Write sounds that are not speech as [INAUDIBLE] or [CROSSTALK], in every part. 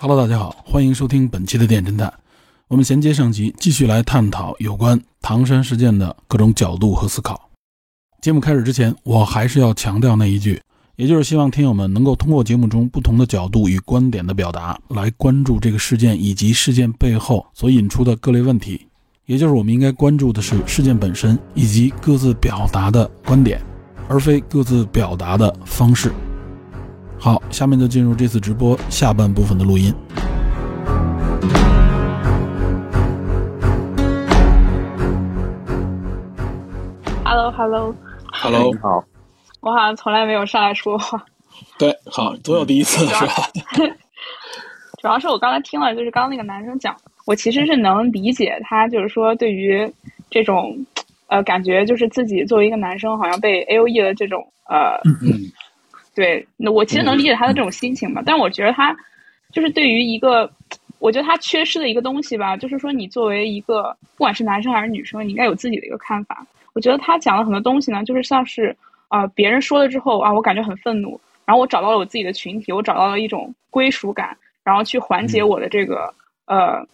Hello，大家好，欢迎收听本期的电侦探。我们衔接上集，继续来探讨有关唐山事件的各种角度和思考。节目开始之前，我还是要强调那一句，也就是希望听友们能够通过节目中不同的角度与观点的表达，来关注这个事件以及事件背后所引出的各类问题。也就是我们应该关注的是事件本身以及各自表达的观点，而非各自表达的方式。好，下面就进入这次直播下半部分的录音。Hello，Hello，Hello，你好。我好像从来没有上来说过话。对，好，总有第一次是吧？[LAUGHS] 主要是我刚才听了，就是刚刚那个男生讲，我其实是能理解他，就是说对于这种呃感觉，就是自己作为一个男生，好像被 A O E 的这种呃。嗯对，那我其实能理解他的这种心情吧，但我觉得他就是对于一个，我觉得他缺失的一个东西吧，就是说你作为一个不管是男生还是女生，你应该有自己的一个看法。我觉得他讲了很多东西呢，就是像是啊别人说了之后啊，我感觉很愤怒，然后我找到了我自己的群体，我找到了一种归属感，然后去缓解我的这个呃。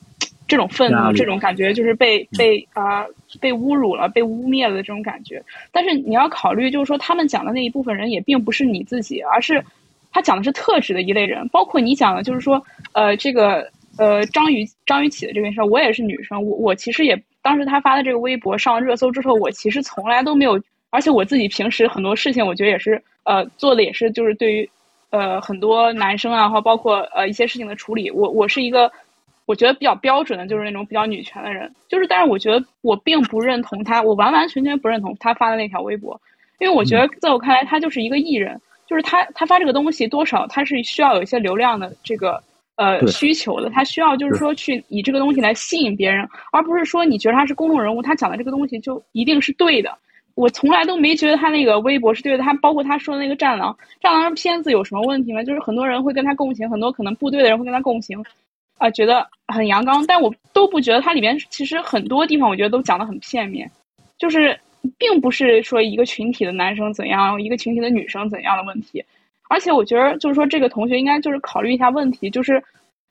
这种愤怒，这种感觉就是被被啊被侮辱了、被污蔑了的这种感觉。但是你要考虑，就是说他们讲的那一部分人也并不是你自己，而是他讲的是特指的一类人，包括你讲的，就是说呃这个呃张雨张雨绮的这件事，我也是女生，我我其实也当时他发的这个微博上热搜之后，我其实从来都没有，而且我自己平时很多事情，我觉得也是呃做的也是就是对于呃很多男生啊，或包括呃一些事情的处理，我我是一个。我觉得比较标准的就是那种比较女权的人，就是，但是我觉得我并不认同他，我完完全全不认同他发的那条微博，因为我觉得在我看来，他就是一个艺人，就是他他发这个东西多少他是需要有一些流量的这个呃需求的，他需要就是说去以这个东西来吸引别人，而不是说你觉得他是公众人物，他讲的这个东西就一定是对的。我从来都没觉得他那个微博是对的，他包括他说的那个《战狼》，《战狼》片子有什么问题吗？就是很多人会跟他共情，很多可能部队的人会跟他共情。啊，觉得很阳刚，但我都不觉得它里面其实很多地方，我觉得都讲的很片面，就是并不是说一个群体的男生怎样，一个群体的女生怎样的问题，而且我觉得就是说这个同学应该就是考虑一下问题，就是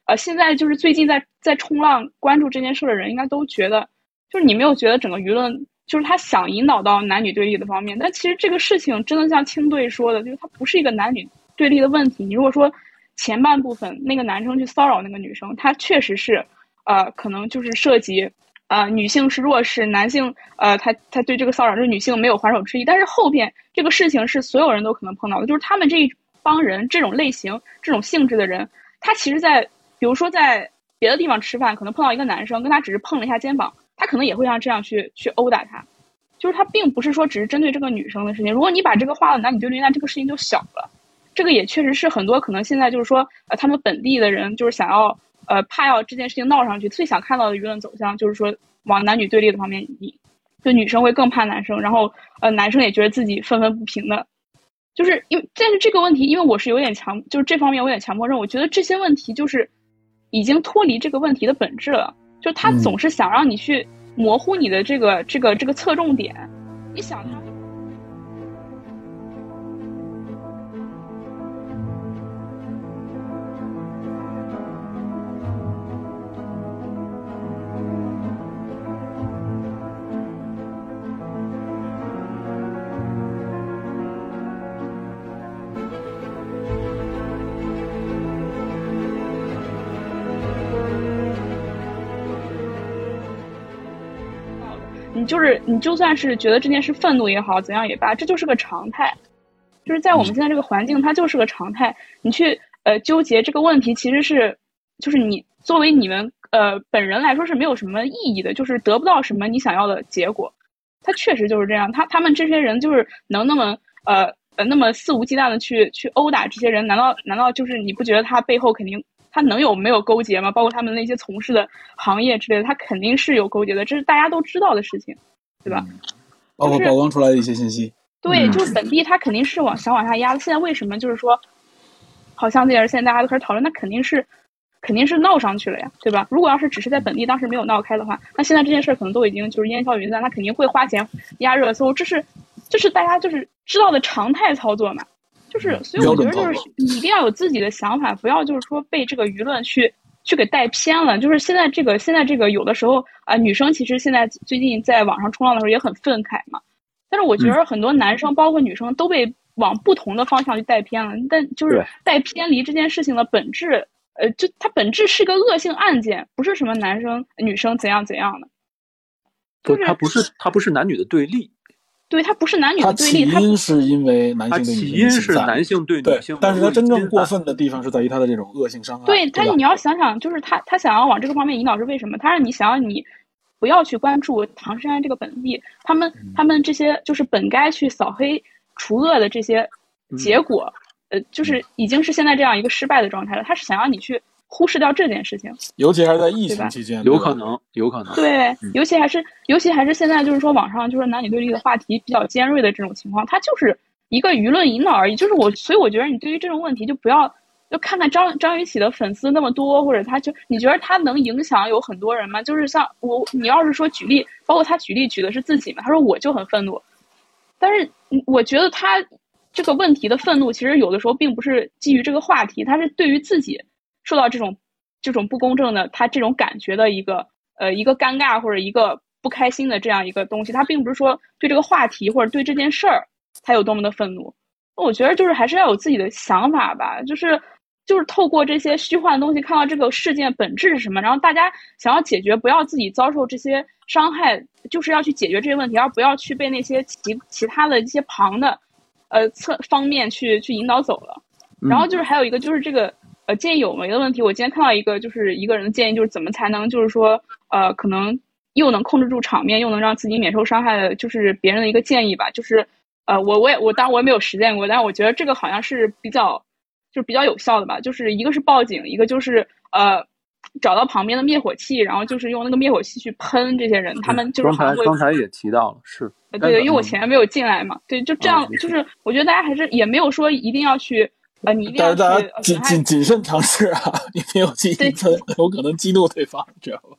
呃现在就是最近在在冲浪关注这件事的人，应该都觉得就是你没有觉得整个舆论就是他想引导到男女对立的方面，但其实这个事情真的像青队说的，就是它不是一个男女对立的问题，你如果说。前半部分那个男生去骚扰那个女生，他确实是，呃，可能就是涉及，呃，女性是弱势，男性，呃，他他对这个骚扰这女性没有还手之意。但是后边这个事情是所有人都可能碰到的，就是他们这一帮人这种类型、这种性质的人，他其实，在比如说在别的地方吃饭，可能碰到一个男生，跟他只是碰了一下肩膀，他可能也会像这样去去殴打他，就是他并不是说只是针对这个女生的事情。如果你把这个划了男女对立，那这个事情就小了。这个也确实是很多可能现在就是说，呃，他们本地的人就是想要，呃，怕要这件事情闹上去，最想看到的舆论走向就是说往男女对立的方面引，就女生会更怕男生，然后呃，男生也觉得自己愤愤不平的，就是因为但是这个问题，因为我是有点强，就是这方面我有点强迫症，我觉得这些问题就是已经脱离这个问题的本质了，就他总是想让你去模糊你的这个这个这个侧重点，你想他。就是你就算是觉得这件事愤怒也好，怎样也罢，这就是个常态。就是在我们现在这个环境，它就是个常态。你去呃纠结这个问题，其实是就是你作为你们呃本人来说是没有什么意义的，就是得不到什么你想要的结果。他确实就是这样，他他们这些人就是能那么呃呃那么肆无忌惮的去去殴打这些人，难道难道就是你不觉得他背后肯定？他能有没有勾结吗？包括他们那些从事的行业之类的，他肯定是有勾结的，这是大家都知道的事情，对吧？包括曝光出来的一些信息。对，就是本地他肯定是往想往下压的。现在为什么就是说，好像这件事现在大家都开始讨论，那肯定是肯定是闹上去了呀，对吧？如果要是只是在本地当时没有闹开的话，那现在这件事可能都已经就是烟消云散，他肯定会花钱压热搜，这是这是大家就是知道的常态操作嘛。就是，所以我觉得就是你一定要有自己的想法，不要就是说被这个舆论去去给带偏了。就是现在这个现在这个有的时候啊，女生其实现在最近在网上冲浪的时候也很愤慨嘛。但是我觉得很多男生包括女生都被往不同的方向去带偏了。但就是带偏离这件事情的本质，呃，就它本质是个恶性案件，不是什么男生女生怎样怎样的。就是它不是它不是男女的对立。对，它不是男女的对立，它起因是因为男性对女性起因是男性对女性，但是它真正过分的地方是在于它的这种恶性伤害。对，他你要想想，就是他他想要往这个方面引导是为什么？他让你想要你不要去关注唐山这个本地，他们他们这些就是本该去扫黑除恶的这些结果，呃，就是已经是现在这样一个失败的状态了。他是想要你去。忽视掉这件事情，尤其还是在疫情期间，有可能，有可能。对，尤其还是，尤其还是现在，就是说网上就是男女对立的话题比较尖锐的这种情况，它就是一个舆论引导而已。就是我，所以我觉得你对于这种问题就不要，就看看张张雨绮的粉丝那么多，或者他就你觉得他能影响有很多人吗？就是像我，你要是说举例，包括他举例举的是自己嘛，他说我就很愤怒，但是我觉得他这个问题的愤怒，其实有的时候并不是基于这个话题，他是对于自己。受到这种这种不公正的他这种感觉的一个呃一个尴尬或者一个不开心的这样一个东西，他并不是说对这个话题或者对这件事儿他有多么的愤怒。我觉得就是还是要有自己的想法吧，就是就是透过这些虚幻的东西看到这个事件本质是什么，然后大家想要解决，不要自己遭受这些伤害，就是要去解决这些问题，而不要去被那些其其他的一些旁的呃侧方面去去引导走了。然后就是还有一个就是这个。呃，见义勇为的问题，我今天看到一个，就是一个人的建议，就是怎么才能，就是说，呃，可能又能控制住场面，又能让自己免受伤害的，就是别人的一个建议吧。就是，呃，我我也我当然我也没有实践过，但是我觉得这个好像是比较，就是比较有效的吧。就是一个是报警，一个就是呃，找到旁边的灭火器，然后就是用那个灭火器去喷这些人。他们就是刚才刚才也提到了，是，对对，因为我前面没有进来嘛，对，就这样，就是我觉得大家还是也没有说一定要去。啊，你一定要大家谨谨谨慎尝试啊！你没有记忆分，有可能激怒对方，知道吧？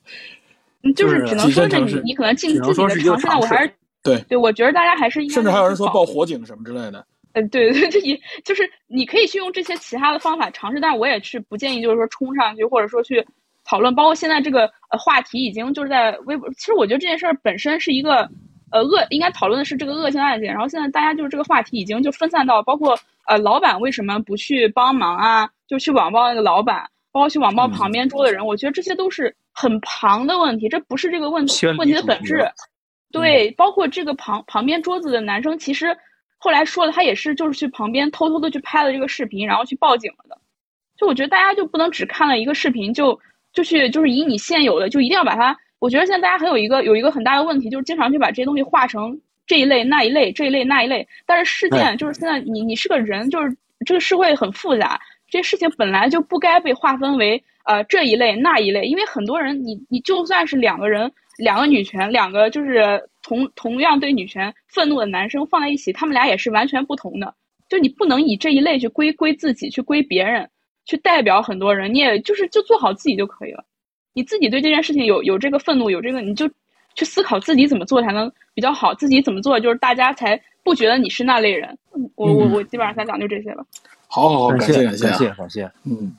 嗯，就是只能说是你，你可能尽自己的尝试，但我还是对对，我觉得大家还是甚至还有人说报火警什么之类的。嗯，对 [LAUGHS] 对，这也就是你可以去用这些其他的方法尝试，但是我也是不建议，就是说冲上去或者说去讨论。包括现在这个呃话题已经就是在微博，其实我觉得这件事儿本身是一个呃恶，应该讨论的是这个恶性案件。然后现在大家就是这个话题已经就分散到包括。呃，老板为什么不去帮忙啊？就去网暴那个老板，包括去网暴旁边桌的人，我觉得这些都是很旁的问题，这不是这个问题问题的本质。对，包括这个旁旁边桌子的男生，其实后来说了，他也是就是去旁边偷偷的去拍了这个视频，然后去报警了的。就我觉得大家就不能只看了一个视频，就就去就是以你现有的，就一定要把它。我觉得现在大家很有一个有一个很大的问题，就是经常去把这些东西画成。这一类那一类，这一类那一类，但是事件就是现在你你是个人，就是这个社会很复杂，这些事情本来就不该被划分为呃这一类那一类，因为很多人你你就算是两个人，两个女权，两个就是同同样对女权愤怒的男生放在一起，他们俩也是完全不同的，就你不能以这一类去归归自己，去归别人，去代表很多人，你也就是就做好自己就可以了，你自己对这件事情有有这个愤怒，有这个你就。去思考自己怎么做才能比较好，自己怎么做就是大家才不觉得你是那类人。我我我基本上想讲就这些了。好好好，感谢感谢感谢感谢。嗯，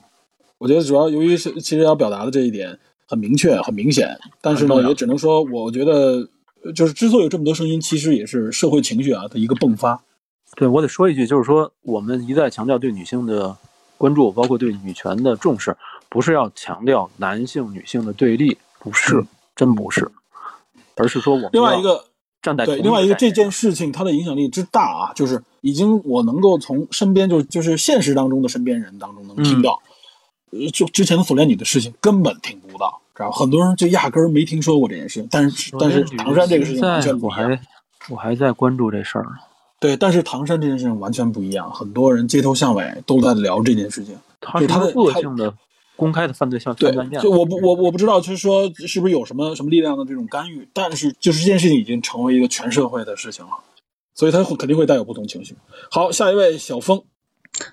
我觉得主要由于是其实要表达的这一点很明确很明显，但是呢也只能说，我觉得就是之所以有这么多声音，其实也是社会情绪啊的一个迸发。对我得说一句，就是说我们一再强调对女性的关注，包括对女权的重视，不是要强调男性女性的对立，不是，真不是。而是说，我们另外一个站在对另外一个这件事情，它的影响力之大啊，就是已经我能够从身边就就是现实当中的身边人当中能听到，呃，就之前的锁链女的事情根本听不到，知道很多人就压根儿没听说过这件事情，但是但是唐山这个事情完全不一样。我还我还在关注这事儿呢。对，但是唐山这件事情完全不一样，很多人街头巷尾都在聊这件事情，就他的恶性的。公开的犯罪项对，就我不我我不知道，就是说是不是有什么什么力量的这种干预，但是就是这件事情已经成为一个全社会的事情了，所以他肯定会带有不同情绪。好，下一位小峰，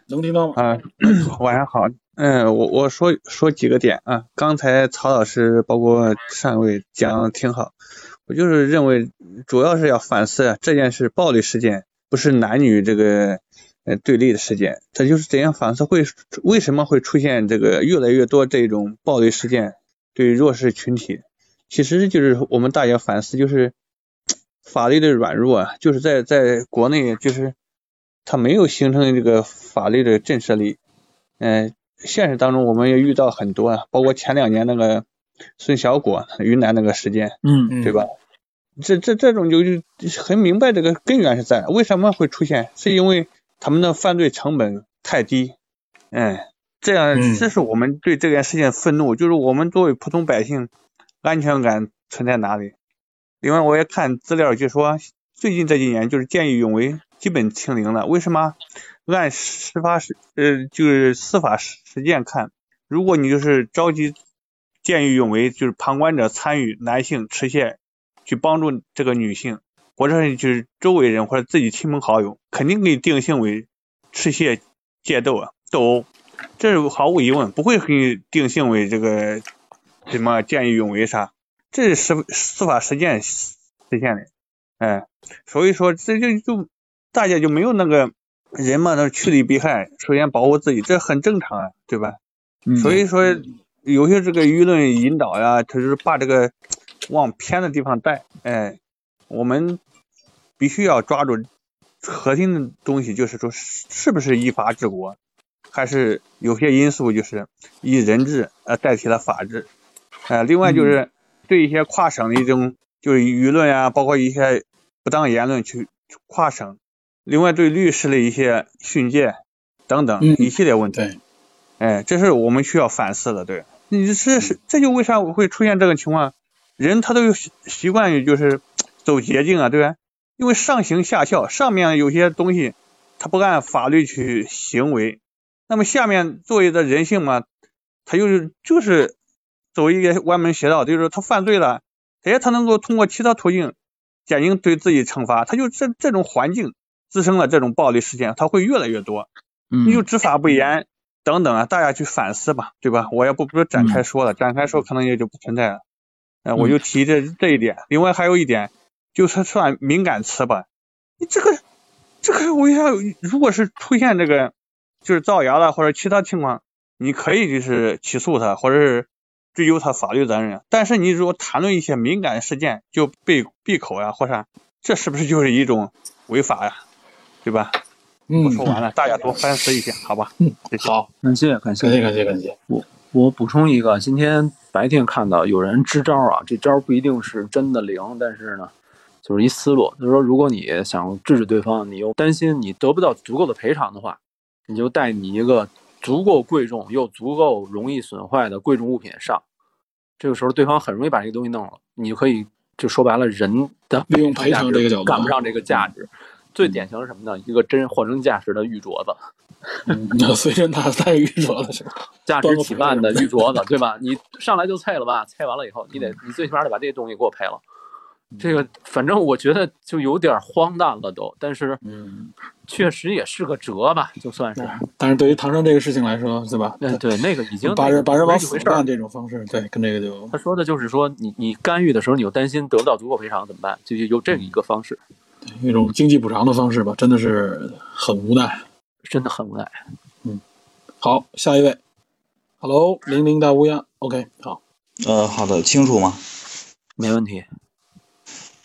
能听到吗？啊，[COUGHS] 晚上好，嗯，我我说说几个点啊，刚才曹老师包括上一位讲的挺好，我就是认为主要是要反思这件事暴力事件不是男女这个呃对立的事件。这就是怎样反思会为什么会出现这个越来越多这种暴力事件对弱势群体？其实就是我们大家反思，就是法律的软弱啊，就是在在国内就是它没有形成这个法律的震慑力。嗯，现实当中我们也遇到很多啊，包括前两年那个孙小果云南那个事件，嗯对吧？这这这种就是很明白这个根源是在为什么会出现，是因为他们的犯罪成本太低，嗯，这样嗯这是我们对这件事情愤怒，就是我们作为普通百姓，安全感存在哪里？另外我也看资料，就说最近这几年就是见义勇为基本清零了，为什么？按司法实呃就是司法实实践看，如果你就是召集见义勇为，就是旁观者参与男性持械去帮助这个女性，或者是就是周围人或者自己亲朋好友，肯定给你定性为持械械斗啊斗殴，这是毫无疑问，不会给你定性为这个什么见义勇为啥，这是司司法实践实现的，哎，所以说这就就大家就没有那个人嘛，那趋利避害，首先保护自己，这很正常啊，对吧？嗯？所以说有些这个舆论引导呀，他就是把这个往偏的地方带，哎，我们必须要抓住核心的东西，就是说是是不是依法治国，还是有些因素就是以人治呃代替了法治，呃，另外就是对一些跨省的一种就是舆论啊，包括一些不当言论去跨省，另外对律师的一些训诫等等嗯一系列问题。对，哎，这是我们需要反思的，对。你这是这就为啥会出现这个情况？人他都有习习惯于就是走捷径啊，对吧？因为上行下效，上面有些东西他不按法律去行为，那么下面作为的人性嘛，他就是就是走一个歪门邪道，就是说他犯罪了，哎，他能够通过其他途径减轻对自己惩罚，他就这这种环境滋生了这种暴力事件，他会越来越多。嗯你就执法不严等等啊，大家去反思吧，对吧？我也不不展开说了，展开说可能也就不存在了。呃，我就提这这一点。另外还有一点，就是算敏感词吧。你这个这个为啥？如果是出现这个就是造谣了或者其他情况，你可以就是起诉他或者是追究他法律责任。但是你如果谈论一些敏感事件就被闭口呀或啥，这是不是就是一种违法呀？对吧？嗯我，说完了，大家多反思一下，好吧？谢谢。好，感谢感谢感谢感谢感谢，我补充一个，今天白天看到有人支招啊，这招不一定是真的灵，但是呢，就是一思路，就是说，如果你想制止对方，你又担心你得不到足够的赔偿的话，你就带你一个足够贵重又足够容易损坏的贵重物品上，这个时候对方很容易把这个东西弄了，你就可以就说白了，人的利用赔偿这个角度赶不上这个价值。最典型是什么呢？一个真货真价实的玉镯子，嗯，随身带带玉镯子是吧？[LAUGHS] 价值几万的玉镯子，对吧？你上来就菜了吧？菜完了以后，你得你最起码得把这些东西给我赔了。这个反正我觉得就有点荒诞了都，但是嗯，确实也是个辙吧，就算是。但是对于唐山这个事情来说，对吧？嗯，对，那个已经把人把人往死不是一回事儿干。这种方式，对，跟这个就他说的就是说，你你干预的时候，你又担心得不到足够赔偿怎么办？就有这么一个方式，一种经济补偿的方式吧，真的是很无奈。真的很无奈。嗯好，下一位，Hello，零零大乌鸦，OK，好，呃，好的，清楚吗？没问题。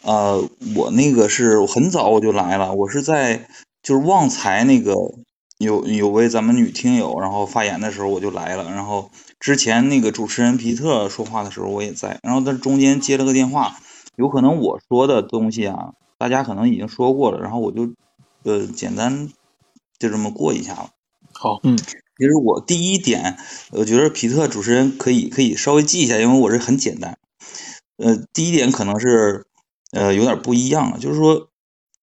呃，我那个是很早我就来了，我是在就是旺财那个有有位咱们女听友，然后发言的时候我就来了，然后之前那个主持人皮特说话的时候我也在，然后在中间接了个电话，有可能我说的东西啊，大家可能已经说过了，然后我就呃简单就这么过一下了。好，嗯其实我第一点，我觉得皮特主持人可以可以稍微记一下，因为我这很简单。呃，第一点可能是呃有点不一样了，就是说，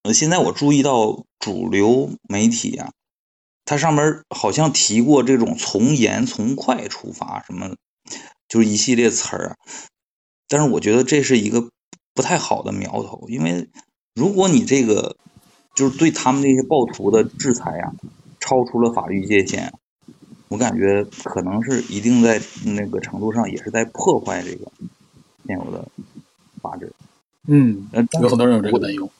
呃，现在我注意到主流媒体啊，它上面好像提过这种从严从快出发什么，就是一系列词儿。但是我觉得这是一个不太好的苗头，因为如果你这个就是对他们那些暴徒的制裁啊，超出了法律界限，我感觉可能是一定在那个程度上也是在破坏这个现有的法治。嗯，呃，有很多人有这个担忧。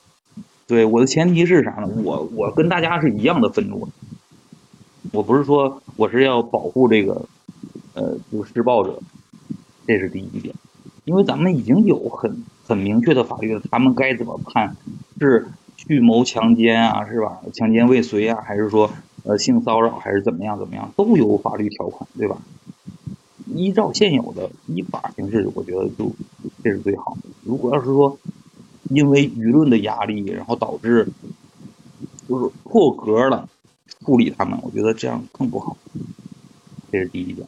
对，我的前提是啥呢？我我跟大家是一样的愤怒的，我不是说我是要保护这个，呃，就是施暴者，这是第一点，因为咱们已经有很很明确的法律了，他们该怎么判，是蓄谋强奸啊，是吧？强奸未遂啊，还是说呃性骚扰，还是怎么样怎么样，都有法律条款，对吧？依照现有的依法形式，我觉得就这是最好的。如果要是说因为舆论的压力，然后导致就是破格了处理他们，我觉得这样更不好。这是第一点。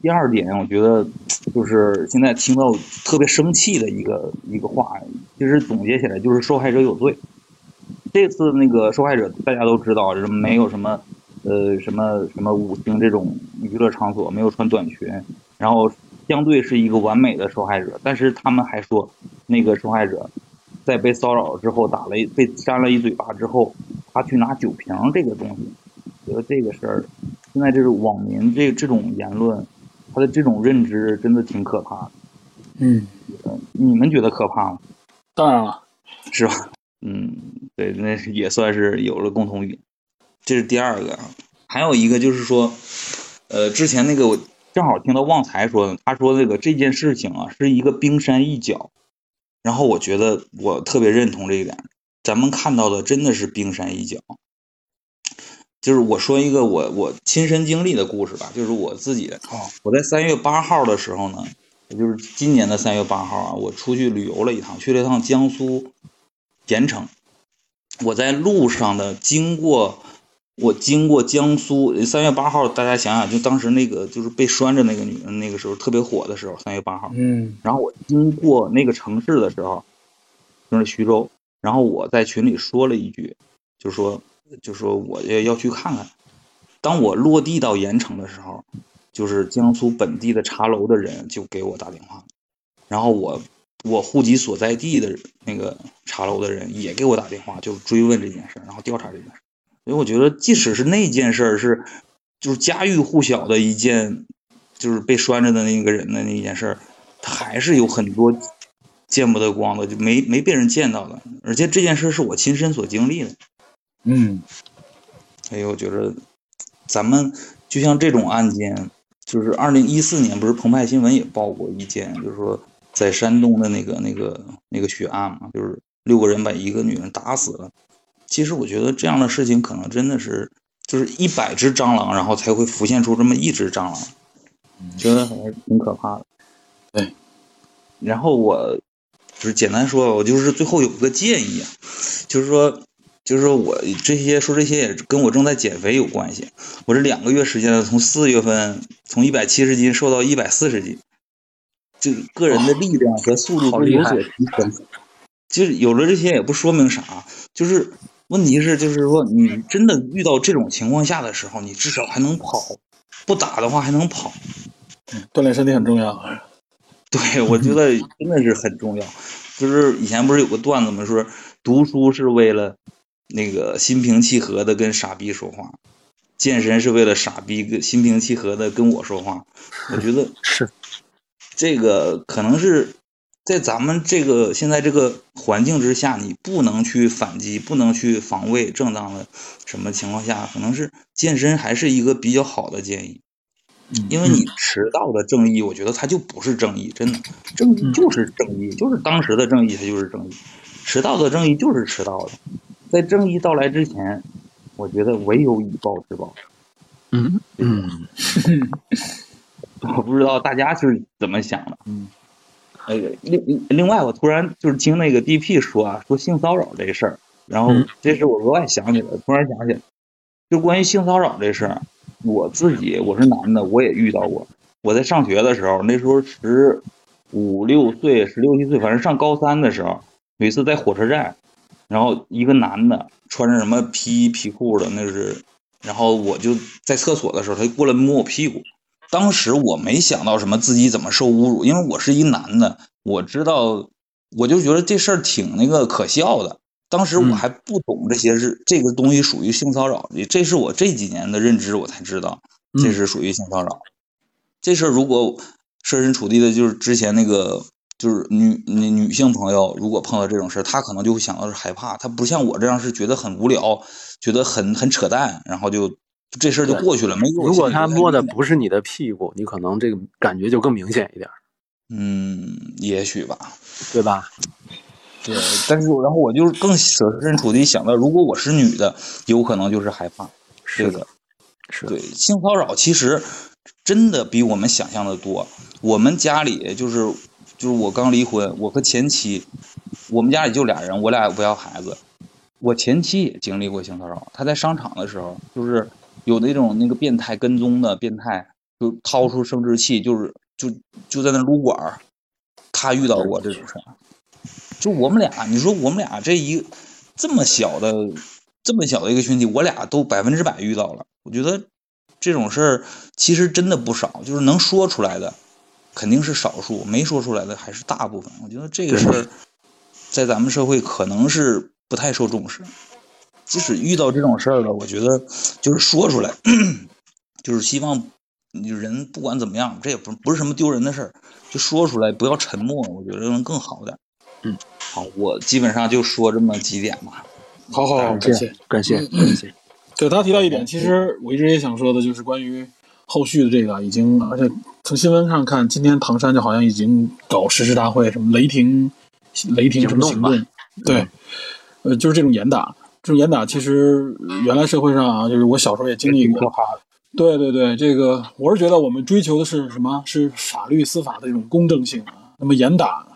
第二点，我觉得就是现在听到特别生气的一个一个话，其实总结起来就是受害者有罪。这次那个受害者大家都知道，是没有什么呃什么什么五星这种娱乐场所，没有穿短裙，然后相对是一个完美的受害者。但是他们还说，那个受害者在被骚扰之后打了一被扇了一嘴巴之后，他去拿酒瓶这个东西，觉得这个事儿，现在这种网民这这种言论。他的这种认知真的挺可怕的，嗯，你们觉得可怕吗？当然了，是吧？嗯，对，那也算是有了共同语。这是第二个，还有一个就是说，呃，之前那个我正好听到旺财说的，他说这个这件事情啊是一个冰山一角，然后我觉得我特别认同这一点，咱们看到的真的是冰山一角。就是我说一个我我亲身经历的故事吧，就是我自己。我在三月八号的时候呢，也就是今年的三月八号啊，我出去旅游了一趟，去了一趟江苏盐城。我在路上的经过，我经过江苏三月八号，大家想想，就当时那个就是被拴着那个女人，那个时候特别火的时候，三月八号。嗯。然后我经过那个城市的时候，就是徐州。然后我在群里说了一句，就说。就说我也要去看看。当我落地到盐城的时候，就是江苏本地的茶楼的人就给我打电话，然后我我户籍所在地的那个茶楼的人也给我打电话，就追问这件事，然后调查这件事。所以我觉得，即使是那件事儿是就是家喻户晓的一件，就是被拴着的那个人的那件事，他还是有很多见不得光的，就没没被人见到的。而且这件事是我亲身所经历的。嗯，哎呦，我觉得咱们就像这种案件，就是二零一四年不是澎湃新闻也报过一件，就是说在山东的那个那个那个血案嘛，就是六个人把一个女人打死了。其实我觉得这样的事情可能真的是就是一百只蟑螂，然后才会浮现出这么一只蟑螂，觉得还是挺可怕的。对，然后我就是简单说，我就是最后有个建议啊，就是说。就是说我这些说这些也跟我正在减肥有关系。我这两个月时间呢，从四月份从一百七十斤瘦到一百四十斤，就个个人的力量和速度都有所提升。就是有了这些也不说明啥，就是问题是就是说你真的遇到这种情况下的时候，你至少还能跑，不打的话还能跑。锻炼身体很重要。对，我觉得真的是很重要。就是以前不是有个段子吗？说读书是为了。那个心平气和的跟傻逼说话，健身是为了傻逼跟心平气和的跟我说话。我觉得是这个，可能是在咱们这个现在这个环境之下，你不能去反击，不能去防卫正当的什么情况下，可能是健身还是一个比较好的建议。因为你迟到的正义，我觉得它就不是正义，真的，正义就是正义，就是当时的正义，它就是正义。迟到的正义就是迟到的。在正义到来之前，我觉得唯有以暴制暴。嗯嗯，[LAUGHS] [LAUGHS] 我不知道大家是怎么想的。嗯，呃，另另外，我突然就是听那个 DP 说啊，说性骚扰这事儿，然后这是我额外想起来，突然想起来，就关于性骚扰这事儿，我自己我是男的，我也遇到过。我在上学的时候，那时候十五六岁、十六七岁，反正上高三的时候，有一次在火车站。然后一个男的穿着什么皮衣皮裤的，那是，然后我就在厕所的时候，他就过来摸我屁股。当时我没想到什么自己怎么受侮辱，因为我是一男的，我知道，我就觉得这事儿挺那个可笑的。当时我还不懂这些是这个东西属于性骚扰，这是我这几年的认知，我才知道这是属于性骚扰。这事儿如果设身处地的，就是之前那个就是女女女性朋友如果碰到这种事儿，她可能就会想到是害怕，她不像我这样是觉得很无聊，觉得很很扯淡，然后就这事儿就过去了，没有。如果他摸的不是你的屁股，你可能这个感觉就更明显一点。嗯，也许吧，对吧？对，但是然后我就更设身处地想到，如果我是女的，有可能就是害怕。是的，是对性骚扰，其实真的比我们想象的多。我们家里就是就是我刚离婚，我和前妻，我们家里就俩人，我俩也不要孩子。我前妻也经历过性骚扰，她在商场的时候，就是有那种那个变态跟踪的变态，就掏出生殖器，就是就就在那撸管儿。他遇到过这种事儿，就我们俩，你说我们俩这一这么小的。这么小的一个群体，我俩都百分之百遇到了。我觉得这种事儿其实真的不少，就是能说出来的肯定是少数，没说出来的还是大部分。我觉得这个事儿在咱们社会可能是不太受重视。即使遇到这种事儿了，我觉得就是说出来，[CLEARS THROAT] 就是希望你人不管怎么样，这也不不是什么丢人的事儿，就说出来，不要沉默。我觉得能更好点。嗯，好，我基本上就说这么几点吧。好好好，感谢感谢感谢。对他提到一点，其实我一直也想说的，就是关于后续的这个，已经而且从新闻上看，今天唐山就好像已经搞誓师大会，什么雷霆雷霆什么行动，对，呃，就是这种严打，这种严打，其实原来社会上啊，就是我小时候也经历过。对对对，这个我是觉得我们追求的是什么？是法律司法的一种公正性啊。那么严打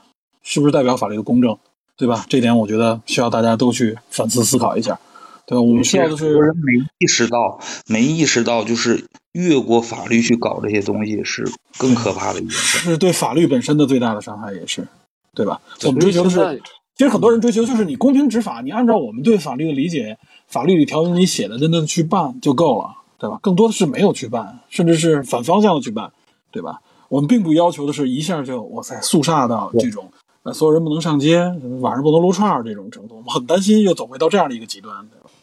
是不是代表法律的公正？对吧？这点我觉得需要大家都去反思思考一下，对吧？我们需要的是人没意识到，没意识到，就是越过法律去搞这些东西是更可怕的一件事，是对法律本身的最大的伤害，也是，对吧？我们追求的是，其实很多人追求就是你公平执法，你按照我们对法律的理解，法律里条文里写的真的去办就够了，对吧？更多的是没有去办，甚至是反方向的去办，对吧？我们并不要求的是一下就哇塞肃杀到这种。呃所有人不能上街，晚上不能撸串儿这种程度，我们很担心又走回到这样的一个极端，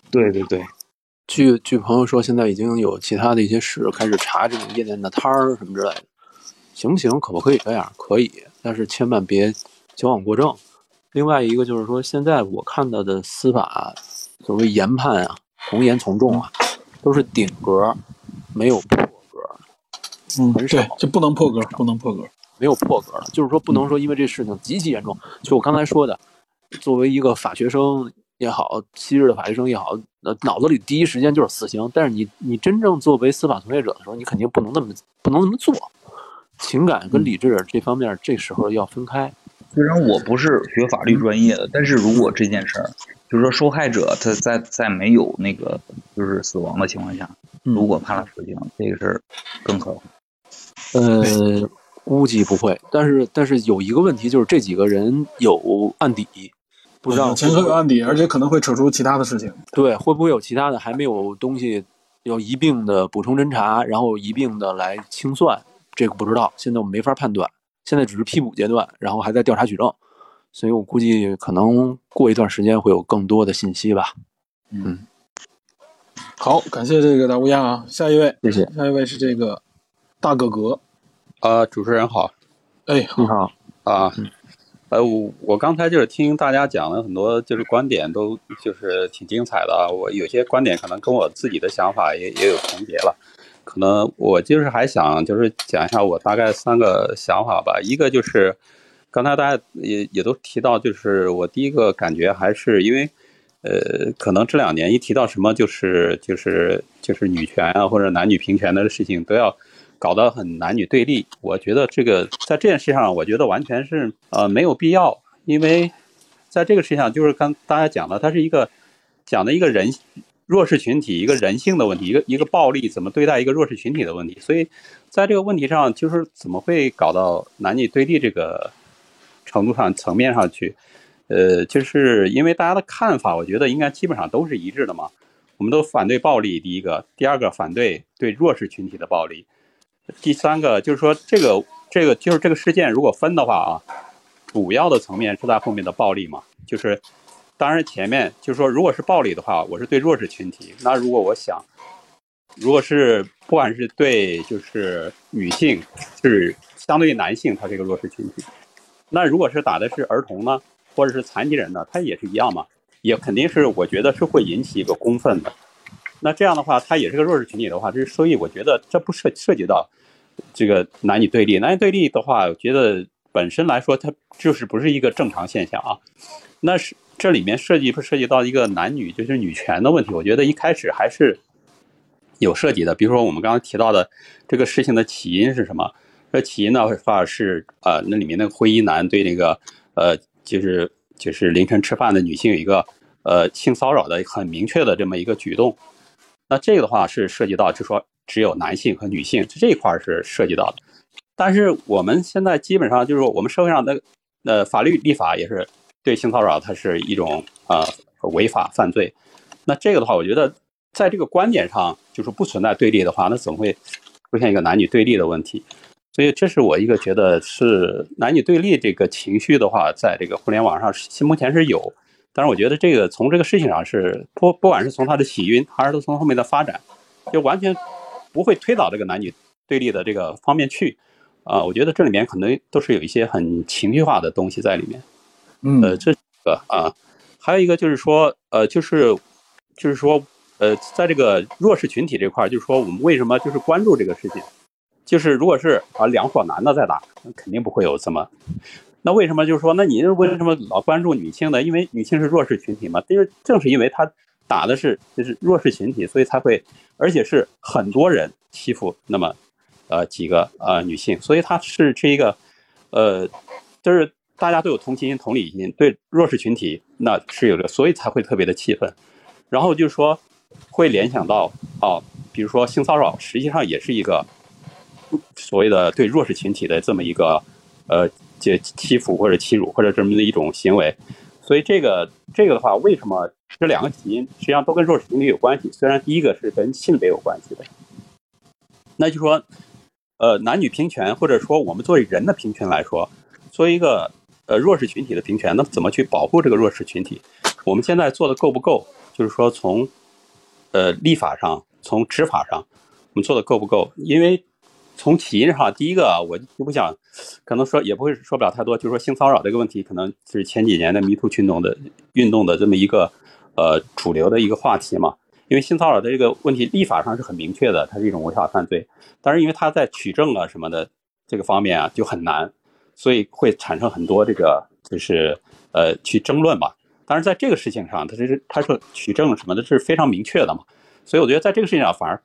对对对，据据朋友说，现在已经有其他的一些市开始查这种夜店的摊儿什么之类的，行不行？可不可以这样？可以，但是千万别矫枉过正。另外一个就是说，现在我看到的司法所谓研判啊，从严从重啊，都是顶格，没有破格。嗯，对，就不能破格，不能破格。没有破格了，就是说不能说因为这事情极其严重，就我刚才说的，作为一个法学生也好，昔日的法学生也好，呃，脑子里第一时间就是死刑。但是你你真正作为司法从业者的时候，你肯定不能那么不能那么做，情感跟理智这方面这时候要分开。虽然我不是学法律专业的，但是如果这件事儿，就是说受害者他在在没有那个就是死亡的情况下，如果判了死刑，这个事儿更可怕。呃。估计不会，但是但是有一个问题，就是这几个人有案底，不知道前科有案底，而且可能会扯出其他的事情。对，会不会有其他的还没有东西要一并的补充侦查，然后一并的来清算？这个不知道，现在我们没法判断。现在只是批捕阶段，然后还在调查取证，所以我估计可能过一段时间会有更多的信息吧。嗯，好，感谢这个大乌鸦啊，下一位，谢谢，下一位是这个大哥哥。啊，主持人好，哎，你好啊，呃，我我刚才就是听大家讲了很多，就是观点都就是挺精彩的啊。我有些观点可能跟我自己的想法也也有重叠了，可能我就是还想就是讲一下我大概三个想法吧。一个就是刚才大家也也都提到，就是我第一个感觉还是因为，呃，可能这两年一提到什么就是就是就是女权啊或者男女平权的事情都要。搞得很男女对立，我觉得这个在这件事上，我觉得完全是呃没有必要，因为在这个事情上，就是刚大家讲的，它是一个讲的一个人弱势群体一个人性的问题，一个一个暴力怎么对待一个弱势群体的问题，所以在这个问题上，就是怎么会搞到男女对立这个程度上层面上去？呃，就是因为大家的看法，我觉得应该基本上都是一致的嘛，我们都反对暴力，第一个，第二个反对对弱势群体的暴力。第三个就是说，这个这个就是这个事件，如果分的话啊，主要的层面是在后面的暴力嘛。就是，当然前面就是说，如果是暴力的话，我是对弱势群体。那如果我想，如果是不管是对就是女性，是相对于男性，他这个弱势群体，那如果是打的是儿童呢，或者是残疾人呢，他也是一样嘛，也肯定是我觉得是会引起一个公愤的。那这样的话，他也是个弱势群体的话，这所以我觉得这不涉涉及到这个男女对立。男女对立的话，我觉得本身来说，它就是不是一个正常现象啊。那是这里面涉及不涉及到一个男女就是女权的问题？我觉得一开始还是有涉及的。比如说我们刚刚提到的这个事情的起因是什么？这起因的话是呃，那里面那个灰衣男对那个呃，就是就是凌晨吃饭的女性有一个呃性骚扰的很明确的这么一个举动。那这个的话是涉及到，就说只有男性和女性这一块是涉及到的。但是我们现在基本上就是说我们社会上的呃法律立法也是对性骚扰它是一种呃违法犯罪。那这个的话，我觉得在这个观点上就是不存在对立的话，那怎么会出现一个男女对立的问题？所以这是我一个觉得是男女对立这个情绪的话，在这个互联网上目前是有。但是我觉得这个从这个事情上是不不管是从它的起因，还是从后面的发展，就完全不会推导这个男女对立的这个方面去啊。我觉得这里面可能都是有一些很情绪化的东西在里面。嗯，呃，这个啊，还有一个就是说，呃，就是就是说，呃，在这个弱势群体这块，就是说我们为什么就是关注这个事情？就是如果是啊两伙男的在打，肯定不会有这么。那为什么就是说，那你为什么老关注女性呢？因为女性是弱势群体嘛。因为正是因为他打的是就是弱势群体，所以才会，而且是很多人欺负那么，呃几个呃女性，所以他是这一个，呃，就是大家都有同情心、同理心，对弱势群体那是有的，所以才会特别的气愤。然后就是说，会联想到啊，比如说性骚扰，实际上也是一个所谓的对弱势群体的这么一个呃。就欺负或者欺辱或者这么的一种行为，所以这个这个的话，为什么这两个起因实际上都跟弱势群体有关系？虽然第一个是跟性别有关系的，那就说，呃，男女平权或者说我们作为人的平权来说，作为一个呃弱势群体的平权，那怎么去保护这个弱势群体？我们现在做的够不够？就是说从呃立法上，从执法上，我们做的够不够？因为。从起因上，第一个我就不想，可能说也不会说不了太多，就是说性骚扰这个问题，可能是前几年的迷途群众的运动的这么一个呃主流的一个话题嘛。因为性骚扰的这个问题，立法上是很明确的，它是一种违法犯罪，但是因为它在取证啊什么的这个方面啊就很难，所以会产生很多这个就是呃去争论吧。但是在这个事情上，他这是他说取证什么的是非常明确的嘛，所以我觉得在这个事情上反而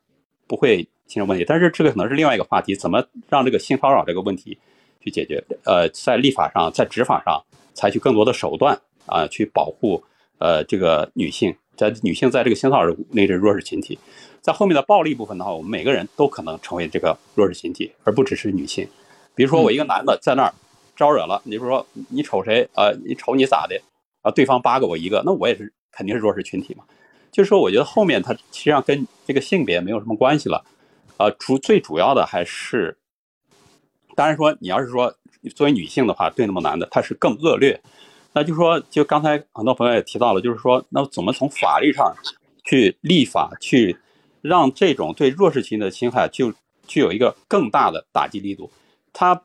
不会。形成问题，但是这个可能是另外一个话题，怎么让这个性骚扰这个问题去解决？呃，在立法上，在执法上采取更多的手段啊，去保护呃这个女性，在女性在这个性骚扰那是弱势群体，在后面的暴力部分的话，我们每个人都可能成为这个弱势群体，而不只是女性。比如说我一个男的在那儿招惹了，你比如说你瞅谁啊？你瞅你咋的啊？对方八个我一个，那我也是肯定是弱势群体嘛。就是说，我觉得后面它实际上跟这个性别没有什么关系了。呃，主最主要的还是，当然说，你要是说作为女性的话，对那么男的，他是更恶劣。那就说，就刚才很多朋友也提到了，就是说，那怎么从法律上去立法，去让这种对弱势群体的侵害就具有一个更大的打击力度？他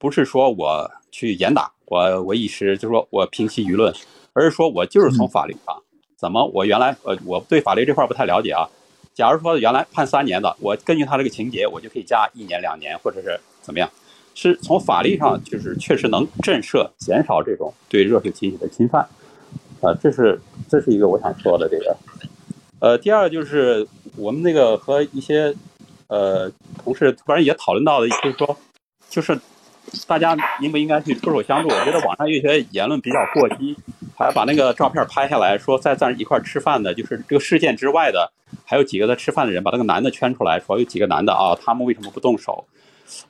不是说我去严打，我我一时就说我平息舆论，而是说我就是从法律上，怎么我原来呃我对法律这块不太了解啊。假如说原来判三年的，我根据他这个情节，我就可以加一年、两年，或者是怎么样？是从法律上就是确实能震慑、减少这种对弱势群体的侵犯。啊，这是这是一个我想说的这个。呃，第二就是我们那个和一些呃同事突然也讨论到的，就是说，就是大家应不应该去出手相助？我觉得网上有些言论比较过激。还把那个照片拍下来，说在在一块吃饭的，就是这个事件之外的，还有几个在吃饭的人，把那个男的圈出来，说有几个男的啊，他们为什么不动手？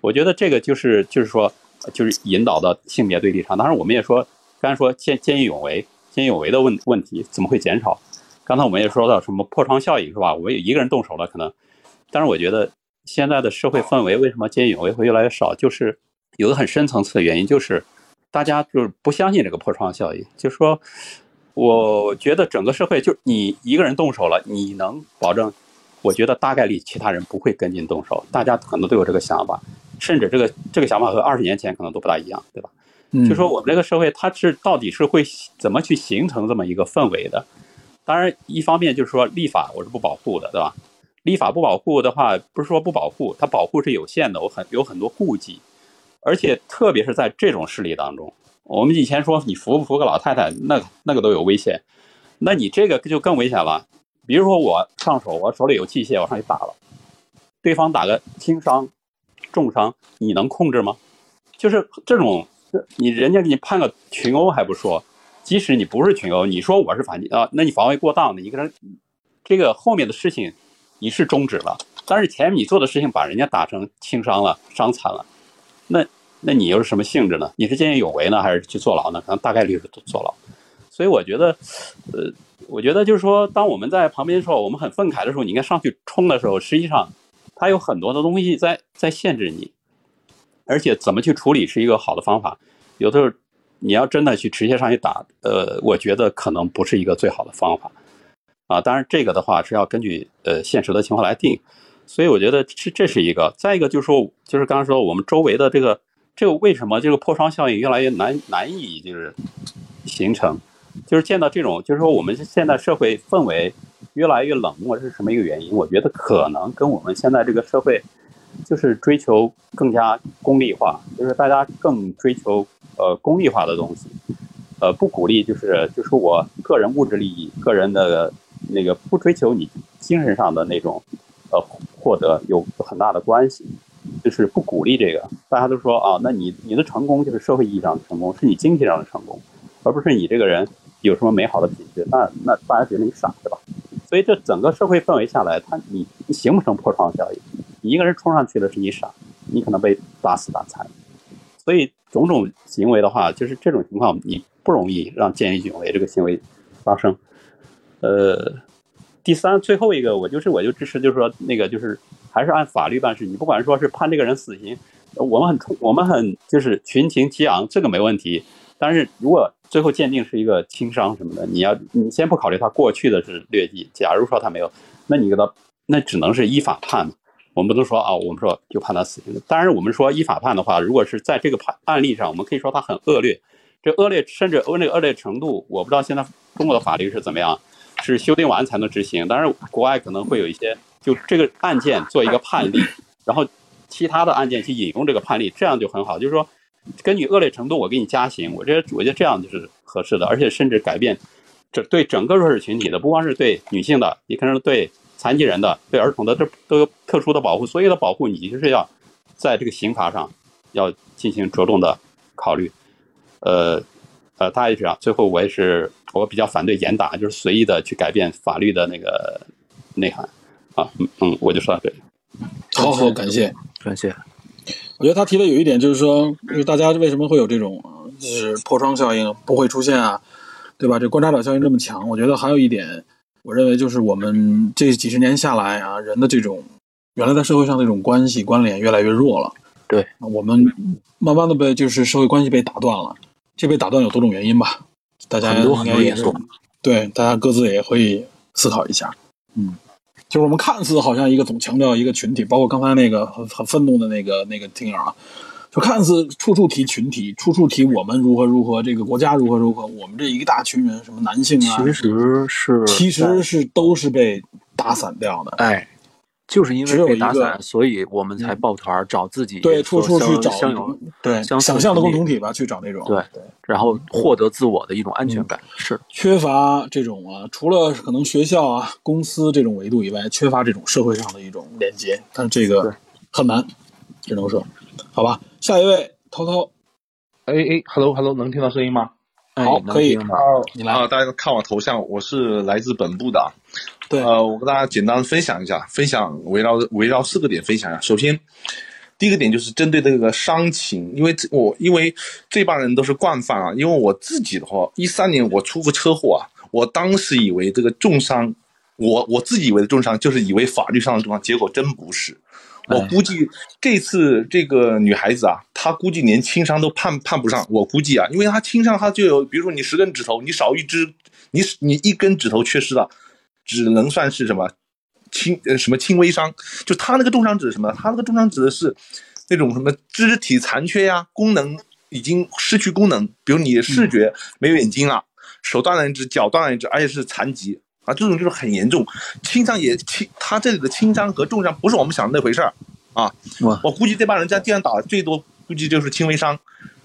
我觉得这个就是就是说，就是引导到性别对立上。当然，我们也说，刚才说见见义勇为，见义勇为的问问题怎么会减少？刚才我们也说到什么破窗效应是吧？我有一个人动手了，可能，但是我觉得现在的社会氛围为什么见义勇为会越来越少？就是有个很深层次的原因，就是。大家就是不相信这个破窗效应，就是说，我觉得整个社会就你一个人动手了，你能保证？我觉得大概率其他人不会跟进动手，大家可能都有这个想法，甚至这个这个想法和二十年前可能都不大一样，对吧？嗯就说我们这个社会它是到底是会怎么去形成这么一个氛围的？当然，一方面就是说立法我是不保护的，对吧？立法不保护的话，不是说不保护，它保护是有限的，我很有很多顾忌，而且特别是在这种事例当中，我们以前说你扶不扶个老太太，那那个都有危险，那你这个就更危险了。比如说我上手，我手里有器械，我上去打了，对方打个轻伤、重伤，你能控制吗？就是这种，你人家给你判个群殴还不说，即使你不是群殴，你说我是反击啊，那你防卫过当的，你跟他这个后面的事情你是终止了，但是前面你做的事情把人家打成轻伤了、伤残了，那那你又是什么性质呢？你是见义勇为呢，还是去坐牢呢？可能大概率是坐牢。所以我觉得，呃，我觉得就是说，当我们在旁边说我们很愤慨的时候，你应该上去冲的时候，实际上它有很多的东西在在限制你，而且怎么去处理是一个好的方法。有的时候你要真的去直接上去打，呃，我觉得可能不是一个最好的方法啊。当然，这个的话是要根据呃现实的情况来定。所以我觉得这这是一个。再一个就是说，就是刚刚说我们周围的这个这个为什么这个破窗效应越来越难难以就是形成，就是见到这种就是说我们现在社会氛围越来越冷漠，是什么一个原因？我觉得可能跟我们现在这个社会就是追求更加功利化，就是大家更追求呃功利化的东西，呃不鼓励就是就是我个人物质利益、个人的那个不追求你精神上的那种呃获得有很大的关系，就是不鼓励这个。大家都说啊，那你你的成功就是社会意义上的成功，是你经济上的成功，而不是你这个人有什么美好的品质。那那大家觉得你傻对吧？所以这整个社会氛围下来，他你你形不成破窗效应。你一个人冲上去的是你傻，你可能被打死打残。所以种种行为的话，就是这种情况，你不容易让见义勇为这个行为发生。呃，第三最后一个，我就是我就支持，就是说那个就是还是按法律办事。你不管说是判这个人死刑，我们很冲，我们很就是群情激昂，这个没问题。但是如果最后鉴定是一个轻伤什么的，你要你先不考虑他过去的是劣迹，假如说他没有，那你给他那只能是依法判嘛。我们不能说啊，我们说就判他死刑。当然，我们说依法判的话，如果是在这个判案例上，我们可以说他很恶劣。这恶劣甚至恶劣恶劣程度，我不知道现在中国的法律是怎么样，是修订完才能执行。当然，国外可能会有一些，就这个案件做一个判例，然后其他的案件去引用这个判例，这样就很好。就是说，根据恶劣程度，我给你加刑。我觉得我觉得这样就是合适的，而且甚至改变这对整个弱势群体的，不光是对女性的，也可能是对。残疾人的、对儿童的，这都有特殊的保护。所有的保护，你就是要在这个刑罚上要进行着重的考虑。呃呃，大家也知道。最后，我也是我比较反对严打，就是随意的去改变法律的那个内涵。啊，嗯嗯，我就说到这里。好好，感谢感谢。我觉得他提的有一点就是说，就是大家为什么会有这种就是破窗效应不会出现啊，对吧？这观察者效应这么强，我觉得还有一点。我认为就是我们这几十年下来啊，人的这种原来在社会上的这种关系关联越来越弱了。对，我们慢慢的被就是社会关系被打断了。这被打断有多种原因吧？大家应该也是对，大家各自也可以思考一下。嗯，就是我们看似好像一个总强调一个群体，包括刚才那个很很愤怒的那个那个听友啊。就看似处处提群体，处处提我们如何如何，这个国家如何如何，我们这一大群人，什么男性啊，其实是其实是都是被打散掉的。哎，就是因为被打散，所以我们才抱团找自己对处处去找对想象的共同体吧，去找那种对对，然后获得自我的一种安全感。是缺乏这种啊，除了可能学校啊、公司这种维度以外，缺乏这种社会上的一种连接，但这个很难，只能说。好吧，下一位涛涛，哎哎，hello hello，能听到声音吗？好，可以。你来啊！大家看我头像，我是来自本部的。对，呃，我跟大家简单分享一下，分享围绕围绕四个点分享一下。首先，第一个点就是针对这个伤情，因为我因为这帮人都是惯犯啊。因为我自己的话，一三年我出过车祸啊，我当时以为这个重伤，我我自己以为的重伤就是以为法律上的重伤，结果真不是。我估计这次这个女孩子啊，她估计连轻伤都判判不上。我估计啊，因为她轻伤，她就有，比如说你十根指头，你少一只，你你一根指头缺失了，只能算是什么轻呃什么轻微伤。就他那个重伤指的什么？他那个重伤指的是那种什么肢体残缺呀，功能已经失去功能，比如你的视觉没有眼睛了，手断了一只，脚断了一只，而且是残疾啊，这种就是很严重。轻伤也轻，他这里的轻伤和重伤不是我们想的那回事儿啊。哇我估计这帮人在地上打最多，估计就是轻微伤。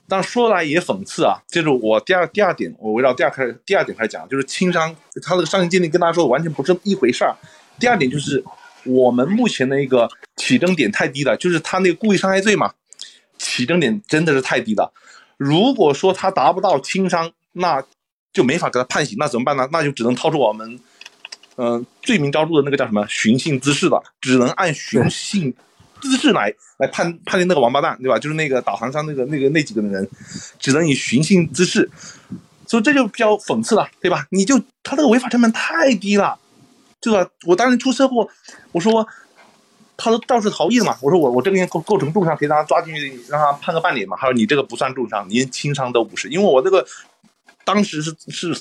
但说来也讽刺啊，就是我第二第二点，我围绕第二开第二点开始讲，就是轻伤，他这个伤情鉴定跟大家说完全不是一回事儿。第二点就是我们目前的一个起征点太低了，就是他那个故意伤害罪嘛，起征点真的是太低了。如果说他达不到轻伤，那就没法给他判刑，那怎么办呢？那就只能掏出我们，嗯、罪名昭著的那个叫什么寻衅滋事了，只能按寻衅资质来来判判定那个王八蛋，对吧？就是那个导航上那个那个那几个人，只能以寻衅滋事，所以这就比较讽刺了，对吧？你就他这个违法成本太低了，对吧？我当时出车祸，我说他都肇事逃逸了嘛，我说我我这个构构成重伤，可以让他抓进去，让他判个半年嘛。他说你这个不算重伤，连轻伤都不是，因为我这个当时是是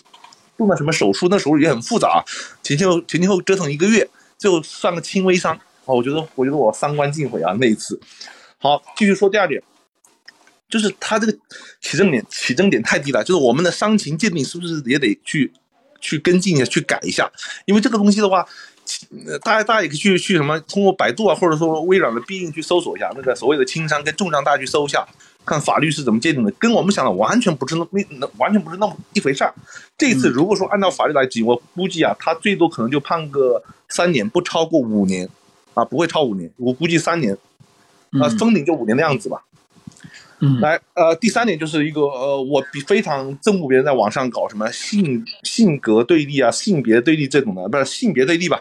动了什么手术，那手术也很复杂，前前后前前后折腾一个月，最后算个轻微伤。哦，我觉得我觉得我三观尽毁啊那一次。好，继续说第二点，就是他这个起征点起征点太低了，就是我们的伤情鉴定是不是也得去去跟进一下，去改一下？因为这个东西的话，呃大家大家也可以去去什么，通过百度啊，或者说微软的必应去搜索一下那个所谓的轻伤跟重伤，大家去搜一下，看法律是怎么界定的，跟我们想的完全不是那那完全不是那么一回事儿。这一次如果说按照法律来计，我估计啊，他最多可能就判个三年，不超过五年，啊，不会超五年，我估计三年，啊，嗯封顶就五年的样子吧。嗯来，呃，第三点就是一个呃，我比非常憎恶别人在网上搞什么性性格对立啊、性别对立这种的，不是性别对立吧？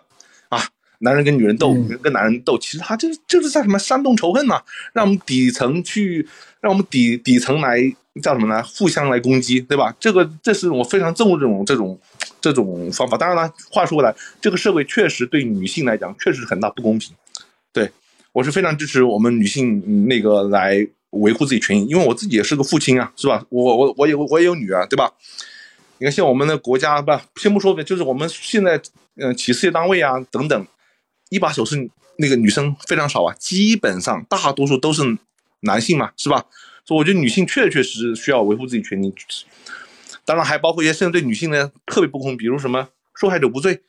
啊，男人跟女人斗，嗯女人跟男人斗，其实他就是就是在什么煽动仇恨呐、让我们底层去，让我们底底层来叫什么呢？互相来攻击，对吧？这个这是我非常憎恶这种这种这种方法。当然了，话说回来，这个社会确实对女性来讲确实很大不公平。对我是非常支持我们女性那个来维护自己权益，因为我自己也是个父亲啊，是吧？我我我有我也有女儿，对吧？你看，像我们的国家不，先不说别，就是我们现在嗯、企事业单位啊等等，一把手是那个女生非常少啊，基本上大多数都是男性嘛，是吧？所以我觉得女性确确实实需要维护自己权益。当然还包括一些甚至对女性呢特别不公，比如什么受害者无罪。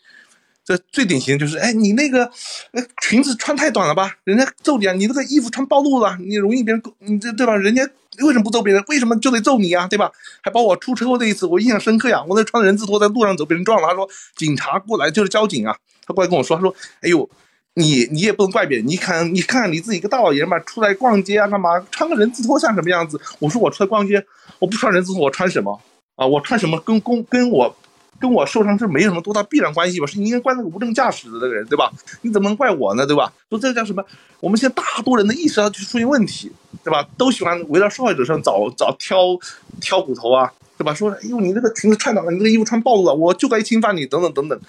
这最典型就是，哎，你那个，呃，裙子穿太短了吧？人家揍你啊！你那个衣服穿暴露了，你容易别人，你这对吧？人家为什么不揍别人？为什么就得揍你啊？对吧？还包括我出车祸那一次，我印象深刻呀。我那穿人字拖在路上走，被人撞了。他说警察过来就是交警啊，他过来跟我说，他说，哎呦，你你也不能怪别人，你看你看看你自己一个大老爷们出来逛街啊，干嘛穿个人字拖像什么样子？我说我出来逛街，我不穿人字拖，我穿什么啊？我穿什么跟跟跟我跟我受伤是没什么多大必然关系吧？是你应该怪那个无证驾驶的那个人，对吧？你怎么能怪我呢，对吧？说这叫什么？我们现在大多人的意识上就出现问题，对吧？都喜欢围绕受害者上找找挑挑骨头啊，对吧？说哎呦你那个裙子穿短了，你这个衣服穿暴露了，我就该侵犯你，等等等等。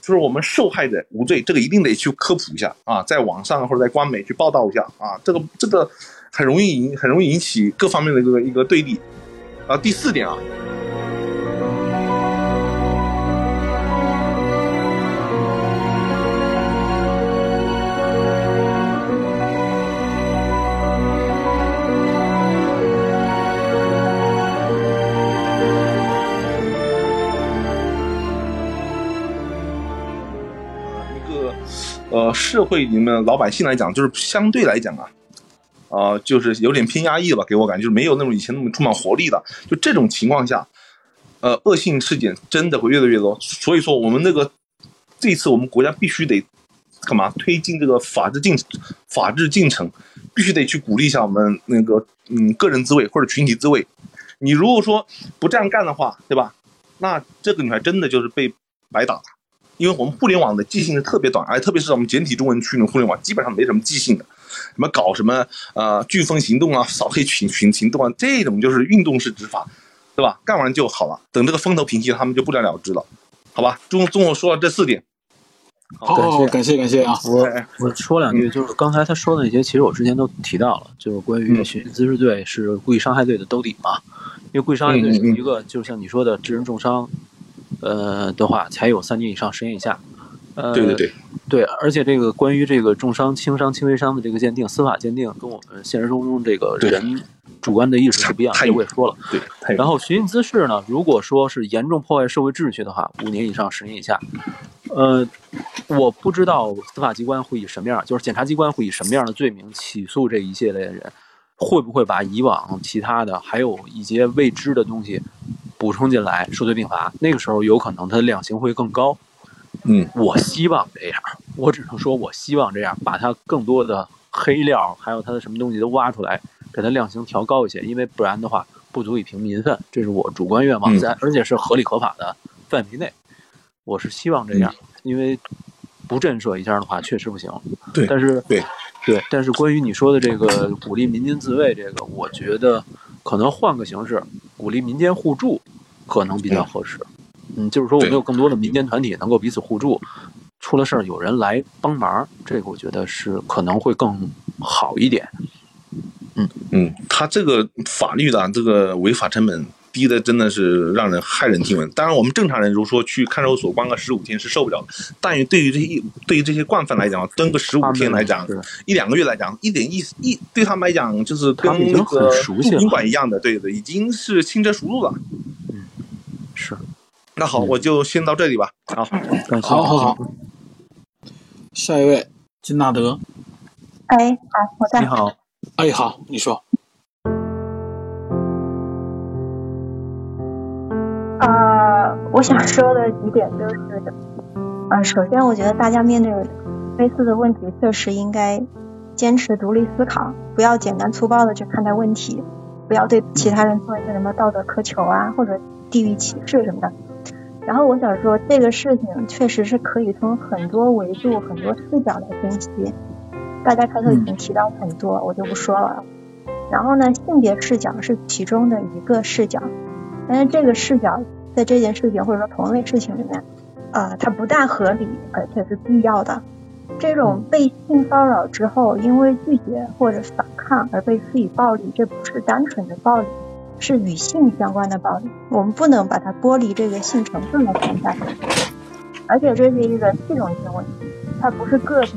就是我们受害者无罪，这个一定得去科普一下啊，在网上或者在官媒去报道一下啊，这个这个很容易引很容易引起各方面的一个一个对立。啊，第四点啊，社会里面老百姓来讲，就是相对来讲啊，啊、就是有点偏压抑了吧，给我感觉就是没有那种以前那么充满活力的。就这种情况下，呃，恶性事件真的会越来越多。所以说，我们那个这次我们国家必须得干嘛推进这个法治进程法治进程，必须得去鼓励一下我们那个嗯个人自卫或者群体自卫。你如果说不这样干的话，对吧？那这个女孩真的就是被白打了。因为我们互联网的记性是特别短，而特别是我们简体中文区的互联网，基本上没什么记性的。什么搞什么呃飓风行动啊、扫黑群群行动啊，这种就是运动式执法，对吧？干完就好了，等这个风头平息，他们就不了了之了，好吧？中中午说了这四点，好感谢，感谢感谢啊！我哎我说两句，就是刚才他说的那些，其实我之前都提到了，就是关于嗯寻衅滋事罪是故意伤害罪的兜底嘛。因为故意伤害罪是一个，就是像你说的致人重伤，呃的话，才有三年以上十年以下。呃，对对对，对，而且这个关于这个重伤、轻伤、轻微伤的这个鉴定，司法鉴定跟我们现实生活中这个人主观的意识是不一样，的这我也说了。对，然后寻衅滋事呢，如果说是严重破坏社会秩序的话，五年以上十年以下。呃，我不知道司法机关会以什么样，就是检察机关会以什么样的罪名起诉这一系列人，会不会把以往其他的还有一些未知的东西补充进来，数罪并罚？那个时候有可能它的量刑会更高。嗯，我希望这样，我只能说我希望这样，把它更多的黑料，还有它的什么东西都挖出来，给它量刑调高一些，因为不然的话不足以平民愤，这是我主观愿望，嗯在而且是合理合法的范围内，我是希望这样，因为不震慑一下的话确实不行。对但是对对，但是关于你说的这个鼓励民间自卫，这个我觉得可能换个形式，鼓励民间互助可能比较合适。嗯，就是说我们有更多的民间团体能够彼此互助，出了事儿有人来帮忙，这个我觉得是可能会更好一点。嗯嗯，他这个法律的这个违法成本低的真的是让人骇人听闻。当然，我们正常人如说去看守所关个十五天是受不了的，但于对于这些对于这些惯犯来讲，蹲个十五天来讲，一两个月来讲，一点意思一对他们来讲就是跟那个很熟悉了住宾馆一样的，对的，已经是轻车熟路了。嗯是，那好，我就先到这里吧。好。好好好，下一位金纳德，哎，好，我在你。好，哎，好，你说，我想说的几点就是，呃，首先我觉得大家面对类似的问题，确实应该坚持独立思考，不要简单粗暴的去看待问题，不要对其他人做一些什么道德苛求啊，或者地域歧视什么的。然后我想说，这个事情确实是可以从很多维度、很多视角来分析。大家开头已经提到很多，我就不说了。然后呢，性别视角是其中的一个视角，但是这个视角在这件事情或者说同类事情里面，呃、它不但合理，而且是必要的。这种被性骚扰之后，因为拒绝或者反抗而被施以暴力，这不是单纯的暴力，是与性相关的暴力。我们不能把它剥离这个性成分来看待，而且这是一个系统性问题，它不是个例，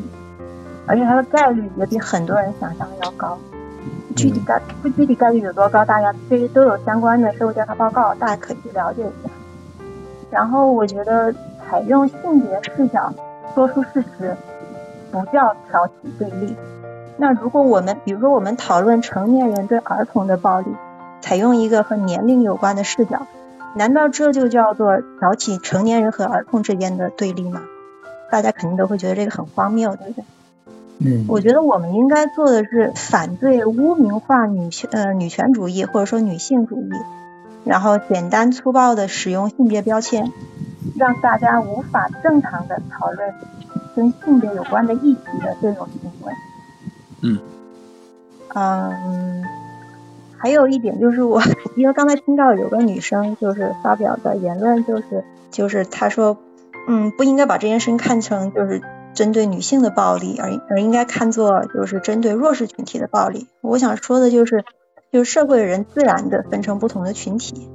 而且它的概率也比很多人想象的要高。具体概不具体概率有多高，大家这些都有相关的社会调查报告，大家可以去了解一下。然后我觉得采用性别视角说出事实，不叫挑起对立。那如果我们比如说我们讨论成年人对儿童的暴力，采用一个和年龄有关的视角，难道这就叫做挑起成年人和儿童之间的对立吗？大家肯定都会觉得这个很荒谬，对不对？嗯我觉得我们应该做的是反对污名化女权呃女权主义或者说女性主义，然后简单粗暴的使用性别标签，让大家无法正常的讨论跟性别有关的议题的这种行为。嗯嗯，还有一点就是我，[LAUGHS] 因为刚才听到有个女生就是发表的言论，就是就是她说，嗯，不应该把这件事情看成就是针对女性的暴力，而而应该看作就是针对弱势群体的暴力。我想说的就是，就是社会的人自然的分成不同的群体，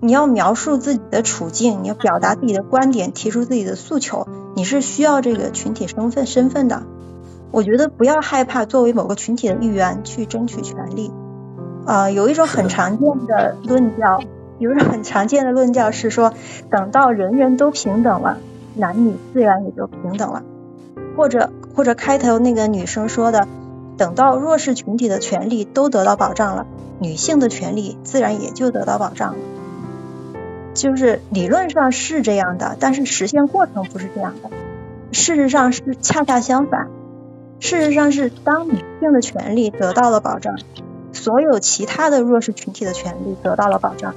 你要描述自己的处境，你要表达自己的观点，提出自己的诉求，你是需要这个群体身份身份的。我觉得不要害怕作为某个群体的一员去争取权利。呃，有一种很常见的论调，有一种很常见的论调是说，等到人人都平等了，男女自然也就平等了。或者或者开头那个女生说的，等到弱势群体的权利都得到保障了，女性的权利自然也就得到保障了。就是理论上是这样的，但是实现过程不是这样的。事实上是恰恰相反。事实上是，当女性的权利得到了保障，所有其他的弱势群体的权利得到了保障，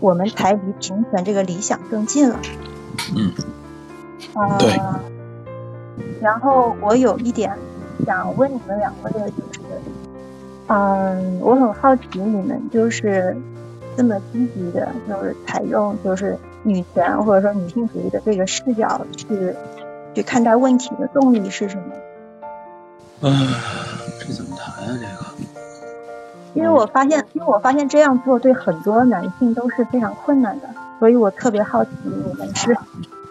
我们才离平权这个理想更近了。嗯，呃、对。然后我有一点想问你们两位的就是，嗯，我很好奇你们就是这么积极的，就是采用就是女权或者说女性主义的这个视角去去看待问题的动力是什么？啊，这怎么谈啊？这个，因为我发现，因为我发现这样做对很多男性都是非常困难的，所以我特别好奇你们是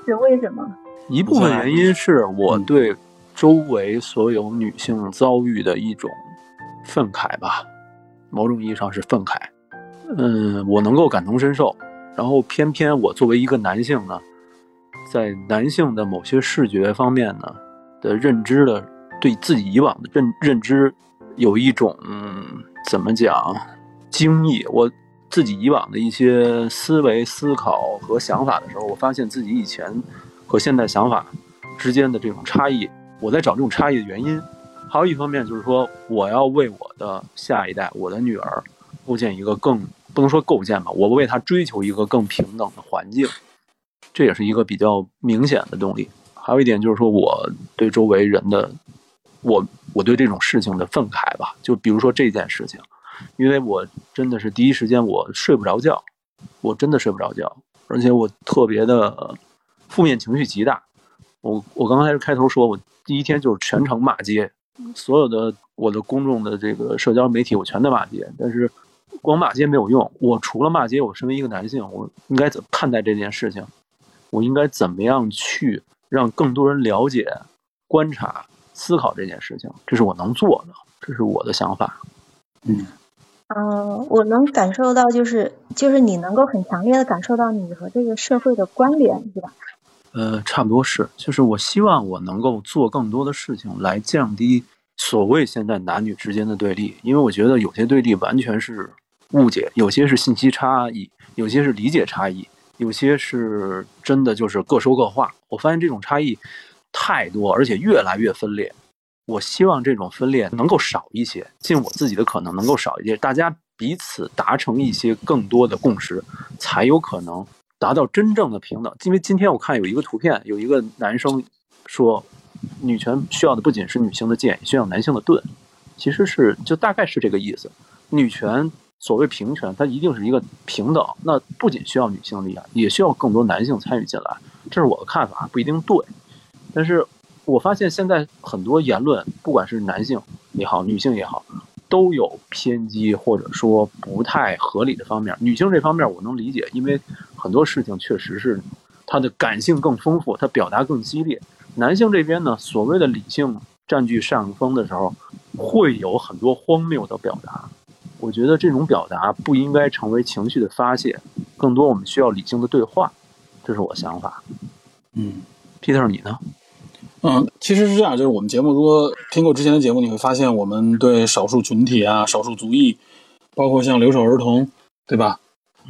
是为什么？一部分原因是我对周围所有女性遭遇的一种愤慨吧。某种意义上是愤慨。嗯，我能够感同身受。然后偏偏我作为一个男性呢，在男性的某些视觉方面呢的认知的，对自己以往的认认知有一种、嗯、怎么讲惊异。我自己以往的一些思维、思考和想法的时候，我发现自己以前和现在想法之间的这种差异，我在找这种差异的原因。还有一方面就是说，我要为我的下一代，我的女儿，构建一个更不能说构建吧，我为她追求一个更平等的环境，这也是一个比较明显的动力。还有一点就是说，我对周围人的，我我对这种事情的愤慨吧，就比如说这件事情，因为我真的是第一时间我睡不着觉，我真的睡不着觉，而且我特别的负面情绪极大。我我刚才开头说，我第一天就是全程骂街，所有的我的公众的这个社交媒体我全在骂街，但是光骂街没有用。我除了骂街，我身为一个男性，我应该怎么看待这件事情？我应该怎么样去让更多人了解、观察、思考这件事情？这是我能做的，这是我的想法。嗯嗯，我能感受到，就是就是你能够很强烈的感受到你和这个社会的关联，对吧？呃，差不多是，就是我希望我能够做更多的事情来降低所谓现在男女之间的对立，因为我觉得有些对立完全是误解，有些是信息差异，有些是理解差异，有些是真的就是各说各话。我发现这种差异太多，而且越来越分裂。我希望这种分裂能够少一些，尽我自己的可能能够少一些，大家彼此达成一些更多的共识，才有可能达到真正的平等。因为今天我看有一个图片，有一个男生说，女权需要的不仅是女性的剑，也需要男性的盾。其实是就大概是这个意思。女权所谓平权，它一定是一个平等，那不仅需要女性力量，也需要更多男性参与进来。这是我的看法，不一定对，但是。我发现现在很多言论，不管是男性也好，女性也好，都有偏激或者说不太合理的方面。女性这方面我能理解，因为很多事情确实是他的感性更丰富，他表达更激烈。男性这边呢，所谓的理性占据上风的时候，会有很多荒谬的表达。我觉得这种表达不应该成为情绪的发泄，更多我们需要理性的对话。这是我想法。嗯，Peter，你呢？嗯，其实是这样，就是我们节目如果听过之前的节目，你会发现我们对少数群体啊、少数族裔，包括像留守儿童，对吧？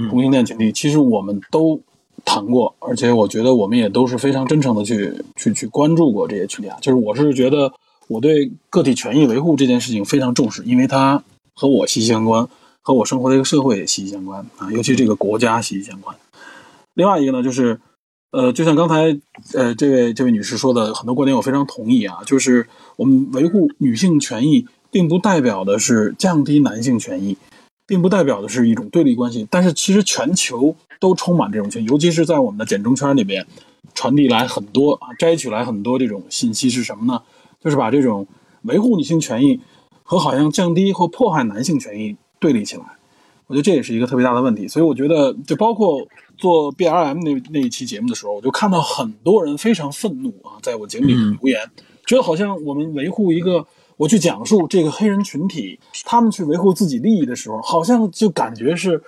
同性恋群体，其实我们都谈过，而且我觉得我们也都是非常真诚的去去去关注过这些群体啊。就是我是觉得我对个体权益维护这件事情非常重视，因为它和我息息相关，和我生活的一个社会也息息相关啊，尤其这个国家息息相关。另外一个呢，就是。呃，就像刚才呃这位这位女士说的很多观点，我非常同意啊。就是我们维护女性权益，并不代表的是降低男性权益，并不代表的是一种对立关系。但是其实全球都充满这种权，尤其是在我们的简中圈里边，传递来很多啊，摘取来很多这种信息是什么呢？就是把这种维护女性权益和好像降低或迫害男性权益对立起来。我觉得这也是一个特别大的问题。所以我觉得，就包括。做 B R M 那那一期节目的时候，我就看到很多人非常愤怒啊，在我节目里留言，觉得好像我们维护一个，我去讲述这个黑人群体，他们去维护自己利益的时候，好像就感觉是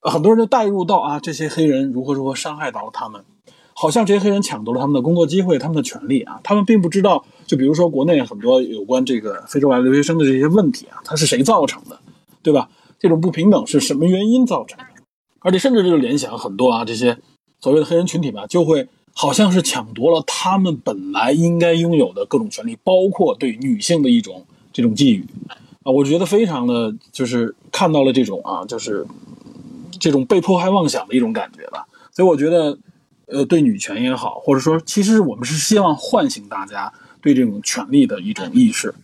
很多人就带入到啊，这些黑人如何如何伤害到了他们，好像这些黑人抢夺了他们的工作机会、他们的权利啊，他们并不知道，就比如说国内很多有关这个非洲来留学生的这些问题啊，它是谁造成的，对吧？这种不平等是什么原因造成的？而且甚至这个联想很多啊，这些所谓的黑人群体吧，就会好像是抢夺了他们本来应该拥有的各种权利，包括对女性的一种这种觊觎啊，我觉得非常的就是看到了这种啊，就是这种被迫害妄想的一种感觉吧。所以我觉得，呃，对女权也好，或者说，其实我们是希望唤醒大家对这种权利的一种意识。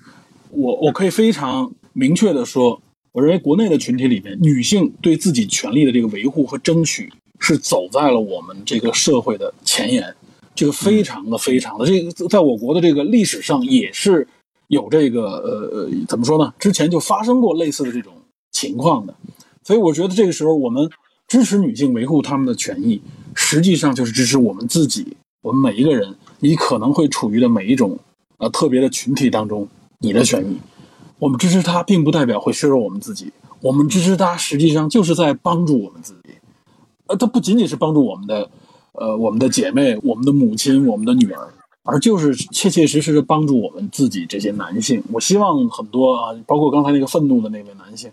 我我可以非常明确的说。我认为国内的群体里面，女性对自己权利的这个维护和争取，是走在了我们这个社会的前沿。这个非常的、非常的，这个在我国的这个历史上也是有这个呃呃，怎么说呢？之前就发生过类似的这种情况的。所以我觉得这个时候我们支持女性维护她们的权益，实际上就是支持我们自己，我们每一个人，你可能会处于的每一种呃特别的群体当中，你的权益。我们支持她，并不代表会削弱我们自己。我们支持她，实际上就是在帮助我们自己。呃，它不仅仅是帮助我们的，呃，我们的姐妹、我们的母亲、我们的女儿，而就是切切实实的帮助我们自己这些男性。我希望很多啊，包括刚才那个愤怒的那位男性，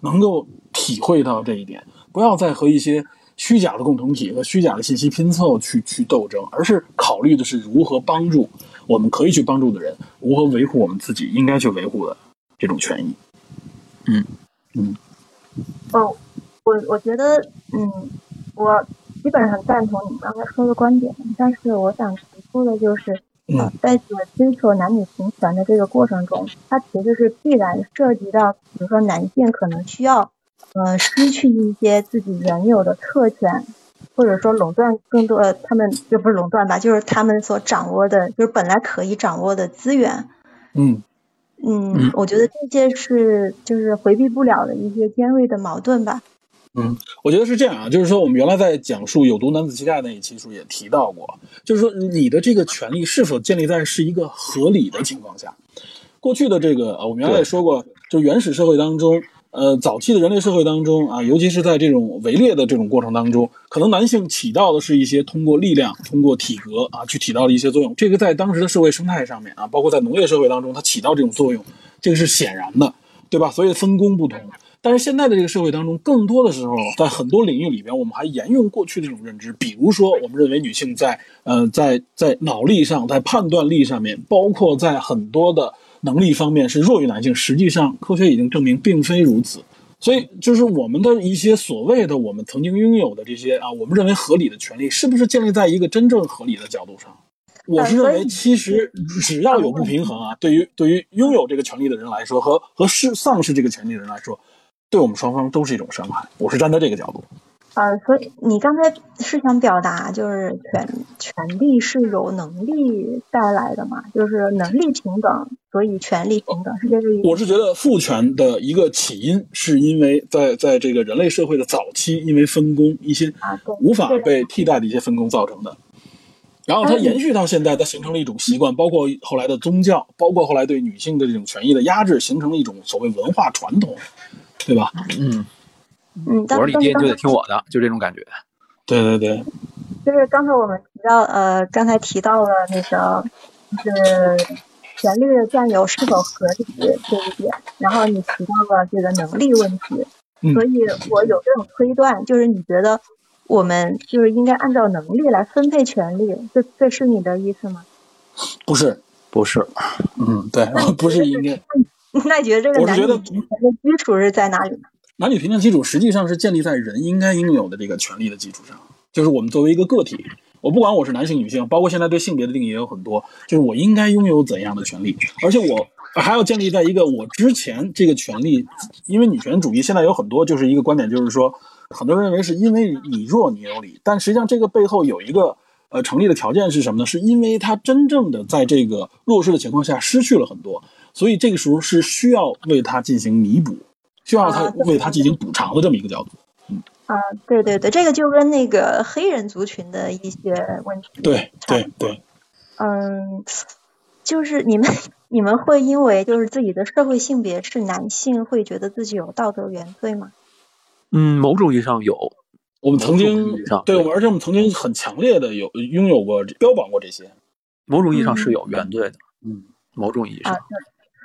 能够体会到这一点，不要再和一些虚假的共同体和虚假的信息拼凑去去斗争，而是考虑的是如何帮助我们可以去帮助的人，如何维护我们自己应该去维护的这种权益。嗯嗯。哦，我我觉得，嗯，我基本上赞同你刚才说的观点，但是我想提出的就是，呃，在追求男女平权的这个过程中，它其实是必然涉及到，比如说男性可能需要，呃，失去一些自己原有的特权，或者说垄断更多他们就不是垄断吧，就是他们所掌握的，就是本来可以掌握的资源。嗯。嗯，我觉得这些是就是回避不了的一些尖锐的矛盾吧。嗯，我觉得是这样啊，就是说我们原来在讲述有毒男子气概那一期时候也提到过，就是说你的这个权利是否建立在是一个合理的情况下。过去的这个啊，我们原来也说过，就原始社会当中。呃，早期的人类社会当中啊，尤其是在这种围猎的这种过程当中，可能男性起到的是一些通过力量、通过体格啊去起到的一些作用。这个在当时的社会生态上面啊，包括在农业社会当中，它起到这种作用，这个是显然的，对吧？所以分工不同。但是现在的这个社会当中，更多的时候，在很多领域里边，我们还沿用过去的这种认知，比如说，我们认为女性在呃在在脑力上、在判断力上面，包括在很多的。能力方面是弱于男性，实际上科学已经证明并非如此。所以，就是我们的一些所谓的我们曾经拥有的这些啊，我们认为合理的权利，是不是建立在一个真正合理的角度上？我是认为，其实只要有不平衡啊，对于对于拥有这个权利的人来说，和和失丧失这个权利的人来说，对我们双方都是一种伤害。我是站在这个角度。呃，所以你刚才是想表达，就是权权利是由能力带来的嘛？就是能力平等，所以权利平等，是这个意思？我是觉得父权的一个起因，是因为在在这个人类社会的早期，因为分工一些无法被替代的一些分工造成的。然后它延续到现在，它形成了一种习惯，包括后来的宗教，包括后来对女性的这种权益的压制，形成了一种所谓文化传统，对吧？嗯。嗯，我是你爹，你就得听我的，就这种感觉。对对对，就是刚才我们提到，呃，刚才提到了那个，就是权力的占有是否合理这一点，然后你提到了这个能力问题，所以我有这种推断，就是你觉得我们就是应该按照能力来分配权利，这这是你的意思吗？不是，不是，嗯，对，[LAUGHS] 不是应该。那你觉得这个男女平权的基础是在哪里呢？男女平等基础实际上是建立在人应该拥有的这个权利的基础上，就是我们作为一个个体，我不管我是男性女性，包括现在对性别的定义也有很多，就是我应该拥有怎样的权利，而且我还要建立在一个我之前这个权利，因为女权主义现在有很多就是一个观点，就是说很多人认为是因为你弱你有理，但实际上这个背后有一个呃成立的条件是什么呢？是因为他真正的在这个弱势的情况下失去了很多，所以这个时候是需要为他进行弥补。需要他为他进行补偿的这么一个角度，嗯啊，对对对，这个就跟那个黑人族群的一些问题对对对，嗯，就是你们你们会因为就是自己的社会性别是男性，会觉得自己有道德原罪吗？嗯，某种意义上有，我们曾经对我们，而且我们曾经很强烈的有拥有过标榜过这些，某种意义上是有原罪的，嗯，某种意义上。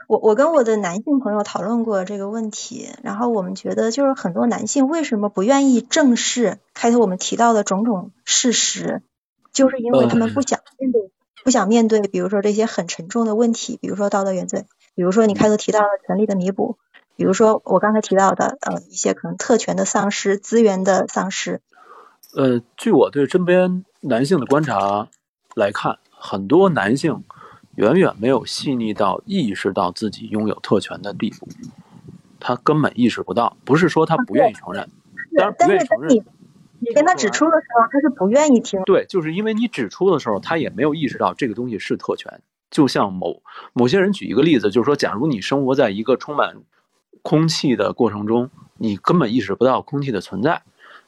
我我跟我的男性朋友讨论过这个问题，然后我们觉得就是很多男性为什么不愿意正视开头我们提到的种种事实，就是因为他们不想面对，不想面对，比如说这些很沉重的问题，比如说道德原罪，比如说你开头提到的权利的弥补，比如说我刚才提到的呃一些可能特权的丧失、资源的丧失。呃，据我对身边男性的观察来看，很多男性。远远没有细腻到意识到自己拥有特权的地步，他根本意识不到。不是说他不愿意承认，但是不愿意承认。你你跟他指出的时候，他是不愿意听。对，就是因为你指出的时候，他也没有意识到这个东西是特权。就像某某些人举一个例子，就是说，假如你生活在一个充满空气的过程中，你根本意识不到空气的存在。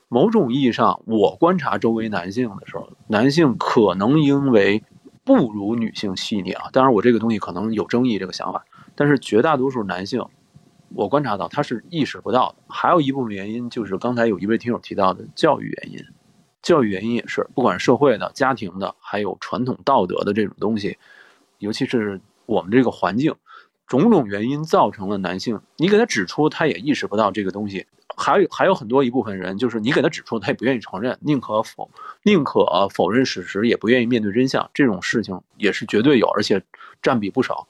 某种意义上，我观察周围男性的时候，男性可能因为。不如女性细腻啊！当然，我这个东西可能有争议，这个想法。但是绝大多数男性我观察到他是意识不到的。还有一部分原因就是刚才有一位听友提到的教育原因，教育原因也是，不管社会的、家庭的，还有传统道德的这种东西，尤其是我们这个环境，种种原因造成了男性，你给他指出，他也意识不到这个东西。还有还有很多一部分人，就是你给他指出，他也不愿意承认，宁可否宁可否认事实，也不愿意面对真相。这种事情也是绝对有，而且占比不少。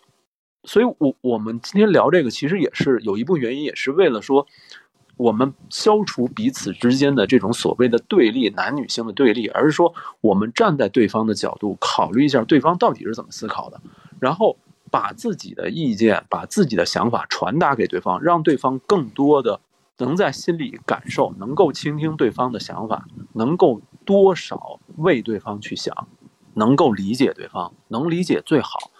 所以，我我们今天聊这个，其实也是有一部分原因，也是为了说，我们消除彼此之间的这种所谓的对立，男女性的对立，而是说，我们站在对方的角度，考虑一下对方到底是怎么思考的，然后把自己的意见、把自己的想法传达给对方，让对方更多的能在心里感受，能够倾听对方的想法，能够多少为对方去想，能够理解对方，能理解最好。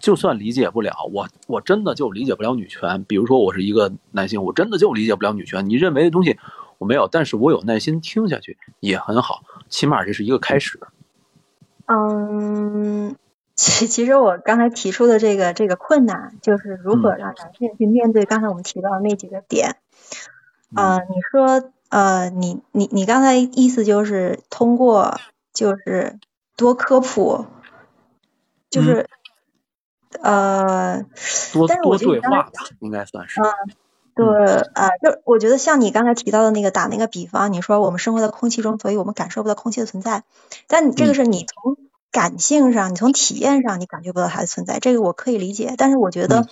就算理解不了，我我真的就理解不了女权。比如说，我是一个男性，我真的就理解不了女权。你认为的东西我没有，但是我有耐心听下去也很好，起码这是一个开始。嗯，其其实我刚才提出的这个这个困难，就是如何让男性去面对刚才我们提到的那几个点。啊，你说呃，你你你刚才意思就是通过就是多科普，就是。呃，多多对话吧，应该算是。嗯，对啊，就我觉得像你刚才提到的那个打那个比方，你说我们生活在空气中，所以我们感受不到空气的存在。但你这个是你从感性上，你从体验上，你感觉不到它的存在，这个我可以理解。但是我觉得，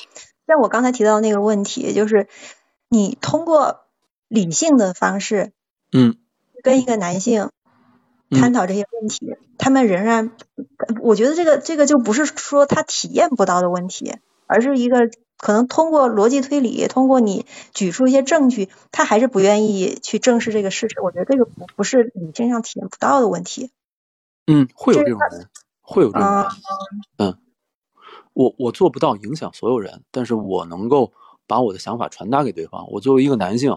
像我刚才提到的那个问题，就是你通过理性的方式，嗯，跟一个男性。探讨这些问题，他们仍然，我觉得这个这个就不是说他体验不到的问题，而是一个可能通过逻辑推理，通过你举出一些证据，他还是不愿意去正视这个事实。我觉得这个不不是理性上体验不到的问题。嗯，会有这种人，会有这种人。嗯，我我做不到影响所有人，但是我能够把我的想法传达给对方。我作为一个男性，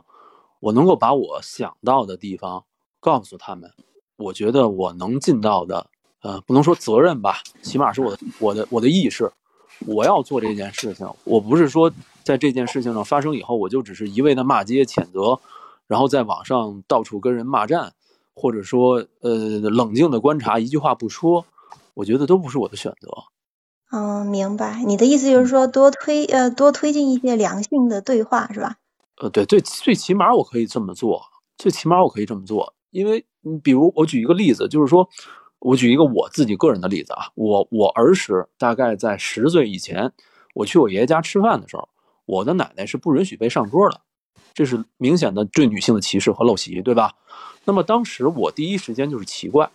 我能够把我想到的地方告诉他们。我觉得我能尽到的，呃，不能说责任吧，起码是我的我的我的意识，我要做这件事情。我不是说在这件事情上发生以后，我就只是一味的骂街谴责，然后在网上到处跟人骂战，或者说呃冷静的观察，一句话不说，我觉得都不是我的选择。嗯，明白。你的意思就是说多推呃多推进一些良性的对话是吧？呃，对，最最起码我可以这么做，最起码我可以这么做。因为，你比如我举一个例子，就是说，我举一个我自己个人的例子啊，我我儿时大概在十岁以前，我去我爷爷家吃饭的时候，我的奶奶是不允许被上桌的，这是明显的对女性的歧视和陋习，对吧？那么当时我第一时间就是奇怪，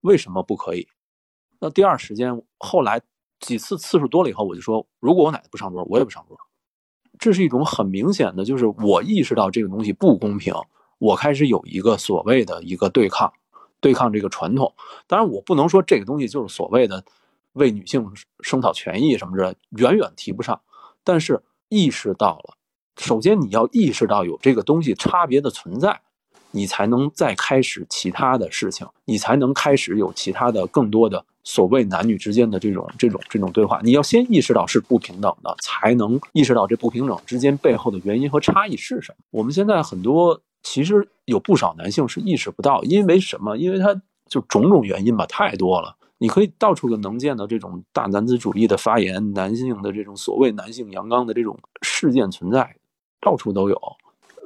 为什么不可以？那第二时间，后来几次次数多了以后，我就说，如果我奶奶不上桌，我也不上桌。这是一种很明显的，就是我意识到这个东西不公平。我开始有一个所谓的一个对抗，对抗这个传统。当然，我不能说这个东西就是所谓的为女性声讨权益什么的，远远提不上。但是意识到了，首先你要意识到有这个东西差别的存在，你才能再开始其他的事情，你才能开始有其他的更多的所谓男女之间的这种这种这种对话。你要先意识到是不平等的，才能意识到这不平等之间背后的原因和差异是什么。我们现在很多。其实有不少男性是意识不到，因为什么？因为他就种种原因吧，太多了。你可以到处都能见到这种大男子主义的发言，男性的这种所谓男性阳刚的这种事件存在，到处都有。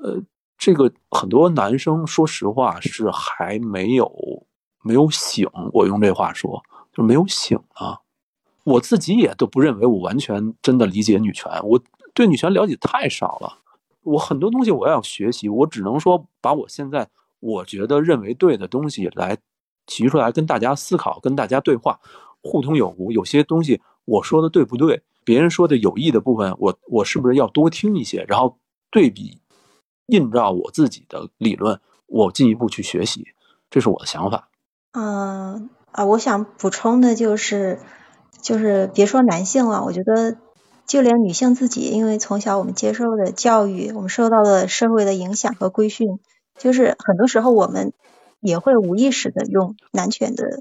呃，这个很多男生说实话是还没有没有醒，我用这话说，就没有醒啊。我自己也都不认为我完全真的理解女权，我对女权了解太少了。我很多东西我要学习，我只能说把我现在我觉得认为对的东西来提出来跟大家思考，跟大家对话，互通有无。有些东西我说的对不对？别人说的有益的部分，我我是不是要多听一些，然后对比映照我自己的理论，我进一步去学习，这是我的想法。嗯啊，我想补充的就是，就是别说男性了，我觉得。就连女性自己，因为从小我们接受的教育，我们受到的社会的影响和规训，就是很多时候我们也会无意识的用男权的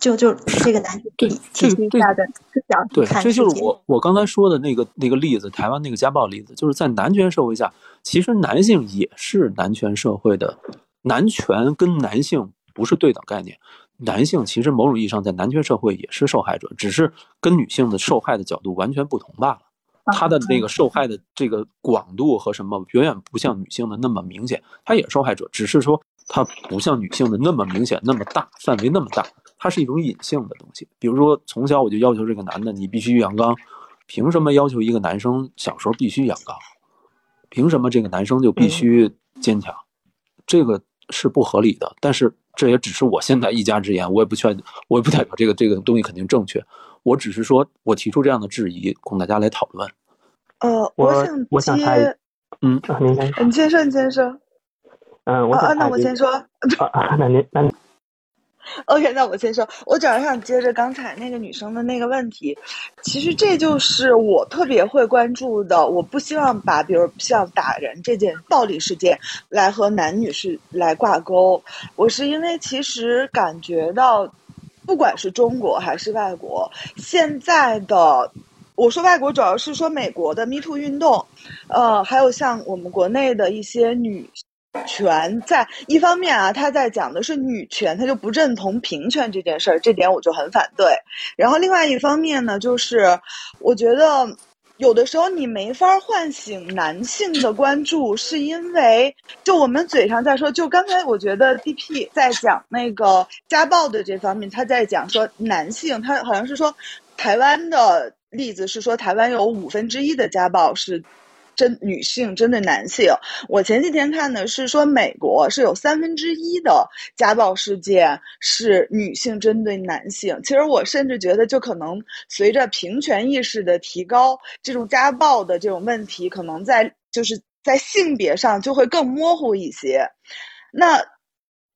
就就这个男性对体系下的思想对。这就是我我刚才说的那个那个例子，台湾那个家暴例子，就是在男权社会下，其实男性也是男权社会的，男权跟男性不是对等概念，男性其实某种意义上在男权社会也是受害者，只是跟女性的受害的角度完全不同罢了。他的那个受害的这个广度和什么远远不像女性的那么明显，他也是受害者，只是说他不像女性的那么明显、那么大范围那么大，它是一种隐性的东西。比如说，从小我就要求这个男的你必须阳刚，凭什么要求一个男生小时候必须阳刚？凭什么这个男生就必须坚强？这个是不合理的。但是这也只是我现在一家之言，我也不劝，我也不代表这个这个东西肯定正确。我只是说我提出这样的质疑，供大家来讨论。呃，我想我想接，嗯，啊，您先说，你先说，你先说。嗯，我啊那我先说。啊啊，那您那 [LAUGHS] OK，那我先说，我主要想接着刚才那个女生的那个问题，其实这就是我特别会关注的。我不希望把比如像打人这件暴力事件来和男女是来挂钩，我是因为其实感觉到，不管是中国还是外国，现在的。我说外国主要是说美国的 Me Too 运动，呃，还有像我们国内的一些女权在一方面啊，他在讲的是女权，他就不认同平权这件事儿，这点我就很反对。然后另外一方面呢，就是我觉得有的时候你没法唤醒男性的关注，是因为就我们嘴上在说，就刚才我觉得 DP 在讲那个家暴的这方面，他在讲说男性，他好像是说台湾的例子是说台湾有五分之一的家暴是。针女性针对男性，我前几天看的是说美国是有三分之一的家暴事件是女性针对男性。其实我甚至觉得，就可能随着平权意识的提高，这种家暴的这种问题，可能在就是在性别上就会更模糊一些。那。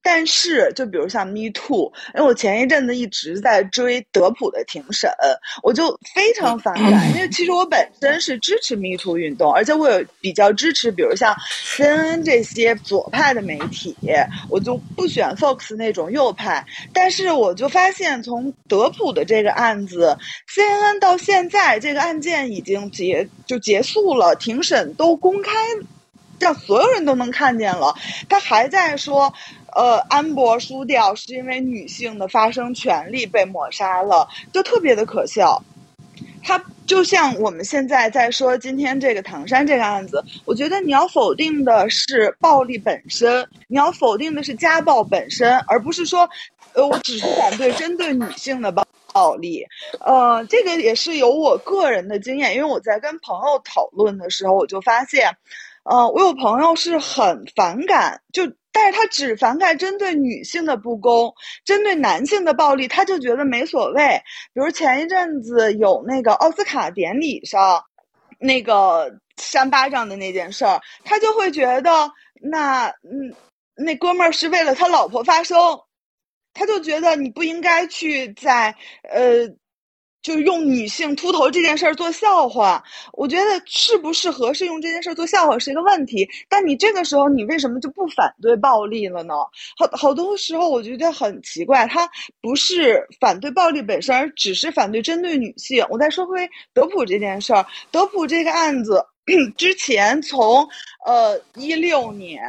但是，就比如像 Me Too，因为我前一阵子一直在追德普的庭审，我就非常反感。因为其实我本身是支持 Me Too 运动，而且我有比较支持，比如像 CNN 这些左派的媒体，我就不选 Fox 那种右派。但是我就发现，从德普的这个案子，CNN 到现在这个案件已经结就结束了，庭审都公开，让所有人都能看见了，他还在说。呃，安博输掉是因为女性的发声权利被抹杀了，就特别的可笑。他就像我们现在在说今天这个唐山这个案子，我觉得你要否定的是暴力本身，你要否定的是家暴本身，而不是说，呃，我只是反对针对女性的暴暴力。呃，这个也是有我个人的经验，因为我在跟朋友讨论的时候，我就发现，呃，我有朋友是很反感就。但是他只反感针对女性的不公，针对男性的暴力，他就觉得没所谓。比如前一阵子有那个奥斯卡典礼上，那个扇巴掌的那件事儿，他就会觉得那嗯，那哥们儿是为了他老婆发声，他就觉得你不应该去在呃。就是用女性秃头这件事儿做笑话，我觉得适不适合是用这件事儿做笑话是一个问题。但你这个时候，你为什么就不反对暴力了呢？好，好多时候我觉得很奇怪，他不是反对暴力本身，而只是反对针对女性。我再说回德普这件事儿，德普这个案子。[CLEARS THROAT] 之前从呃一六年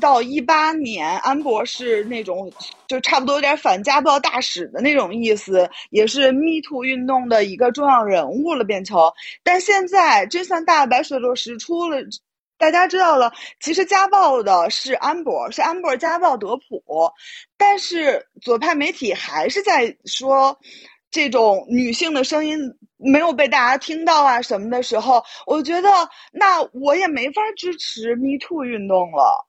到一八年，安博是那种就差不多有点反家暴大使的那种意思，也是 Me Too 运动的一个重要人物了，变成。但现在真相大白，水落石出了，大家知道了，其实家暴的是安博，是安博家暴德普，但是左派媒体还是在说。这种女性的声音没有被大家听到啊什么的时候，我觉得那我也没法支持 Me Too 运动了。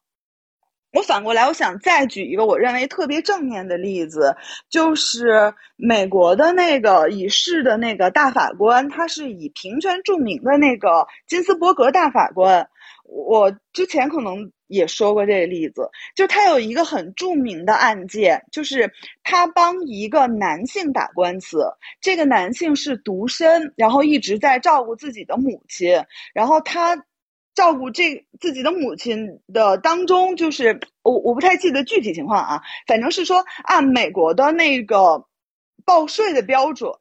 我反过来，我想再举一个我认为特别正面的例子，就是美国的那个已逝的那个大法官，他是以平权著名的那个金斯伯格大法官。我之前可能。也说过这个例子，就他有一个很著名的案件，就是他帮一个男性打官司，这个男性是独身，然后一直在照顾自己的母亲，然后他照顾这自己的母亲的当中，就是我我不太记得具体情况啊，反正是说按美国的那个报税的标准，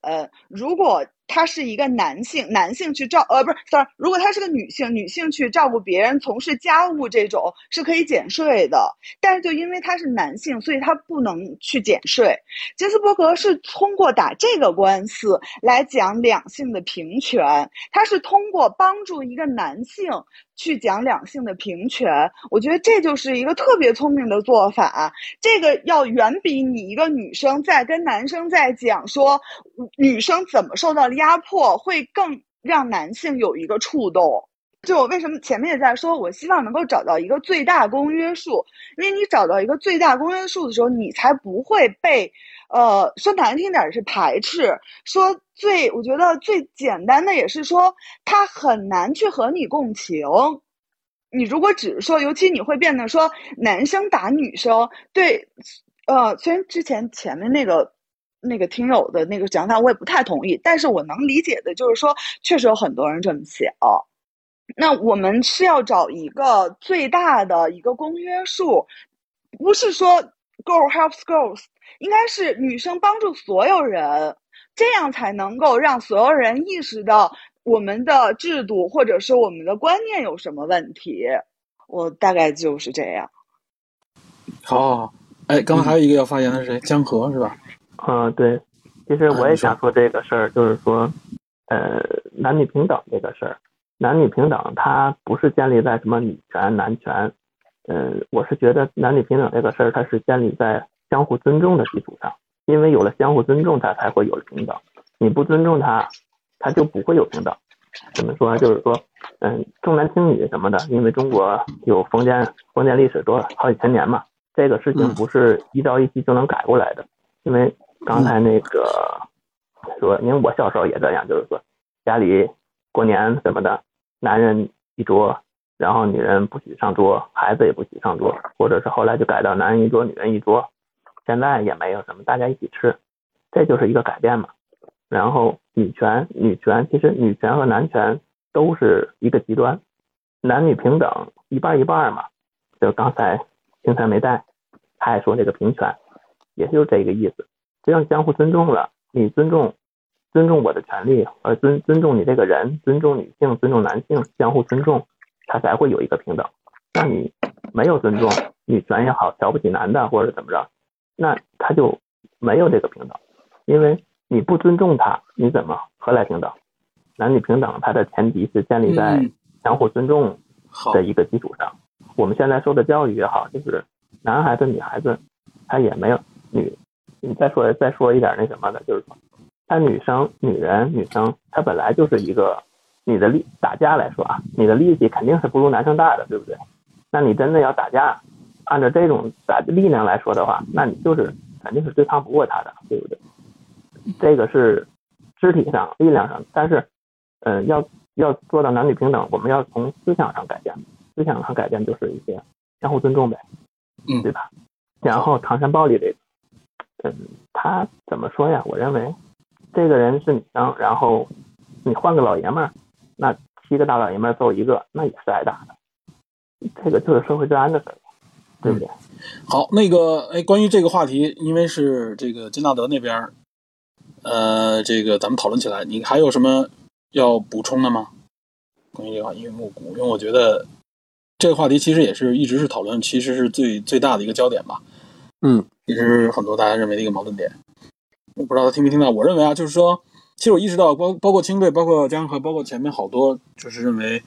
如果他是一个男性，男性去照呃不是，sorry，如果他是个女性，女性去照顾别人、从事家务这种是可以减税的。但是就因为他是男性，所以他不能去减税。杰斯伯格是通过打这个官司来讲两性的平权，他是通过帮助一个男性去讲两性的平权。我觉得这就是一个特别聪明的做法，这个要远比你一个女生在跟男生在讲说女生怎么受到。压迫会更让男性有一个触动。就我为什么前面也在说，我希望能够找到一个最大公约数，因为你找到一个最大公约数的时候，你才不会被，呃，说难听点是排斥。说最，我觉得最简单的也是说，他很难去和你共情。你如果只是说，尤其你会变得说男生打女生，对，呃，虽然之前前面那个。那个听友的那个讲法，我也不太同意，但是我能理解的就是说，确实有很多人这么想。那我们是要找一个最大的一个公约数，不是说 girl helps girls，应该是女生帮助所有人，这样才能够让所有人意识到我们的制度或者是我们的观念有什么问题。我大概就是这样。好，哎，刚刚还有一个要发言的是谁？江河是吧？嗯，对，其实我也想说这个事儿，就是说，呃，男女平等这个事儿，男女平等它不是建立在什么女权男权，嗯，我是觉得男女平等这个事儿，它是建立在相互尊重的基础上，因为有了相互尊重，它才会有平等。你不尊重他，他就不会有平等。怎么说？就是说，嗯，重男轻女什么的，因为中国有封建封建历史多好几千年嘛，这个事情不是一朝一夕就能改过来的，因为。刚才那个说，因为我小时候也这样，就是说家里过年什么的，男人一桌，然后女人不许上桌，孩子也不许上桌，或者是后来就改到男人一桌，女人一桌，现在也没有什么，大家一起吃，这就是一个改变嘛。然后女权，女权其实女权和男权都是一个极端，男女平等一半一半嘛。就刚才青才没在，他也说这个平权，也就这个意思。这样相互尊重了，你尊重尊重我的权利，而尊尊重你这个人，尊重女性，尊重男性，相互尊重，他才会有一个平等。那你没有尊重女权也好，瞧不起男的或者怎么着，那他就没有这个平等，因为你不尊重他，你怎么何来平等？男女平等它的前提是建立在相互尊重的一个基础上。我们现在受的教育也好，就是男孩子女孩子他也没有女。你再说再说一点那什么的，就是说，他女生、女人、女生，她本来就是一个你的力打架来说啊，你的力气肯定是不如男生大的，对不对？那你真的要打架，按照这种打力量来说的话，那你就是肯定是对抗不过他的，对不对？这个是肢体上、力量上，但是，嗯，要要做到男女平等，我们要从思想上改变，思想上改变就是一些相互尊重呗，嗯，对吧？然后唐山暴力这个。嗯，他怎么说呀？我认为，这个人是你生，然后你换个老爷们儿，那七个大老爷们儿揍一个，那也是挨打的。这个就是社会治安的事儿，对不对？好，那个，哎，关于这个话题，因为是这个金纳德那边，呃，这个咱们讨论起来，你还有什么要补充的吗？关于这个话，因为木谷，因为我觉得这个话题其实也是一直是讨论，其实是最最大的一个焦点吧。嗯。也是很多大家认为的一个矛盾点，我不知道他听没听到。我认为啊，就是说，其实我意识到，包包括清队，包括江河，包括前面好多，就是认为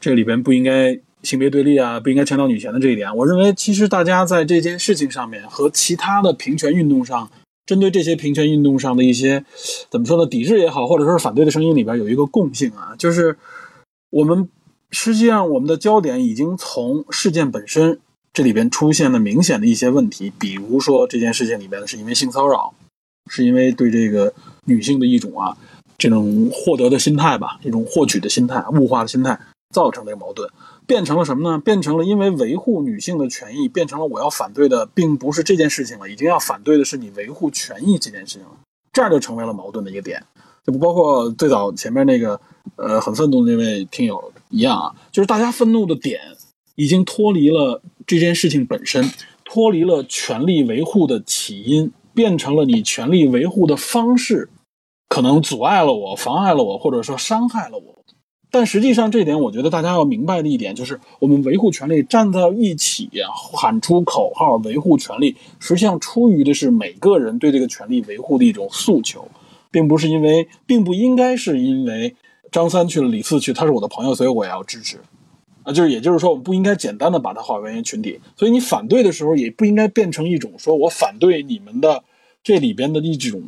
这里边不应该性别对立啊，不应该强调女权的这一点。我认为，其实大家在这件事情上面和其他的平权运动上，针对这些平权运动上的一些怎么说呢，抵制也好，或者说是反对的声音里边有一个共性啊，就是我们实际上我们的焦点已经从事件本身。这里边出现了明显的一些问题，比如说这件事情里边是因为性骚扰，是因为对这个女性的一种啊这种获得的心态吧，一种获取的心态、物化的心态造成的矛盾，变成了什么呢？变成了因为维护女性的权益，变成了我要反对的并不是这件事情了，已经要反对的是你维护权益这件事情了，这样就成为了矛盾的一个点。就不包括最早前面那个呃很愤怒的那位听友一样啊，就是大家愤怒的点已经脱离了。这件事情本身脱离了权力维护的起因，变成了你权利维护的方式，可能阻碍了我、妨碍了我，或者说伤害了我。但实际上，这点我觉得大家要明白的一点就是，我们维护权利站在一起，喊出口号维护权利，实际上出于的是每个人对这个权利维护的一种诉求，并不是因为，并不应该是因为张三去了，李四去，他是我的朋友，所以我要支持。啊，就是也就是说，我们不应该简单的把它划为群体。所以你反对的时候，也不应该变成一种说我反对你们的这里边的一种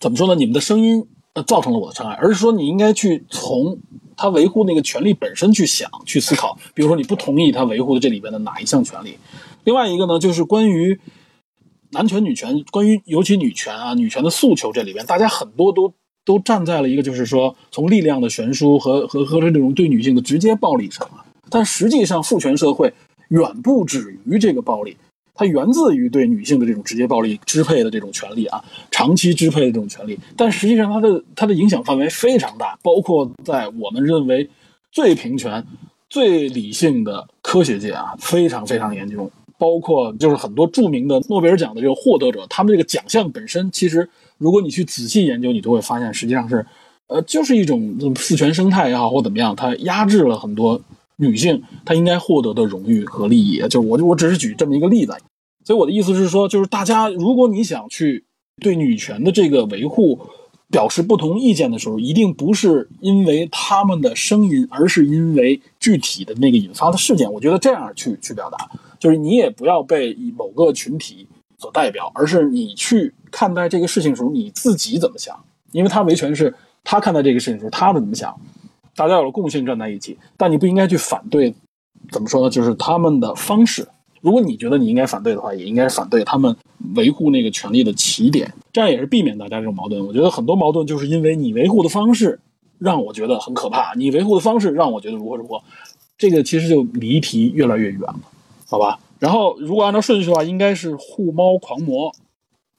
怎么说呢？你们的声音呃造成了我的伤害，而是说你应该去从。他维护那个权利本身去想去思考，比如说你不同意他维护的这里边的哪一项权利。另外一个呢，就是关于男权女权，关于尤其女权啊，女权的诉求这里边，大家很多都都站在了一个就是说从力量的悬殊和和和这种对女性的直接暴力上啊但实际上父权社会远不止于这个暴力。它源自于对女性的这种直接暴力支配的这种权利啊，长期支配的这种权利，但实际上它的它的影响范围非常大，包括在我们认为最平权、最理性的科学界啊，非常非常严重。包括就是很多著名的诺贝尔奖的这个获得者，他们这个奖项本身，其实如果你去仔细研究，你都会发现，实际上是，呃，就是一种父权生态也好，或怎么样，它压制了很多。女性她应该获得的荣誉和利益，就是我我只是举这么一个例子，所以我的意思是说，就是大家如果你想去对女权的这个维护表示不同意见的时候，一定不是因为他们的声音，而是因为具体的那个引发的事件。我觉得这样去去表达，就是你也不要被某个群体所代表，而是你去看待这个事情的时候，你自己怎么想？因为他维权是他看待这个事情的时候，他怎么想？大家有了共性站在一起，但你不应该去反对，怎么说呢？就是他们的方式。如果你觉得你应该反对的话，也应该反对他们维护那个权利的起点，这样也是避免大家这种矛盾。我觉得很多矛盾就是因为你维护的方式让我觉得很可怕，你维护的方式让我觉得如何如何，这个其实就离题越来越远了，好吧？然后如果按照顺序的话，应该是护猫狂魔，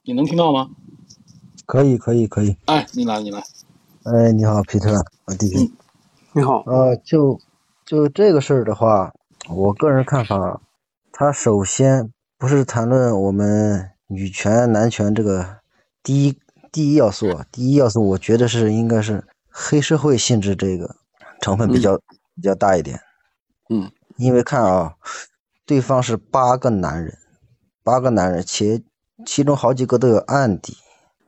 你能听到吗？可以，可以，可以。哎，你来，你来。哎，你好，皮特，我弟弟。你好，呃，就就这个事儿的话，我个人看法，他首先不是谈论我们女权男权这个第一第一要素，第一要素，我觉得是应该是黑社会性质这个成分比较比较大一点。嗯，因为看啊，对方是八个男人，八个男人，且其中好几个都有案底，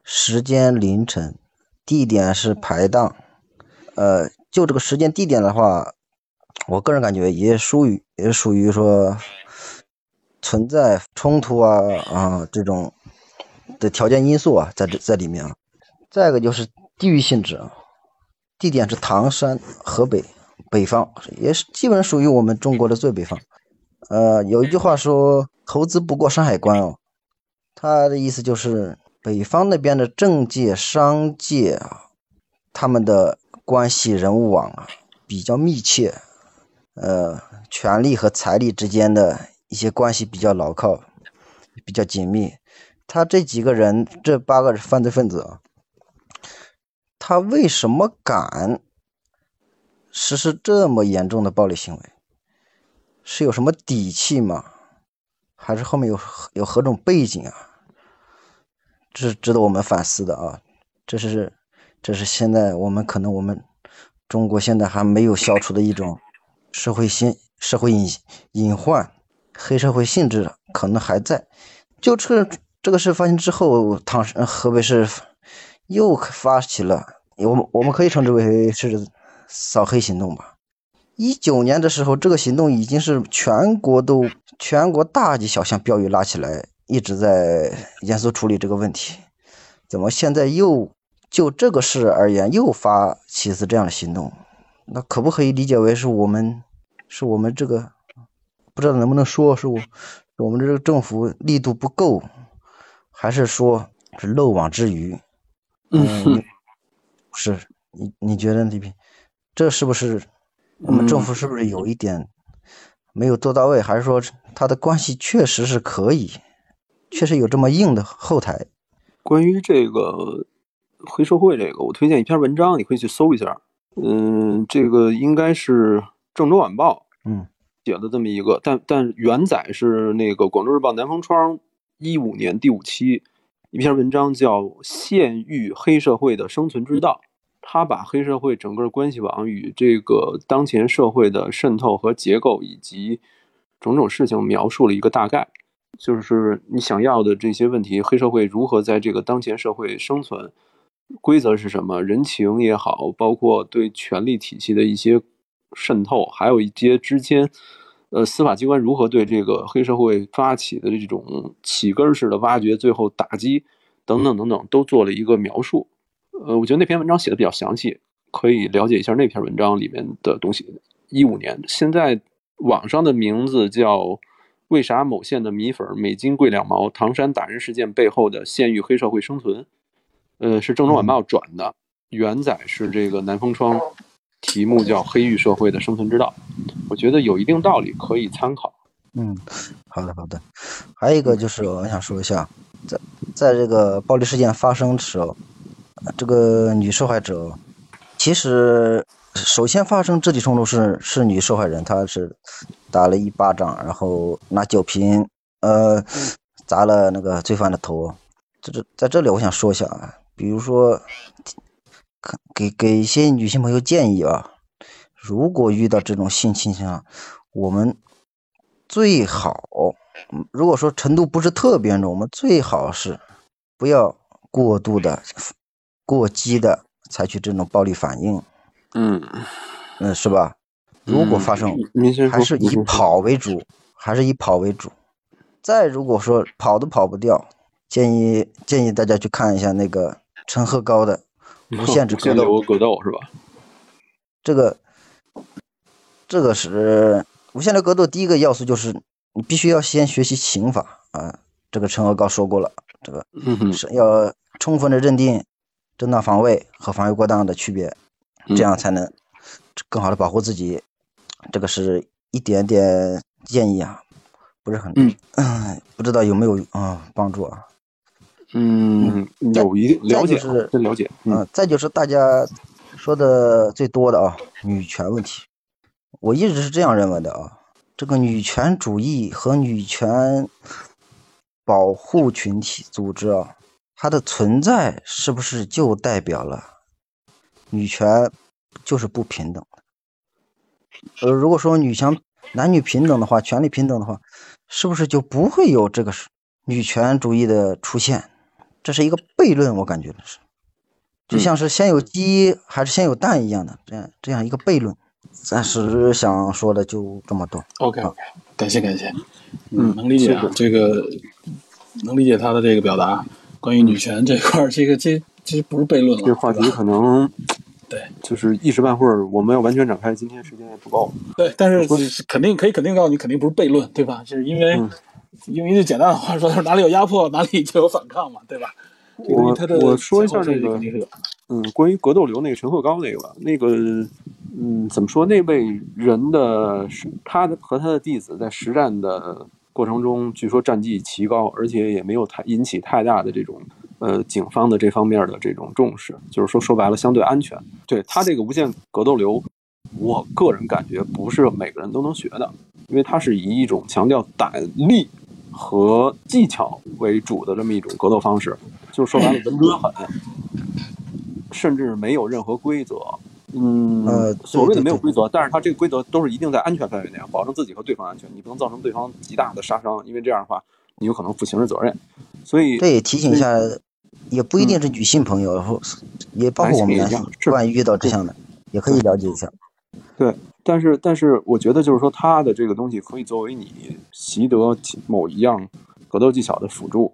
时间凌晨，地点是排档，呃。就这个时间地点的话，我个人感觉也属于也属于说存在冲突啊啊这种的条件因素啊，在这在里面啊。再一个就是地域性质啊，地点是唐山河北北方，也是基本属于我们中国的最北方。呃，有一句话说“投资不过山海关”哦，他的意思就是北方那边的政界、商界啊，他们的。关系人物网啊比较密切，呃，权力和财力之间的一些关系比较牢靠，比较紧密。他这几个人，这八个犯罪分子啊，他为什么敢实施这么严重的暴力行为？是有什么底气吗？还是后面有有何种背景啊？这是值得我们反思的啊！这是。这是现在我们可能我们中国现在还没有消除的一种社会性社会隐隐患，黑社会性质可能还在。就这这个事发生之后，唐山河北市又发起了，我们我们可以称之为是扫黑行动吧。一九年的时候，这个行动已经是全国都全国大街小巷标语拉起来，一直在严肃处理这个问题。怎么现在又？就这个事而言，又发起次这样的行动，那可不可以理解为是我们，是我们这个不知道能不能说是我，我们这个政府力度不够，还是说是漏网之鱼？嗯，是你你觉得这边这是不是我们政府是不是有一点没有做到位？还是说他的关系确实是可以，确实有这么硬的后台？关于这个。黑社会这个，我推荐一篇文章，你可以去搜一下。嗯，这个应该是《郑州晚报》嗯写的这么一个，但但原载是那个《广州日报》南方窗一五年第五期。一篇文章叫《县域黑社会的生存之道》，他把黑社会整个关系网与这个当前社会的渗透和结构以及种种事情描述了一个大概，就是你想要的这些问题，黑社会如何在这个当前社会生存，规则是什么，人情也好，包括对权力体系的一些渗透，还有一些之间。呃，司法机关如何对这个黑社会发起的这种起根式的挖掘，最后打击等等等等，都做了一个描述。呃，我觉得那篇文章写的比较详细，可以了解一下那篇文章里面的东西。一五年，现在网上的名字叫《为啥某县的米粉每斤贵两毛？唐山打人事件背后的县域黑社会生存》。呃，是《郑州晚报》转的，原载是这个南风窗。题目叫《黑域社会的生存之道》，我觉得有一定道理，可以参考。嗯，好的好的。还有一个就是我想说一下，在在这个暴力事件发生的时候，这个女受害者其实首先发生肢体冲突是是女受害人，她是打了一巴掌，然后拿酒瓶呃砸了那个罪犯的头。这这在这里我想说一下啊，比如说。给给一些女性朋友建议啊，如果遇到这种性倾向，我们最好，如果说程度不是特别严重，我们最好是不要过度的、过激的采取这种暴力反应。嗯嗯，是吧？如果发生，还是以跑为主，还是以跑为主。再如果说跑都跑不掉，建议建议大家去看一下那个陈赫高的。[LAUGHS] 无限制格斗，格斗是吧？这个，这个是无限制格斗。第一个要素就是你必须要先学习刑法啊。这个陈赫高说过了，这个是要充分的认定正当防卫和防卫过当的区别，这样才能更好的保护自己。这个是一点点建议啊，不是很，嗯，[CLEARS THROAT] 不知道有没有啊帮助啊。嗯，有一定了解，是真了解。嗯，再就是大家说的最多的啊，女权问题，我一直是这样认为的啊。这个女权主义和女权保护群体组织啊，它的存在是不是就代表了女权就是不平等的？呃，如果说女权男女平等的话，权利平等的话，是不是就不会有这个女权主义的出现？这是一个悖论，我感觉是，就像是先有鸡还是先有蛋一样的这样这样一个悖论。暂时想说的就这么多。OK OK，感谢感谢，嗯，能理解啊，这个能理解他的这个表达。关于女权这块儿，这个这这不是悖论了。这话题可能对，就是一时半会儿我们要完全展开，今天时间也不够。对，但是肯定可以肯定告诉你，肯定不是悖论，对吧？就是因为。用一句简单的话说，就是哪里有压迫，哪里就有反抗嘛，对吧？我我说一下那个，嗯，关于格斗流那个陈鹤高那个吧，那个，嗯，怎么说？那位人的他的和他的弟子在实战的过程中，据说战绩奇高，而且也没有太引起太大的这种呃警方的这方面的这种重视，就是说说白了相对安全。对他这个无限格斗流，我个人感觉不是每个人都能学的，因为他是以一种强调胆力。和技巧为主的这么一种格斗方式，就是说白了，稳准狠，甚至没有任何规则。嗯，所谓的没有规则，但是它这个规则都是一定在安全范围内，保证自己和对方安全。你不能造成对方极大的杀伤，因为这样的话，你有可能负刑事责任。所以，这也提醒一下，也不一定是女性朋友，然后也包括我们男性，万一遇到这样的，也可以了解一下。对。但是，但是，我觉得就是说，他的这个东西可以作为你习得某一样格斗技巧的辅助。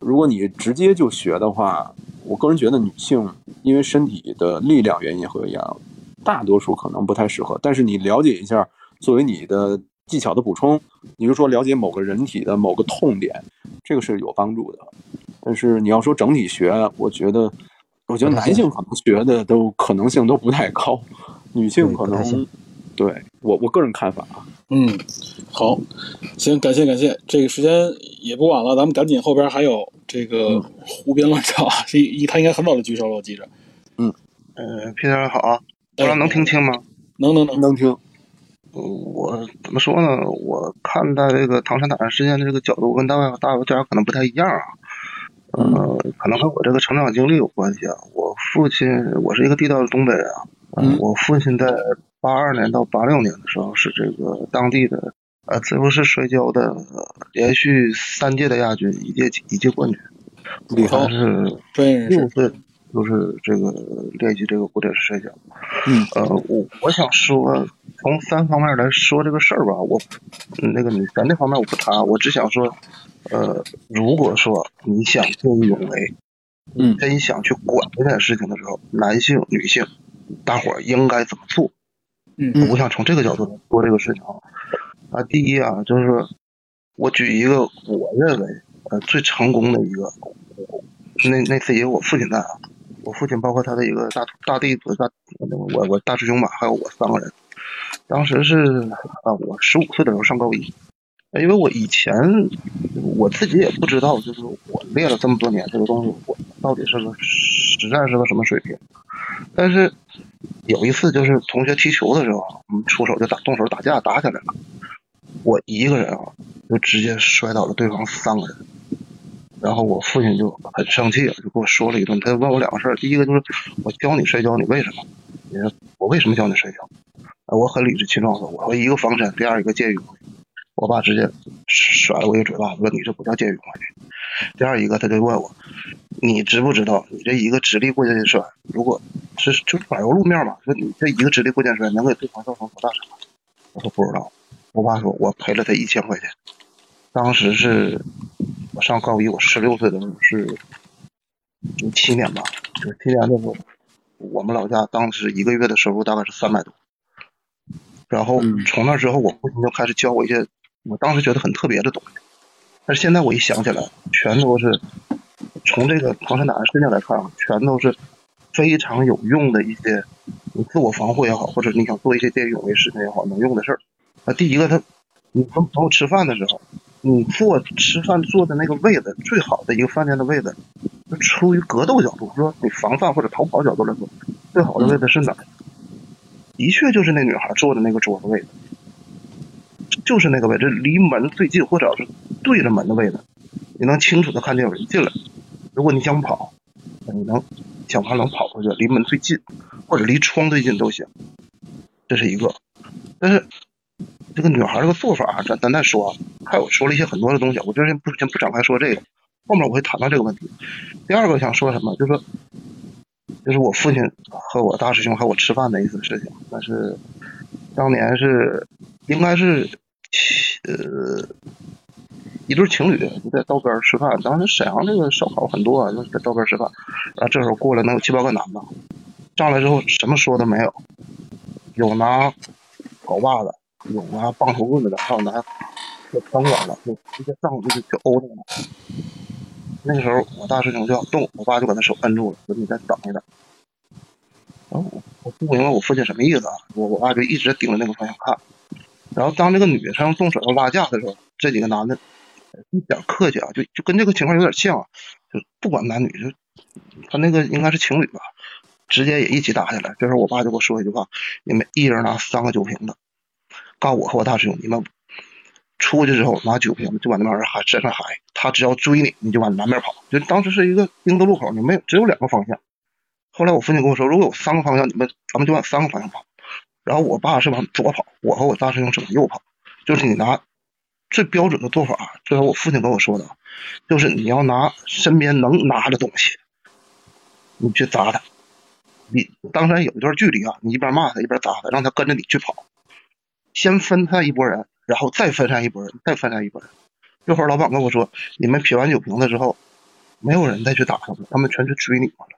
如果你直接就学的话，我个人觉得女性因为身体的力量原因和样，大多数可能不太适合。但是你了解一下，作为你的技巧的补充，你就说了解某个人体的某个痛点，这个是有帮助的。但是你要说整体学，我觉得，我觉得男性可能学的都可能性都不太高，女性可能。对我我个人看法啊，嗯，好，行，感谢感谢，这个时间也不晚了，咱们赶紧后边还有这个胡编乱造，一一他应该很早就举手了，我记着，嗯，呃，P 先生好，不知道能听清吗？能能能能听，我怎么说呢？我看待这个唐山打人事件的这个角度跟大外大家可能不太一样啊，呃，可能和我这个成长经历有关系啊。我父亲，我是一个地道的东北人啊。嗯我父亲在八二年到八六年的时候是这个当地的呃自由式摔跤的、呃连续三届的亚军，一届一届冠军。厉害他是专业人士六岁就是这个练习这个古典式摔跤。嗯呃，我我想说，从三方面来说这个事儿吧，我嗯那个女权这方面我不谈，我只想说，呃，如果说你想见义勇为，嗯真想去管这件事情的时候，男性、女性，大伙儿应该怎么做？嗯。我想从这个角度来说这个事情。啊。啊，第一啊，就是我举一个我认为呃最成功的一个，那那次也有我父亲在啊，我父亲包括他的一个大大弟子大我我大师兄吧，还有我三个人，当时是啊我十五岁的时候上高一，因为我以前我自己也不知道，就是我练了这么多年这个东西，我到底是个实战是个什么水平。但是有一次就是同学踢球的时候，我们出手就打动手打架打起来了，我一个人啊就直接摔倒了对方三个人。然后我父亲就很生气，就跟我说了一顿。他就问我两个事儿，第一个就是我教你摔跤，你为什么？你说我为什么教你摔跤？我很理直气壮的，我说一个防身，第二一个借喻。我爸直接甩了我一个嘴巴子，说你这不叫借喻攻击。第二一个他就问我，你知不知道你这一个直立过肩摔，如果是就是柏油路面嘛，说你这一个直立过肩摔能给对方造成多大伤害？我说不知道。我爸说我赔了他一千块钱。当时是我上高一，我十六岁的时候是九七年吧，九七年的时候，我们老家当时一个月的收入大概是三百多。然后从那之后，我父亲就开始教我一些我当时觉得很特别的东西，但是现在我一想起来，全都是从这个唐山打人事件来看啊，全都是非常有用的一些你自我防护也好，或者你想做一些见义勇为事情也好，能用的事儿。啊，第一个，他你跟朋友吃饭的时候，你坐吃饭坐的那个位子，最好的一个饭店的位子，就出于格斗角度，说你防范或者逃跑角度来说，最好的位置是哪儿？的确就是那女孩坐的那个桌子位置，就是那个位置，离门最近，或者是对着门的位置，你能清楚的看见有人进来。如果你想跑，你能想法能跑过去，离门最近，或者离窗最近都行。这是一个，但是这个女孩这个做法，咱咱再说，还有说了一些很多的东西，我这先不先不展开说这个，后面我会谈到这个问题。第二个想说什么，就是。就是我父亲和我大师兄和我吃饭的一次事情，那是当年是应该是呃一对情侣就在道边吃饭，当时沈阳这个烧烤很多啊，就在道边吃饭，然后这时候过来能有七八个男的，上来之后什么说都没有，有拿镐把子，有拿棒球棍子的，还有拿钢管的，就直接上去就去殴那个。那个时候我大师兄就要动，我爸就把他手摁住了，说你再等一等。然后我我不明白我父亲什么意思啊，我我爸就一直盯着那个方向看。然后当这个女生动手要拉架的时候，这几个男的一点客气啊，就就跟这个情况有点像，就不管男女，就他那个应该是情侣吧，直接也一起打下来。这时候我爸就给我说一句话：你们一人拿三个酒瓶子，告我和我大师兄，你们出去之后拿酒瓶子就往那边喊身上喊，他只要追你，你就往南边跑。就当时是一个丁字路口，你没有只有两个方向。后来我父亲跟我说，如果有三个方向，你们咱们就往三个方向跑。然后我爸是往左跑，我和我大师兄是往右跑。就是你拿最标准的做法，这是我父亲跟我说的，就是你要拿身边能拿的东西，你去砸他。你当然有一段距离啊，你一边骂他一边砸他，让他跟着你去跑。先分散一拨人，然后再分散一拨人，再分散一拨人。这会儿老板跟我说，你们撇完酒瓶子之后，没有人再去打他们，他们全去追你们了。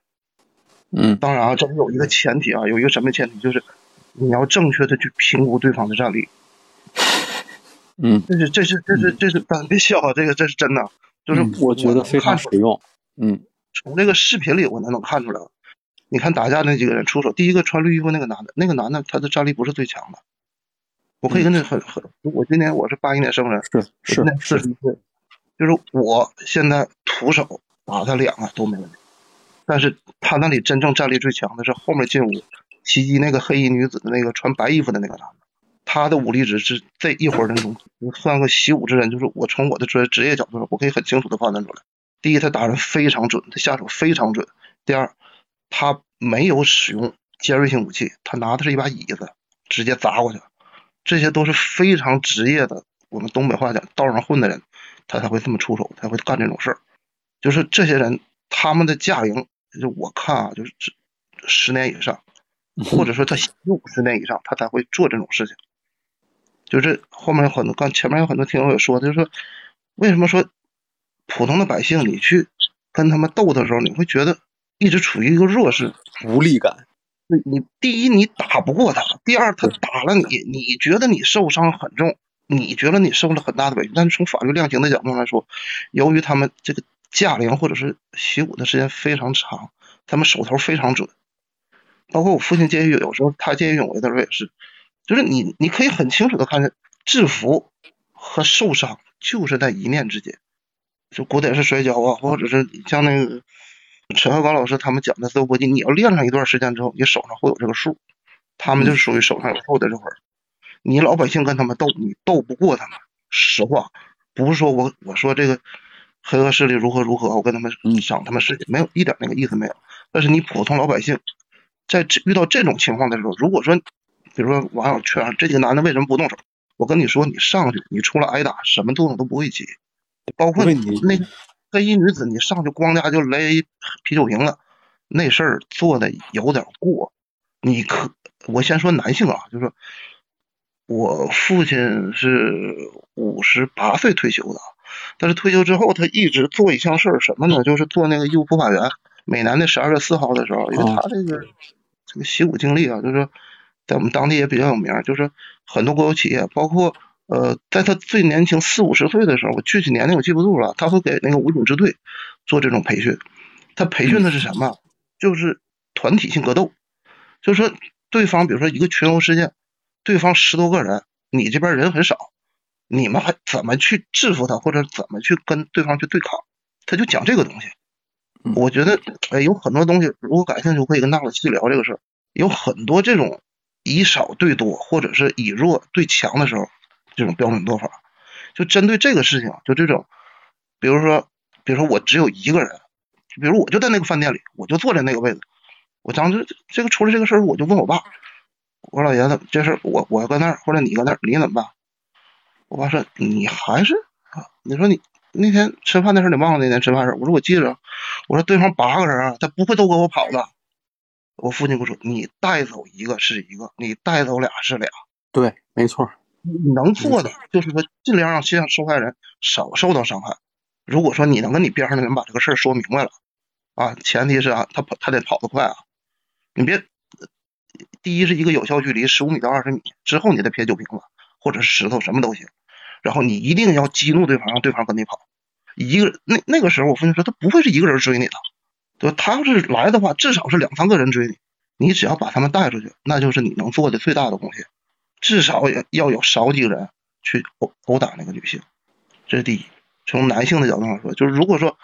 嗯，当然啊，这里有一个前提啊，有一个什么前提，就是你要正确的去评估对方的战力。嗯，这是这是这是这是，咱别笑啊，这个这是真的，就是嗯我觉得非常实用。嗯，从这个视频里我能能看出来，你看打架那几个人出手，第一个穿绿衣服那个男的，那个男的他的战力不是最强的。我可以跟你很很，我今年我是八一年生人，是我今年四十一岁，就是我现在徒手打他两个都没问题。但是他那里真正战力最强的是后面进屋袭击那个黑衣女子的那个穿白衣服的那个男的，他的武力值是这一伙人中算个习武之人，就是我从我的专职业角度上，我可以很清楚的判断出来，第一，他打人非常准，他下手非常准；第二，他没有使用尖锐性武器，他拿的是一把椅子，直接砸过去。这些都是非常职业的，我们东北话讲道上混的人，他才会这么出手，才会干这种事儿。就是这些人，他们的驾龄，就我看啊，就是十年以上，[LAUGHS] 或者说他五十年以上，他才会做这种事情。就是后面有很多，刚前面有很多听友也说，就是说为什么说普通的百姓你去跟他们斗的时候，你会觉得一直处于一个弱势、无力感。你你第一你打不过他，第二他打了你，你觉得你受伤很重，你觉得你受了很大的委屈，但是从法律量刑的角度来说，由于他们这个驾龄或者是习武的时间非常长，他们手头非常准。包括我父亲见义勇有时候他见义勇为的时候也是，就是你你可以很清楚的看见制服和受伤就是在一念之间。就古典式摔跤啊，或者是像那个陈鹤高老师他们讲的自由搏击，你要练上一段时间之后，你手上会有这个数。他们就属于手上有数的这会儿，你老百姓跟他们斗，你斗不过他们。实话，不是说我我说这个黑恶势力如何如何，我跟他们讲他们事情，没有一点那个意思没有。但是你普通老百姓。在遇到这种情况的时候，如果说，比如说网友劝这几个男的为什么不动手，我跟你说，你上去，你除了挨打，什么作用都不会起。包括你那黑衣女子，你上去咣家就勒啤酒瓶子，那事儿做的有点过。你可，我先说男性啊，就是说我父亲是五十八岁退休的，但是退休之后他一直做一项事儿，什么呢？就是做那个义务普法员。每年的十二月四号的时候，因为他这个。这个习武经历啊，就是在我们当地也比较有名。就是很多国有企业，包括呃，在他最年轻四五十岁的时候，我具体年龄我记不住了，他会给那个武警支队做这种培训。他培训的是什么？就是团体性格斗。就是说，对方比如说一个群殴事件，对方十多个人，你这边人很少，你们还怎么去制服他，或者怎么去跟对方去对抗？他就讲这个东西。我觉得，哎，有很多东西，如果感兴趣，我可以跟大伙细聊这个事儿。有很多这种以少对多，或者是以弱对强的时候，这种标准做法，就针对这个事情，就这种，比如说，比如说我只有一个人，比如我就在那个饭店里，我就坐在那个位置，我当时这个出了这个事儿，我就问我爸，我说老爷子，这事我我搁那儿，或者你搁那儿，你怎么办？我爸说你还是啊，你说你。那天吃饭的事你忘了？那天吃饭事我说我记着。我说对方八个人啊，他不会都跟我跑的。我父亲跟我说：“你带走一个是一个，你带走俩是俩。”对，没错。你能做的就是说，尽量让受受害人少受到伤害。如果说你能跟你边上的人把这个事儿说明白了啊，前提是啊，他跑他得跑得快啊。你别，第一是一个有效距离十五米到二十米之后，你再撇酒瓶子或者是石头什么都行。然后你一定要激怒对方，让对方跟你跑。一个那那个时候，我父亲说他不会是一个人追你的，对吧？他要是来的话，至少是两三个人追你。你只要把他们带出去，那就是你能做的最大的贡献。至少也要有少几个人去殴殴打那个女性，这是第一。从男性的角度上说，就是如果说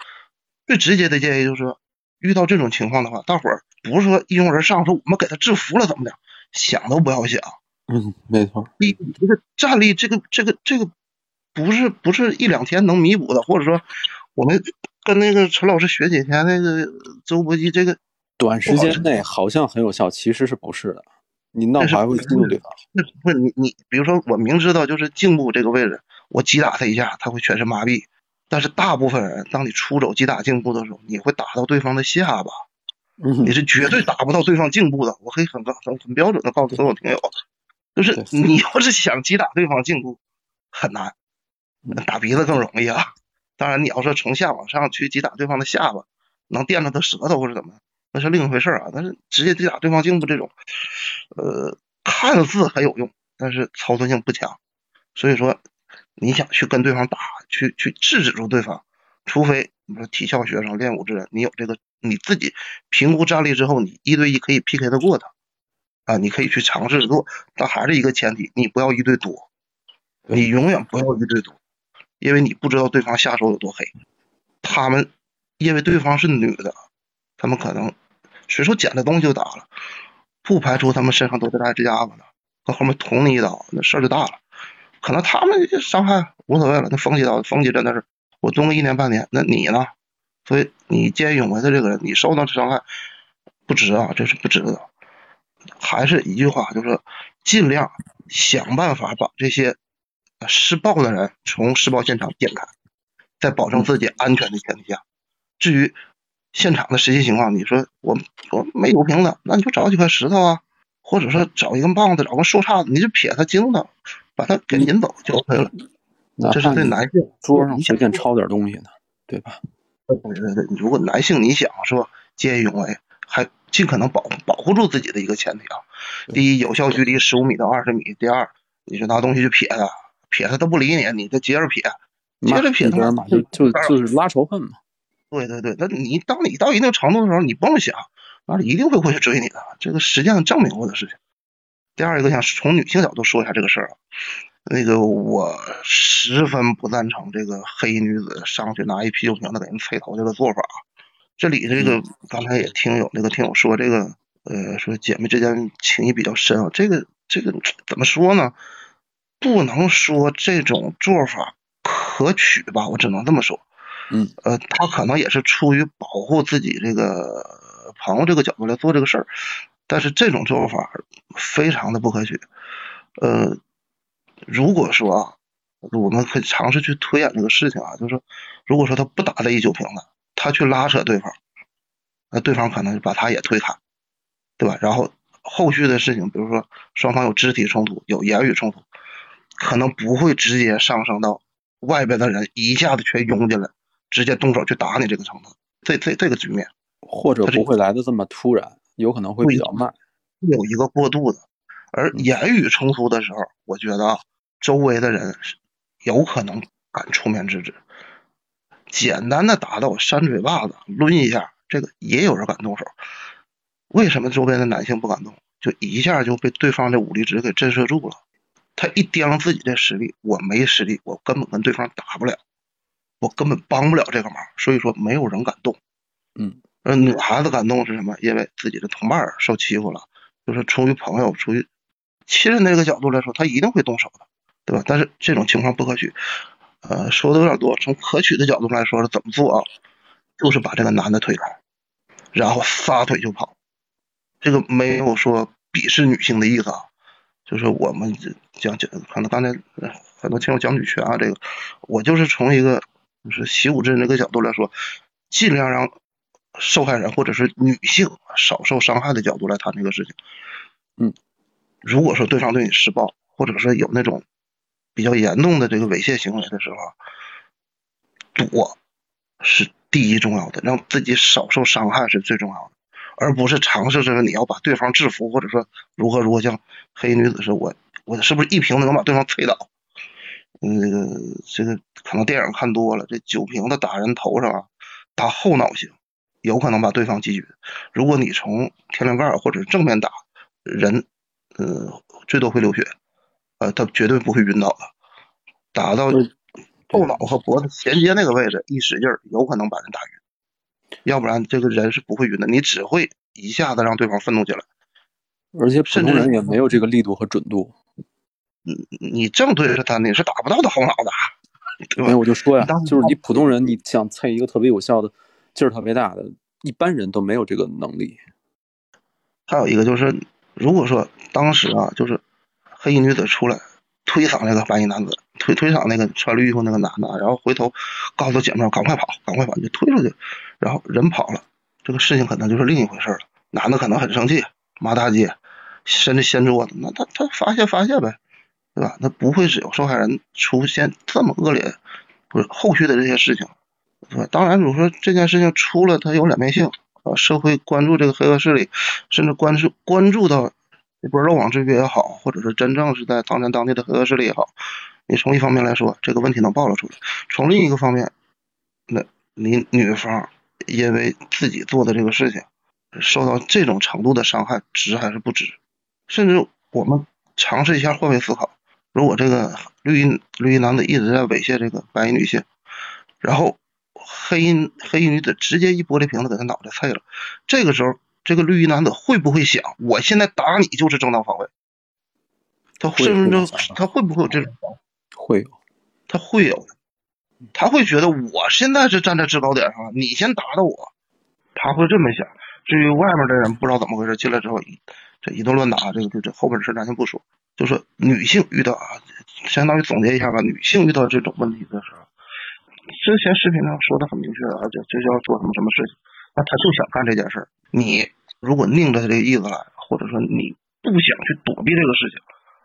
最直接的建议就是说，遇到这种情况的话，大伙儿不是说一拥而上，说我们给他制服了怎么的，想都不要想。嗯，没错。你这个战力，这个这个这个。不是不是一两天能弥补的，或者说我们跟那个陈老师学几天那个自由搏击，这个短时间内好像很有效，其实是不是的。你闹还会激怒对方。那不是你你，比如说我明知道就是颈部这个位置，我击打他一下，他会全身麻痹。但是大部分人，当你出肘击打颈部的时候，你会打到对方的下巴，你是绝对打不到对方颈部的。我可以很很很标准的告诉所有朋友，就是你要是想击打对方颈部，很难。打鼻子更容易啊！当然，你要说从下往上去击打对方的下巴，能垫着他舌头或者怎么，那是另一回事啊。但是直接击打对方颈部这种，呃，看似很有用，但是操作性不强。所以说，你想去跟对方打，去去制止住对方，除非你说体校学生练武之人，你有这个你自己评估战力之后，你一对一可以 PK 得过他啊，你可以去尝试做，但还是一个前提，你不要一对多，你永远不要一对多。因为你不知道对方下手有多黑，他们因为对方是女的，他们可能随手捡的东西就打了，不排除他们身上都是带指甲子的，搁后面捅你一刀，那事儿就大了。可能他们伤害无所谓了，那缝几刀缝几针的事，我蹲个一年半年，那你呢？所以你见义勇为的这个人，你受到伤害不值啊，这是不值的。还是一句话，就是尽量想办法把这些施暴的人从施暴现场点开，在保证自己安全的前提下。至于现场的实际情况，你说我我没油瓶子，那你就找几块石头啊，或者说找一根棒子，找个树杈子，你就撇他惊他，把他给引走就 OK 了。这是对男性桌上随便抄点东西呢，对吧？对对对，如果男性你想说见义勇为，还尽可能保保护住自己的一个前提啊。第一，有效距离十五米到二十米；第二，你就拿东西去撇他，撇他都不理你，你就接着撇，接着撇他嘛，就就就是拉仇恨嘛。对对对，那你当你到一定程度的时候，你不用想，那一定会过去追你的，这个实际上证明过的事情。第二一个想从女性角度说一下这个事儿啊，那个我十分不赞成这个黑衣女子上去拿一啤酒瓶子给人啐头这个做法。这里这个刚才也听有那个听友说这个呃说姐妹之间情谊比较深啊，这个这个怎么说呢？不能说这种做法可取吧，我只能这么说。嗯，呃，他可能也是出于保护自己这个朋友这个角度来做这个事儿，但是这种做法非常的不可取。呃，如果说啊，我们可以尝试去推演这个事情啊，就是说，如果说他不打这一酒瓶子，他去拉扯对方，那对方可能把他也推开，对吧？然后后续的事情，比如说双方有肢体冲突、有言语冲突，可能不会直接上升到外边的人一下子全涌进来。直接动手去打你这个程度，这这这个局面，或者不会来的这么突然，有可能会比较慢，有一个过渡的。而言语冲突的时候，我觉得周围的人有可能敢出面制止。简单的打到扇嘴巴子、抡一下，这个也有人敢动手。为什么周边的男性不敢动？就一下就被对方的武力值给震慑住了。他一掂量自己的实力，我没实力，我根本跟对方打不了。我根本帮不了这个忙，所以说没有人敢动。嗯，而女孩子敢动是什么？因为自己的同伴受欺负了，就是出于朋友、出于亲人那个角度来说，他一定会动手的，对吧？但是这种情况不可取。呃，说的有点多。从可取的角度来说，是怎么做啊？就是把这个男的推开，然后撒腿就跑。这个没有说鄙视女性的意思啊，就是我们讲讲，可能刚才很多听友讲女权啊，这个我就是从一个。就是习武之人这个角度来说，尽量让受害人或者是女性少受伤害的角度来谈这个事情。嗯，如果说对方对你施暴，或者是有那种比较严重的这个猥亵行为的时候，躲是第一重要的，让自己少受伤害是最重要的，而不是尝试着你要把对方制服，或者说如何如何像黑衣女子说，我我是不是一瓶子能把对方推倒？嗯，这个这个可能电影看多了，这酒瓶子打人头上啊，打后脑型，有可能把对方击晕。如果你从天灵盖或者正面打人，呃，最多会流血，呃，他绝对不会晕倒的。打到后脑和脖子衔接那个位置，一使劲儿，有可能把人打晕。要不然这个人是不会晕的，你只会一下子让对方愤怒起来。而且普通人也没有这个力度和准度。你你正对着他，你是打不到他后脑的。没有，我就说呀，就是你普通人，你想蹭一个特别有效的、劲儿特别大的，一般人都没有这个能力。还有一个就是，如果说当时啊，就是黑衣女子出来推搡那个白衣男子，推推搡那个穿绿衣服那个男的，然后回头告诉姐妹赶快跑，赶快跑，你就推出去，然后人跑了，这个事情可能就是另一回事了。男的可能很生气，骂大街，甚至掀桌子，那他他发泄发泄呗。对吧？那不会只有受害人出现这么恶劣，不是后续的这些事情，对吧？当然，如果说这件事情出了，它有两面性啊，社会关注这个黑恶势力，甚至关注关注到这波漏网之鱼也好，或者是真正是在唐山当地的黑恶势力也好，你从一方面来说，这个问题能暴露出来；从另一个方面，那你女方因为自己做的这个事情受到这种程度的伤害，值还是不值？甚至我们尝试一下换位思考。如果这个绿衣绿衣男子一直在猥亵这个白衣女性，然后黑衣黑衣女子直接一玻璃瓶子给他脑袋碎了，这个时候这个绿衣男子会不会想，我现在打你就是正当防卫？他甚至他会不会有这种？会有，他会有。他会觉得我现在是站在制高点上，你先打的我，他会这么想。至于外面的人不知道怎么回事，进来之后这一顿乱打，这个这这后边的事咱先不说，就说女性遇到啊，相当于总结一下吧，女性遇到这种问题的时候，之前视频上说的很明确啊，就就要做什么什么事情，那他就想干这件事儿。你如果拧着他这个意思来，或者说你不想去躲避这个事情，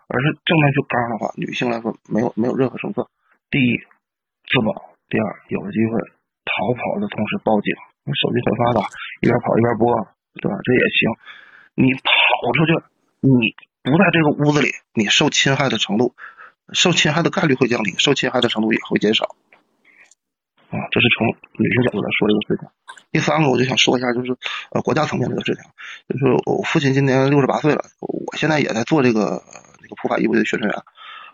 而是正面去刚的话，女性来说没有没有任何胜算。第一，自保；第二，有了机会逃跑的同时报警。手机很发达，一边跑一边播，对吧？这也行。你跑出去，你不在这个屋子里，你受侵害的程度、受侵害的概率会降低，受侵害的程度也会减少。啊，这是从女性角度来说这个事情。第三个，我就想说一下，就是呃国家层面这个事情，就是我父亲今年六十八岁了，我现在也在做这个这个普法义务的宣传员。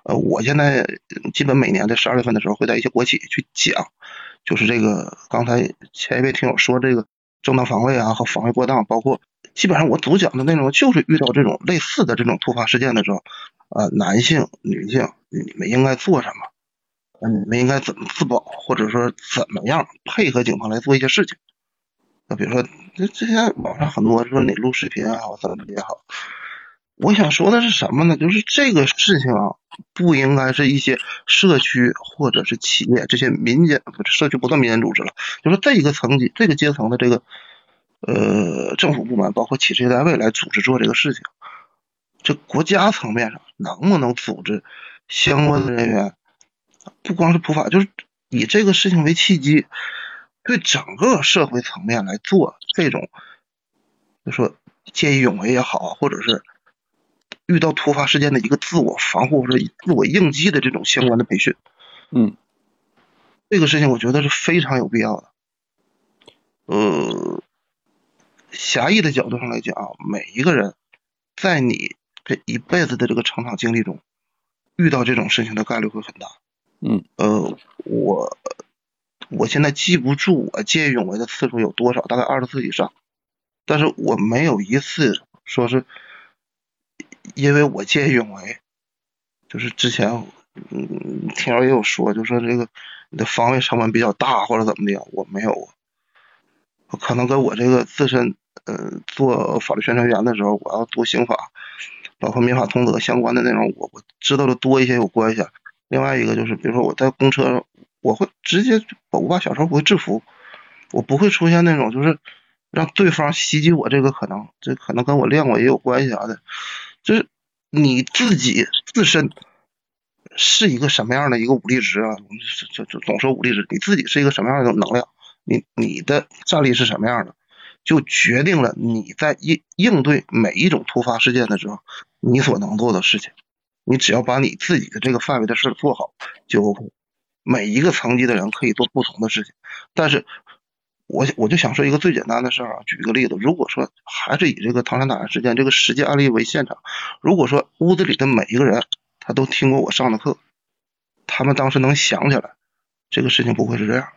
呃，我现在基本每年的十二月份的时候，会在一些国企去讲。就是这个，刚才前一位听友说这个正当防卫啊和防卫过当，包括基本上我主讲的内容就是遇到这种类似的这种突发事件的时候，呃，男性、女性，你们应该做什么？你们应该怎么自保，或者说怎么样配合警方来做一些事情？那比如说，这之前网上很多说你录视频也好，怎么也好。我想说的是什么呢？就是这个事情啊，不应该是一些社区或者是企业这些民间社区不算民间组织了，就是这一个层级、这个阶层的这个呃政府部门，包括企事业单位来组织做这个事情。这国家层面上能不能组织相关的人员，不光是普法，就是以这个事情为契机，对整个社会层面来做这种，就说见义勇为也好，或者是。遇到突发事件的一个自我防护或者自我应激的这种相关的培训，嗯，这个事情我觉得是非常有必要的。呃，狭义的角度上来讲，每一个人在你这一辈子的这个成长经历中，遇到这种事情的概率会很大。嗯，呃，我我现在记不住我见义勇为的次数有多少，大概二十次以上，但是我没有一次说是。因为我见义勇为，就是之前，嗯，听友也有说，就说这个你的防卫成本比较大或者怎么的，我没有，可能跟我这个自身，呃，做法律宣传员的时候，我要读刑法，包括民法通则相关的内容，我我知道的多一些有关系。另外一个就是，比如说我在公车上，我会直接，我把小偷不会制服，我不会出现那种就是让对方袭击我这个可能，这可能跟我练过也有关系啥的。就是你自己自身是一个什么样的一个武力值啊？我们就就总说武力值，你自己是一个什么样的能量？你你的战力是什么样的，就决定了你在应应对每一种突发事件的时候，你所能做的事情。你只要把你自己的这个范围的事做好就 OK。每一个层级的人可以做不同的事情，但是。我我就想说一个最简单的事儿啊，举一个例子，如果说还是以这个唐山打人事件这个实际案例为现场，如果说屋子里的每一个人他都听过我上的课，他们当时能想起来，这个事情不会是这样，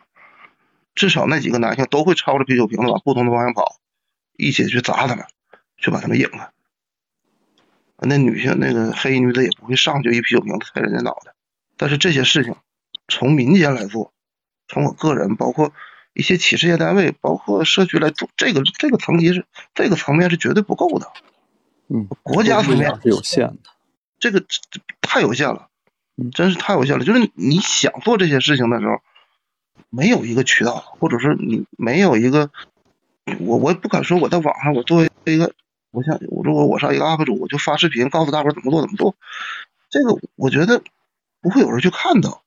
至少那几个男性都会抄着啤酒瓶子往不同的方向跑，一起去砸他们，去把他们引开。那女性那个黑衣女子也不会上去一啤酒瓶子拍人家脑袋，但是这些事情从民间来做，从我个人包括。一些企事业单位，包括社区来做这个这个层级是这个层面是绝对不够的。嗯，国家层面是有限的，这个太有限了，真是太有限了。就是你想做这些事情的时候，没有一个渠道，或者是你没有一个，我我也不敢说我在网上我作为一个，我想如果我上一个 UP 主，我就发视频告诉大伙怎么做怎么做，这个我觉得不会有人去看到。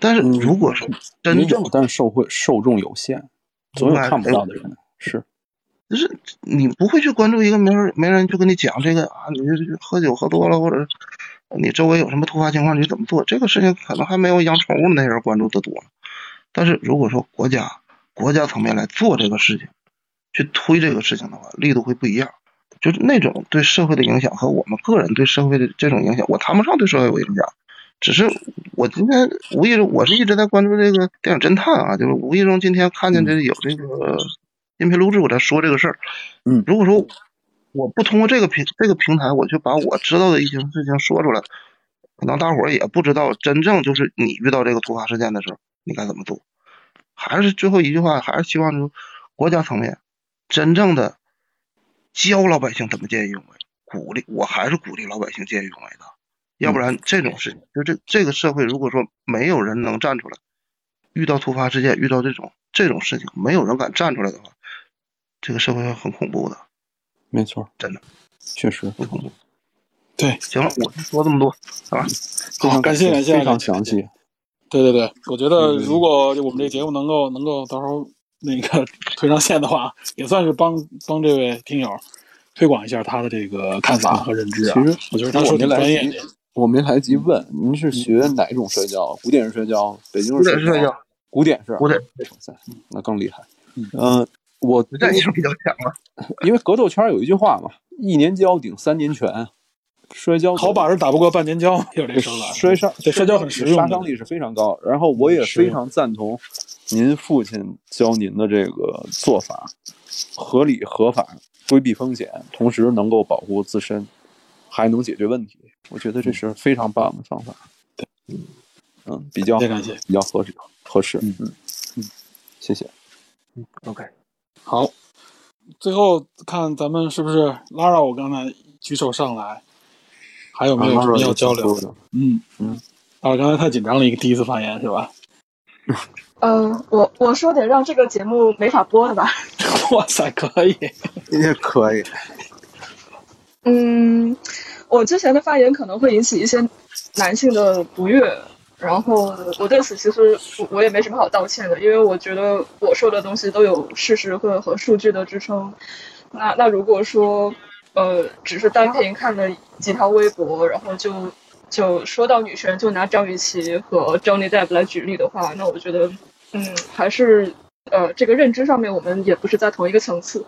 但是如果说真正，但是受会受众有限，总有看不到的人。是，就是你不会去关注一个没人没人去跟你讲这个啊，你喝酒喝多了，或者你周围有什么突发情况，你怎么做？这个事情可能还没有养宠物那些人关注的多。但是如果说国家国家层面来做这个事情，去推这个事情的话，力度会不一样。就是那种对社会的影响和我们个人对社会的这种影响，我谈不上对社会有影响。只是我今天无意中，我是一直在关注这个电影侦探啊，就是无意中今天看见这有这个音频录制，我在说这个事儿。嗯，如果说我不通过这个平这个平台，我去把我知道的一些事情说出来，可能大伙儿也不知道真正就是你遇到这个突发事件的时候，你该怎么做。还是最后一句话，还是希望就是国家层面真正的教老百姓怎么见义勇为，鼓励我还是鼓励老百姓见义勇为的。要不然这种事情，就这这个社会，如果说没有人能站出来，遇到突发事件，遇到这种这种事情，没有人敢站出来的话，这个社会会很恐怖的。没错，真的，确实很恐怖。对，行了，我就说这么多，好吧？好，感谢感谢，非常详细。对对对，我觉得如果我们这节目能够能够到时候那个 [LAUGHS] 推上线的话，也算是帮帮这位听友推广一下他的这个看法和认知啊。其实我觉得他说挺专业的。我没来得及问您是学哪种摔跤？古典式摔跤、北京式摔跤、古典式、古典那更厉害。嗯，我这你是比较强啊，因为格斗圈有一句话嘛，一年跤顶三年拳。摔跤好把式打不过半年跤，有这说法。摔伤对摔跤很实用，杀伤力是非常高。然后我也非常赞同您父亲教您的这个做法，合理合法，规避风险，同时能够保护自身，还能解决问题。我觉得这是非常棒的方法。对，嗯，比较感谢，比较合适合适。嗯嗯嗯，谢谢。嗯，OK，好。最后看咱们是不是拉拉？我刚才举手上来。还有没有什么要交流的？嗯嗯，啊，刚才太紧张了，一个第一次发言是吧？嗯，[LAUGHS] 我我说点让这个节目没法播的吧。[LAUGHS] 哇塞，可以，也可以。[LAUGHS] 嗯，我之前的发言可能会引起一些男性的不悦，然后我对此其实我也没什么好道歉的，因为我觉得我说的东西都有事实和和数据的支撑。那那如果说。呃，只是单凭看了几条微博，然后就就说到女权，就拿张雨绮和 Johnny Depp 来举例的话，那我觉得，嗯，还是呃，这个认知上面我们也不是在同一个层次。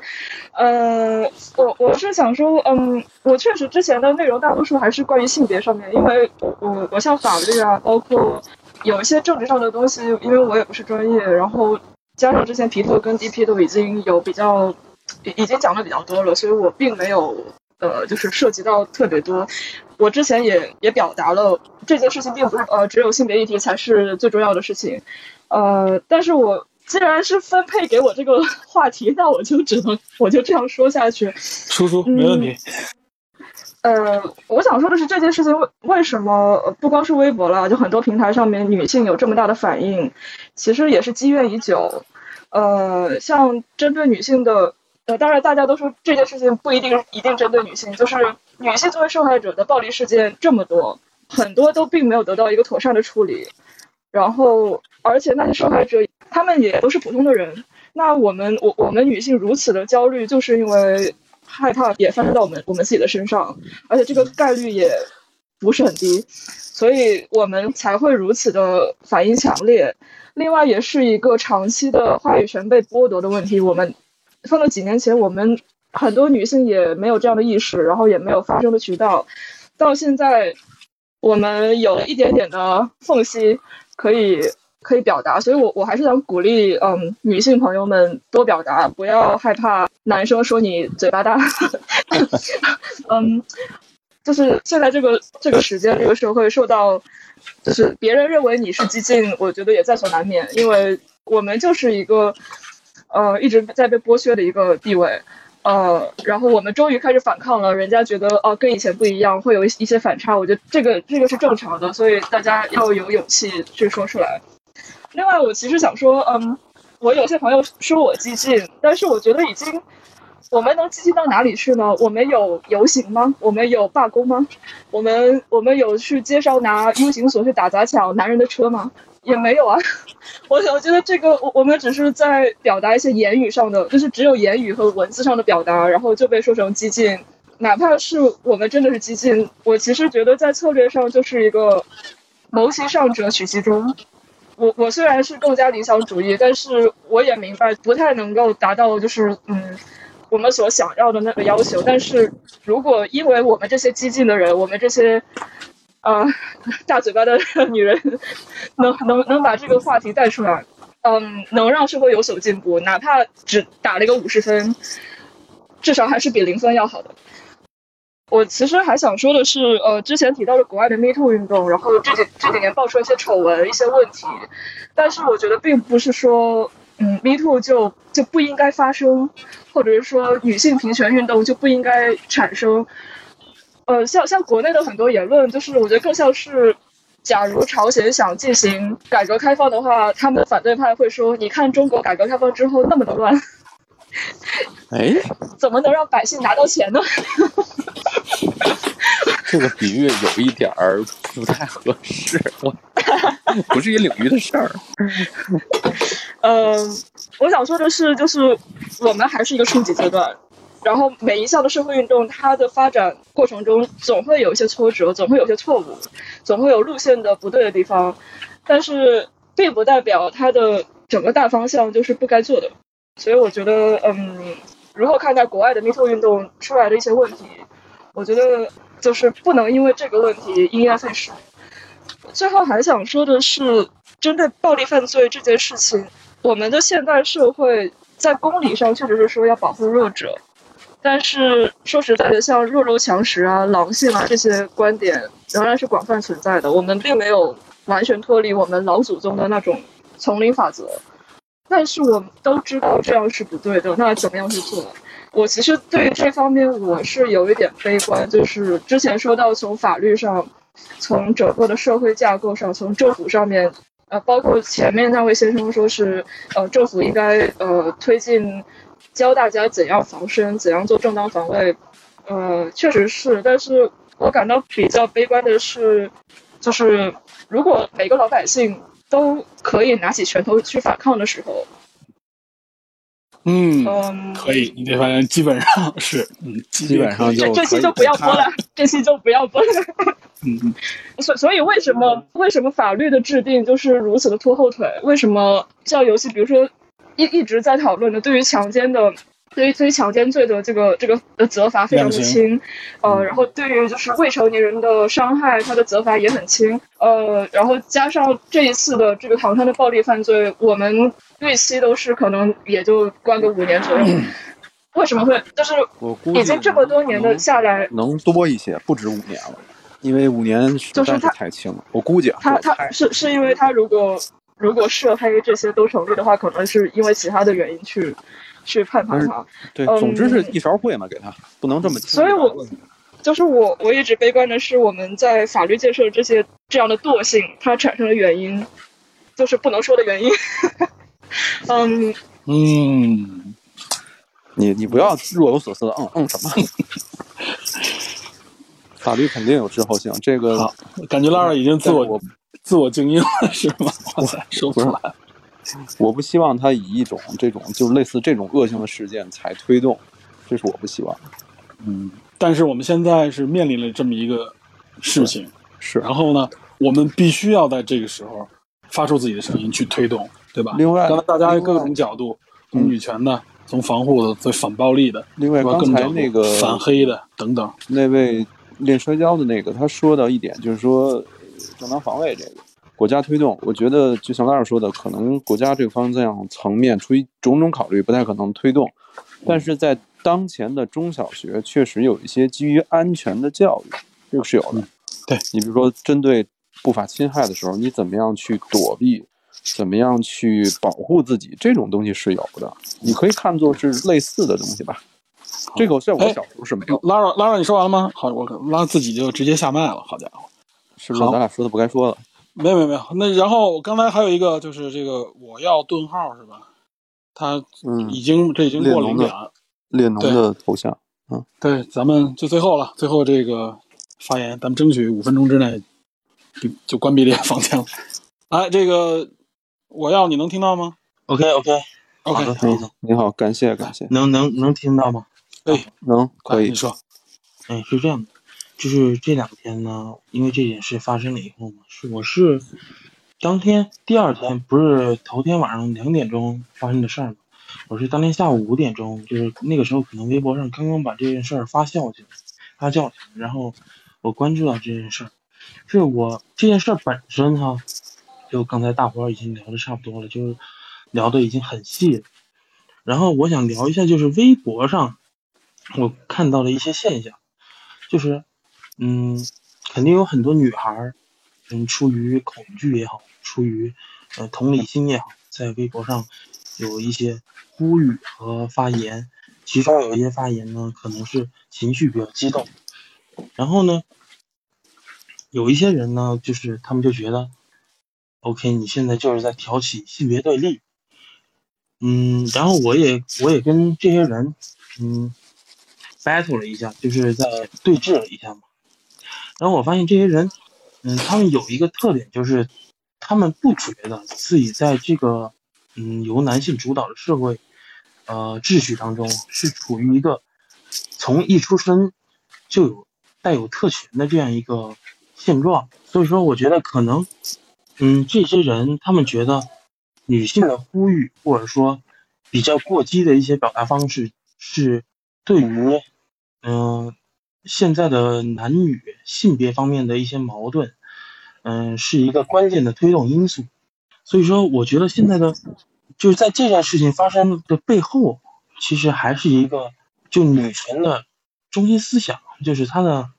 呃，我我是想说，嗯，我确实之前的内容大多数还是关于性别上面，因为我我像法律啊，包括有一些政治上的东西，因为我也不是专业，然后加上之前皮特跟 DP 都已经有比较。已经讲的比较多了，所以我并没有呃，就是涉及到特别多。我之前也也表达了这件事情并不是呃，只有性别议题才是最重要的事情。呃，但是我既然是分配给我这个话题，那我就只能我就这样说下去。叔叔，没问题。呃，我想说的是这件事情为为什么不光是微博了，就很多平台上面女性有这么大的反应，其实也是积怨已久。呃，像针对女性的。呃，当然，大家都说这件事情不一定一定针对女性，就是女性作为受害者的暴力事件这么多，很多都并没有得到一个妥善的处理。然后，而且那些受害者他们也都是普通的人。那我们我我们女性如此的焦虑，就是因为害怕也发生到我们我们自己的身上，而且这个概率也不是很低，所以我们才会如此的反应强烈。另外，也是一个长期的话语权被剥夺的问题，我们。放到几年前，我们很多女性也没有这样的意识，然后也没有发声的渠道。到现在，我们有一点点的缝隙可以可以表达，所以我我还是想鼓励，嗯，女性朋友们多表达，不要害怕男生说你嘴巴大。[LAUGHS] 嗯，就是现在这个这个时间，这个社会受到，就是别人认为你是激进，我觉得也在所难免，因为我们就是一个。呃，一直在被剥削的一个地位，呃，然后我们终于开始反抗了。人家觉得哦，跟以前不一样，会有一一些反差。我觉得这个这个是正常的，所以大家要有勇气去说出来。另外，我其实想说，嗯，我有些朋友说我激进，但是我觉得已经，我们能激进到哪里去呢？我们有游行吗？我们有罢工吗？我们我们有去街上拿 U 型锁去打砸抢男人的车吗？也没有啊，[LAUGHS] 我我觉得这个我我们只是在表达一些言语上的，就是只有言语和文字上的表达，然后就被说成激进，哪怕是我们真的是激进，我其实觉得在策略上就是一个谋其上者取其中。我我虽然是更加理想主义，但是我也明白不太能够达到就是嗯我们所想要的那个要求。但是如果因为我们这些激进的人，我们这些。啊，大嘴巴的女人能能能把这个话题带出来，嗯，能让社会有所进步，哪怕只打了一个五十分，至少还是比零分要好的。我其实还想说的是，呃，之前提到了国外的 Me Too 运动，然后这几这几年爆出一些丑闻、一些问题，但是我觉得并不是说，嗯，Me Too 就就不应该发生，或者是说女性平权运动就不应该产生。呃，像像国内的很多言论，就是我觉得更像是，假如朝鲜想进行改革开放的话，他们反对派会说，你看中国改革开放之后那么的乱。哎，怎么能让百姓拿到钱呢？[LAUGHS] 这个比喻有一点儿不太合适，我 [LAUGHS] 不是一领域的事儿。[LAUGHS] 嗯，我想说的是，就是我们还是一个初级阶段，然后每一项的社会运动，它的发展过程中总会有一些挫折，总会有些错误，总会有路线的不对的地方，但是并不代表它的整个大方向就是不该做的。所以我觉得，嗯，如何看待国外的运动出来的一些问题，我觉得就是不能因为这个问题因噎废食。最后还想说的是，针对暴力犯罪这件事情，我们的现代社会在公理上确实是说要保护弱者，但是说实在的，像弱肉强食啊、狼性啊这些观点仍然是广泛存在的。我们并没有完全脱离我们老祖宗的那种丛林法则。但是我们都知道这样是不对的，那怎么样去做？我其实对于这方面我是有一点悲观，就是之前说到从法律上，从整个的社会架构上，从政府上面，呃，包括前面那位先生说是，呃，政府应该呃推进教大家怎样防身，怎样做正当防卫，呃，确实是，但是我感到比较悲观的是，就是如果每个老百姓。都可以拿起拳头去反抗的时候，嗯，可以，你这发现基本上是，嗯，基本上就这期就不要播了，[LAUGHS] 这期就不要播了。[LAUGHS] 嗯嗯，所所以为什么为什么法律的制定就是如此的拖后腿？为什么教育游戏，比如说一一直在讨论的对于强奸的。对于对于强奸罪的这个这个的责罚非常的轻，呃，然后对于就是未成年人的伤害，他的责罚也很轻，呃，然后加上这一次的这个唐山的暴力犯罪，我们预期都是可能也就关个五年左右。[CLEARS THROAT] 为什么会？就是已经这么多年的下来，能多一些，不止五年了，因为五年实在是太轻了。我估计他他是是因为他如果如果涉黑这些都成立的话，可能是因为其他的原因去。去判罚他，对，总之是一勺烩嘛，给他不能这么。所以我就是我，我一直悲观的是我们在法律建设这些这样的惰性，它产生的原因，就是不能说的原因。[LAUGHS] 嗯嗯，你你不要若有所思的嗯嗯什么？[LAUGHS] 法律肯定有滞后性，这个感觉拉拉已经自我自我静音了，是吗？哇塞，说不出来。我不希望他以一种这种就是类似这种恶性的事件才推动，这是我不希望的。嗯，但是我们现在是面临了这么一个事情，是。然后呢，我们必须要在这个时候发出自己的声音去推动，对吧？另外，刚才大家各种角度，从女权的，从防护的，从反暴力的，另外刚才那个反黑的等等，那位练摔跤的那个，他说到一点，就是说正当防卫这个。国家推动，我觉得就像拉尔说的，可能国家这个方向层面出于种种考虑，不太可能推动。但是在当前的中小学，确实有一些基于安全的教育，这个是有的。对你比如说，针对不法侵害的时候，你怎么样去躲避，怎么样去保护自己，这种东西是有的。你可以看作是类似的东西吧。这个在我小时候是没有。拉拉拉尔，你说完了吗？好，我拉自己就直接下麦了。好家伙，是不是咱俩说的不该说的？没有没有没有，那然后刚才还有一个就是这个我要顿号是吧？他已经这已经过零点了。列侬的头像，嗯，对，咱们就最后了，最后这个发言，咱们争取五分钟之内就关闭这个房间了。[LAUGHS] 哎，这个我要你能听到吗？OK OK OK，你好，感谢感谢，能能能听到吗？对，能可以你说。哎，是这样的。就是这两天呢，因为这件事发生了以后嘛，是我是当天第二天，不是头天晚上两点钟发生的事儿嘛，我是当天下午五点钟，就是那个时候可能微博上刚刚把这件事儿发酵去了，发酵去了，然后我关注到这件事儿，是我这件事儿本身哈，就刚才大伙儿已经聊的差不多了，就是聊的已经很细了，然后我想聊一下，就是微博上我看到了一些现象。就是，嗯，肯定有很多女孩儿，嗯，出于恐惧也好，出于呃同理心也好，在微博上有一些呼吁和发言，其中有一些发言呢，可能是情绪比较激动，然后呢，有一些人呢，就是他们就觉得，OK，你现在就是在挑起性别对立，嗯，然后我也我也跟这些人，嗯，battle 了一下，就是在对峙了一下嘛。然后我发现这些人，嗯，他们有一个特点，就是他们不觉得自己在这个嗯由男性主导的社会，呃秩序当中是处于一个从一出生就有带有特权的这样一个现状。所以说，我觉得可能，嗯，这些人他们觉得女性的呼吁或者说比较过激的一些表达方式，是对于嗯、现在的男女性别方面的一些矛盾，嗯、是一个关键的推动因素。所以说，我觉得现在的就是在这件事情发生的背后，其实还是一个就女权的中心思想，就是它的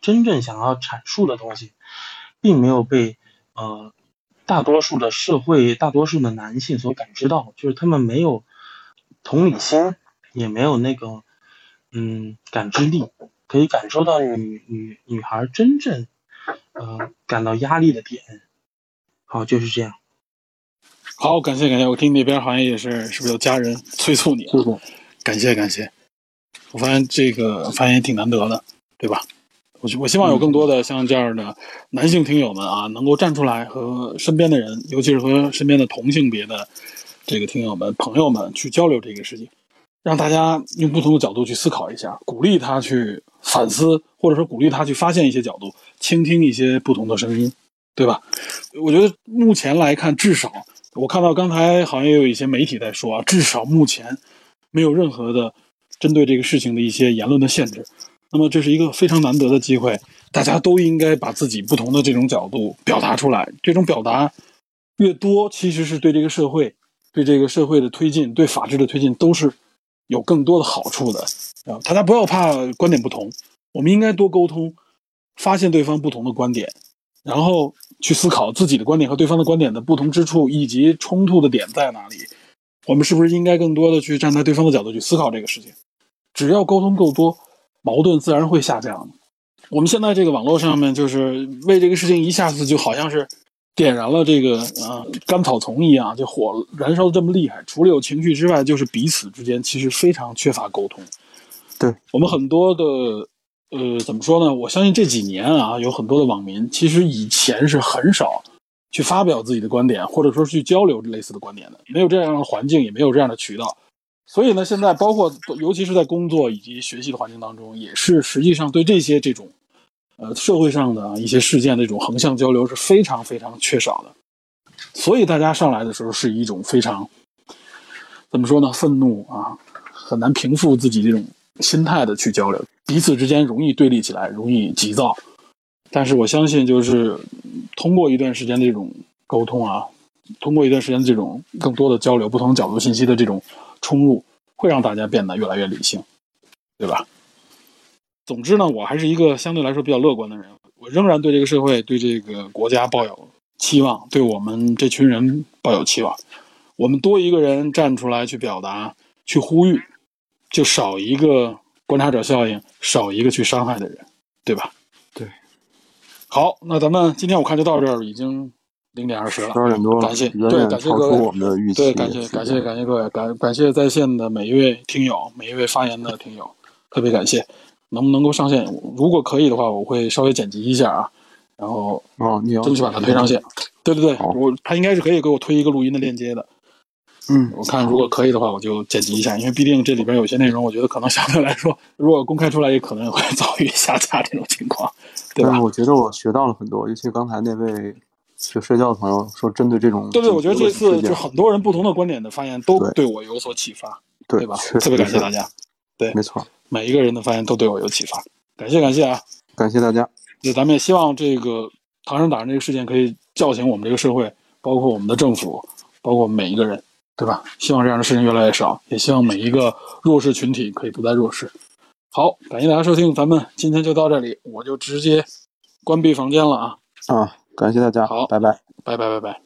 真正想要阐述的东西，并没有被呃大多数的社会、大多数的男性所感知到，就是他们没有同理心，也没有那个嗯感知力，可以感受到女女女孩真正呃感到压力的点。好，就是这样。好，感谢感谢，我听那边好像也是，是不是有家人催促你？是的，感谢感谢。我发现这个发言也挺难得的，对吧？我我希望有更多的像这样的男性听友们啊，能够站出来和身边的人，尤其是和身边的同性别的这个听友们、朋友们去交流这个事情，让大家用不同的角度去思考一下，鼓励他去反思，或者说鼓励他去发现一些角度，倾听一些不同的声音，对吧？我觉得目前来看，至少我看到刚才好像也有一些媒体在说啊，至少目前没有任何的针对这个事情的一些言论的限制。那么这是一个非常难得的机会，大家都应该把自己不同的这种角度表达出来。这种表达越多，其实是对这个社会、对这个社会的推进、对法治的推进都是有更多的好处的啊！大家不要怕观点不同，我们应该多沟通，发现对方不同的观点，然后去思考自己的观点和对方的观点的不同之处，以及冲突的点在哪里。我们是不是应该更多的去站在对方的角度去思考这个事情？只要沟通够多，矛盾自然会下降。我们现在这个网络上面，就是为这个事情一下子就好像是点燃了这个啊甘草丛一样，这火燃烧的这么厉害。除了有情绪之外，就是彼此之间其实非常缺乏沟通。对我们很多的呃怎么说呢？我相信这几年啊，有很多的网民其实以前是很少去发表自己的观点，或者说去交流类似的观点的，没有这样的环境，也没有这样的渠道。所以呢，现在包括尤其是在工作以及学习的环境当中，也是实际上对这些这种呃社会上的一些事件的这种横向交流是非常非常缺少的。所以大家上来的时候是一种非常怎么说呢？愤怒啊，很难平复自己这种心态的去交流，彼此之间容易对立起来，容易急躁。但是我相信，就是通过一段时间的这种沟通啊，通过一段时间的这种更多的交流，不同角度信息的这种冲入，会让大家变得越来越理性，对吧？总之呢，我还是一个相对来说比较乐观的人，我仍然对这个社会、对这个国家抱有期望，对我们这群人抱有期望。我们多一个人站出来去表达、去呼吁，就少一个观察者效应，少一个去伤害的人，对吧？对。好，那咱们今天我看就到这儿，已经零点二十了，十二点多了，感谢，对，感谢各位，我们的预期。对，感谢感谢感谢各位，感感谢在线的每一位听友，每一位发言的听友，特别感谢。能不能够上线？如果可以的话，我会稍微剪辑一下啊，然后哦，你要争取把它推上线。对对对，我他应该是可以给我推一个录音的链接的。嗯，我看如果可以的话，我就剪辑一下，因为毕竟这里边有些内容，我觉得可能相对来说，如果公开出来，也可能会遭遇下架这种情况，对吧？但是我觉得我学到了很多，尤其刚才那位学社交的朋友说，针对这种对对，我觉得这次就很多人不同的观点的发言都对我有所启发，对吧？特别感谢大家，对，没错，每一个人的发言都对我有启发，感谢感谢啊！感谢大家。那，咱们也希望这个唐山打人这个事件可以叫醒我们这个社会，包括我们的政府，包括我们每一个人，对吧？希望这样的事情越来越少，也希望每一个弱势群体可以不再弱势。好，感谢大家收听，咱们今天就到这里，我就直接关闭房间了啊！啊，感谢大家，好，拜拜，拜拜，拜拜。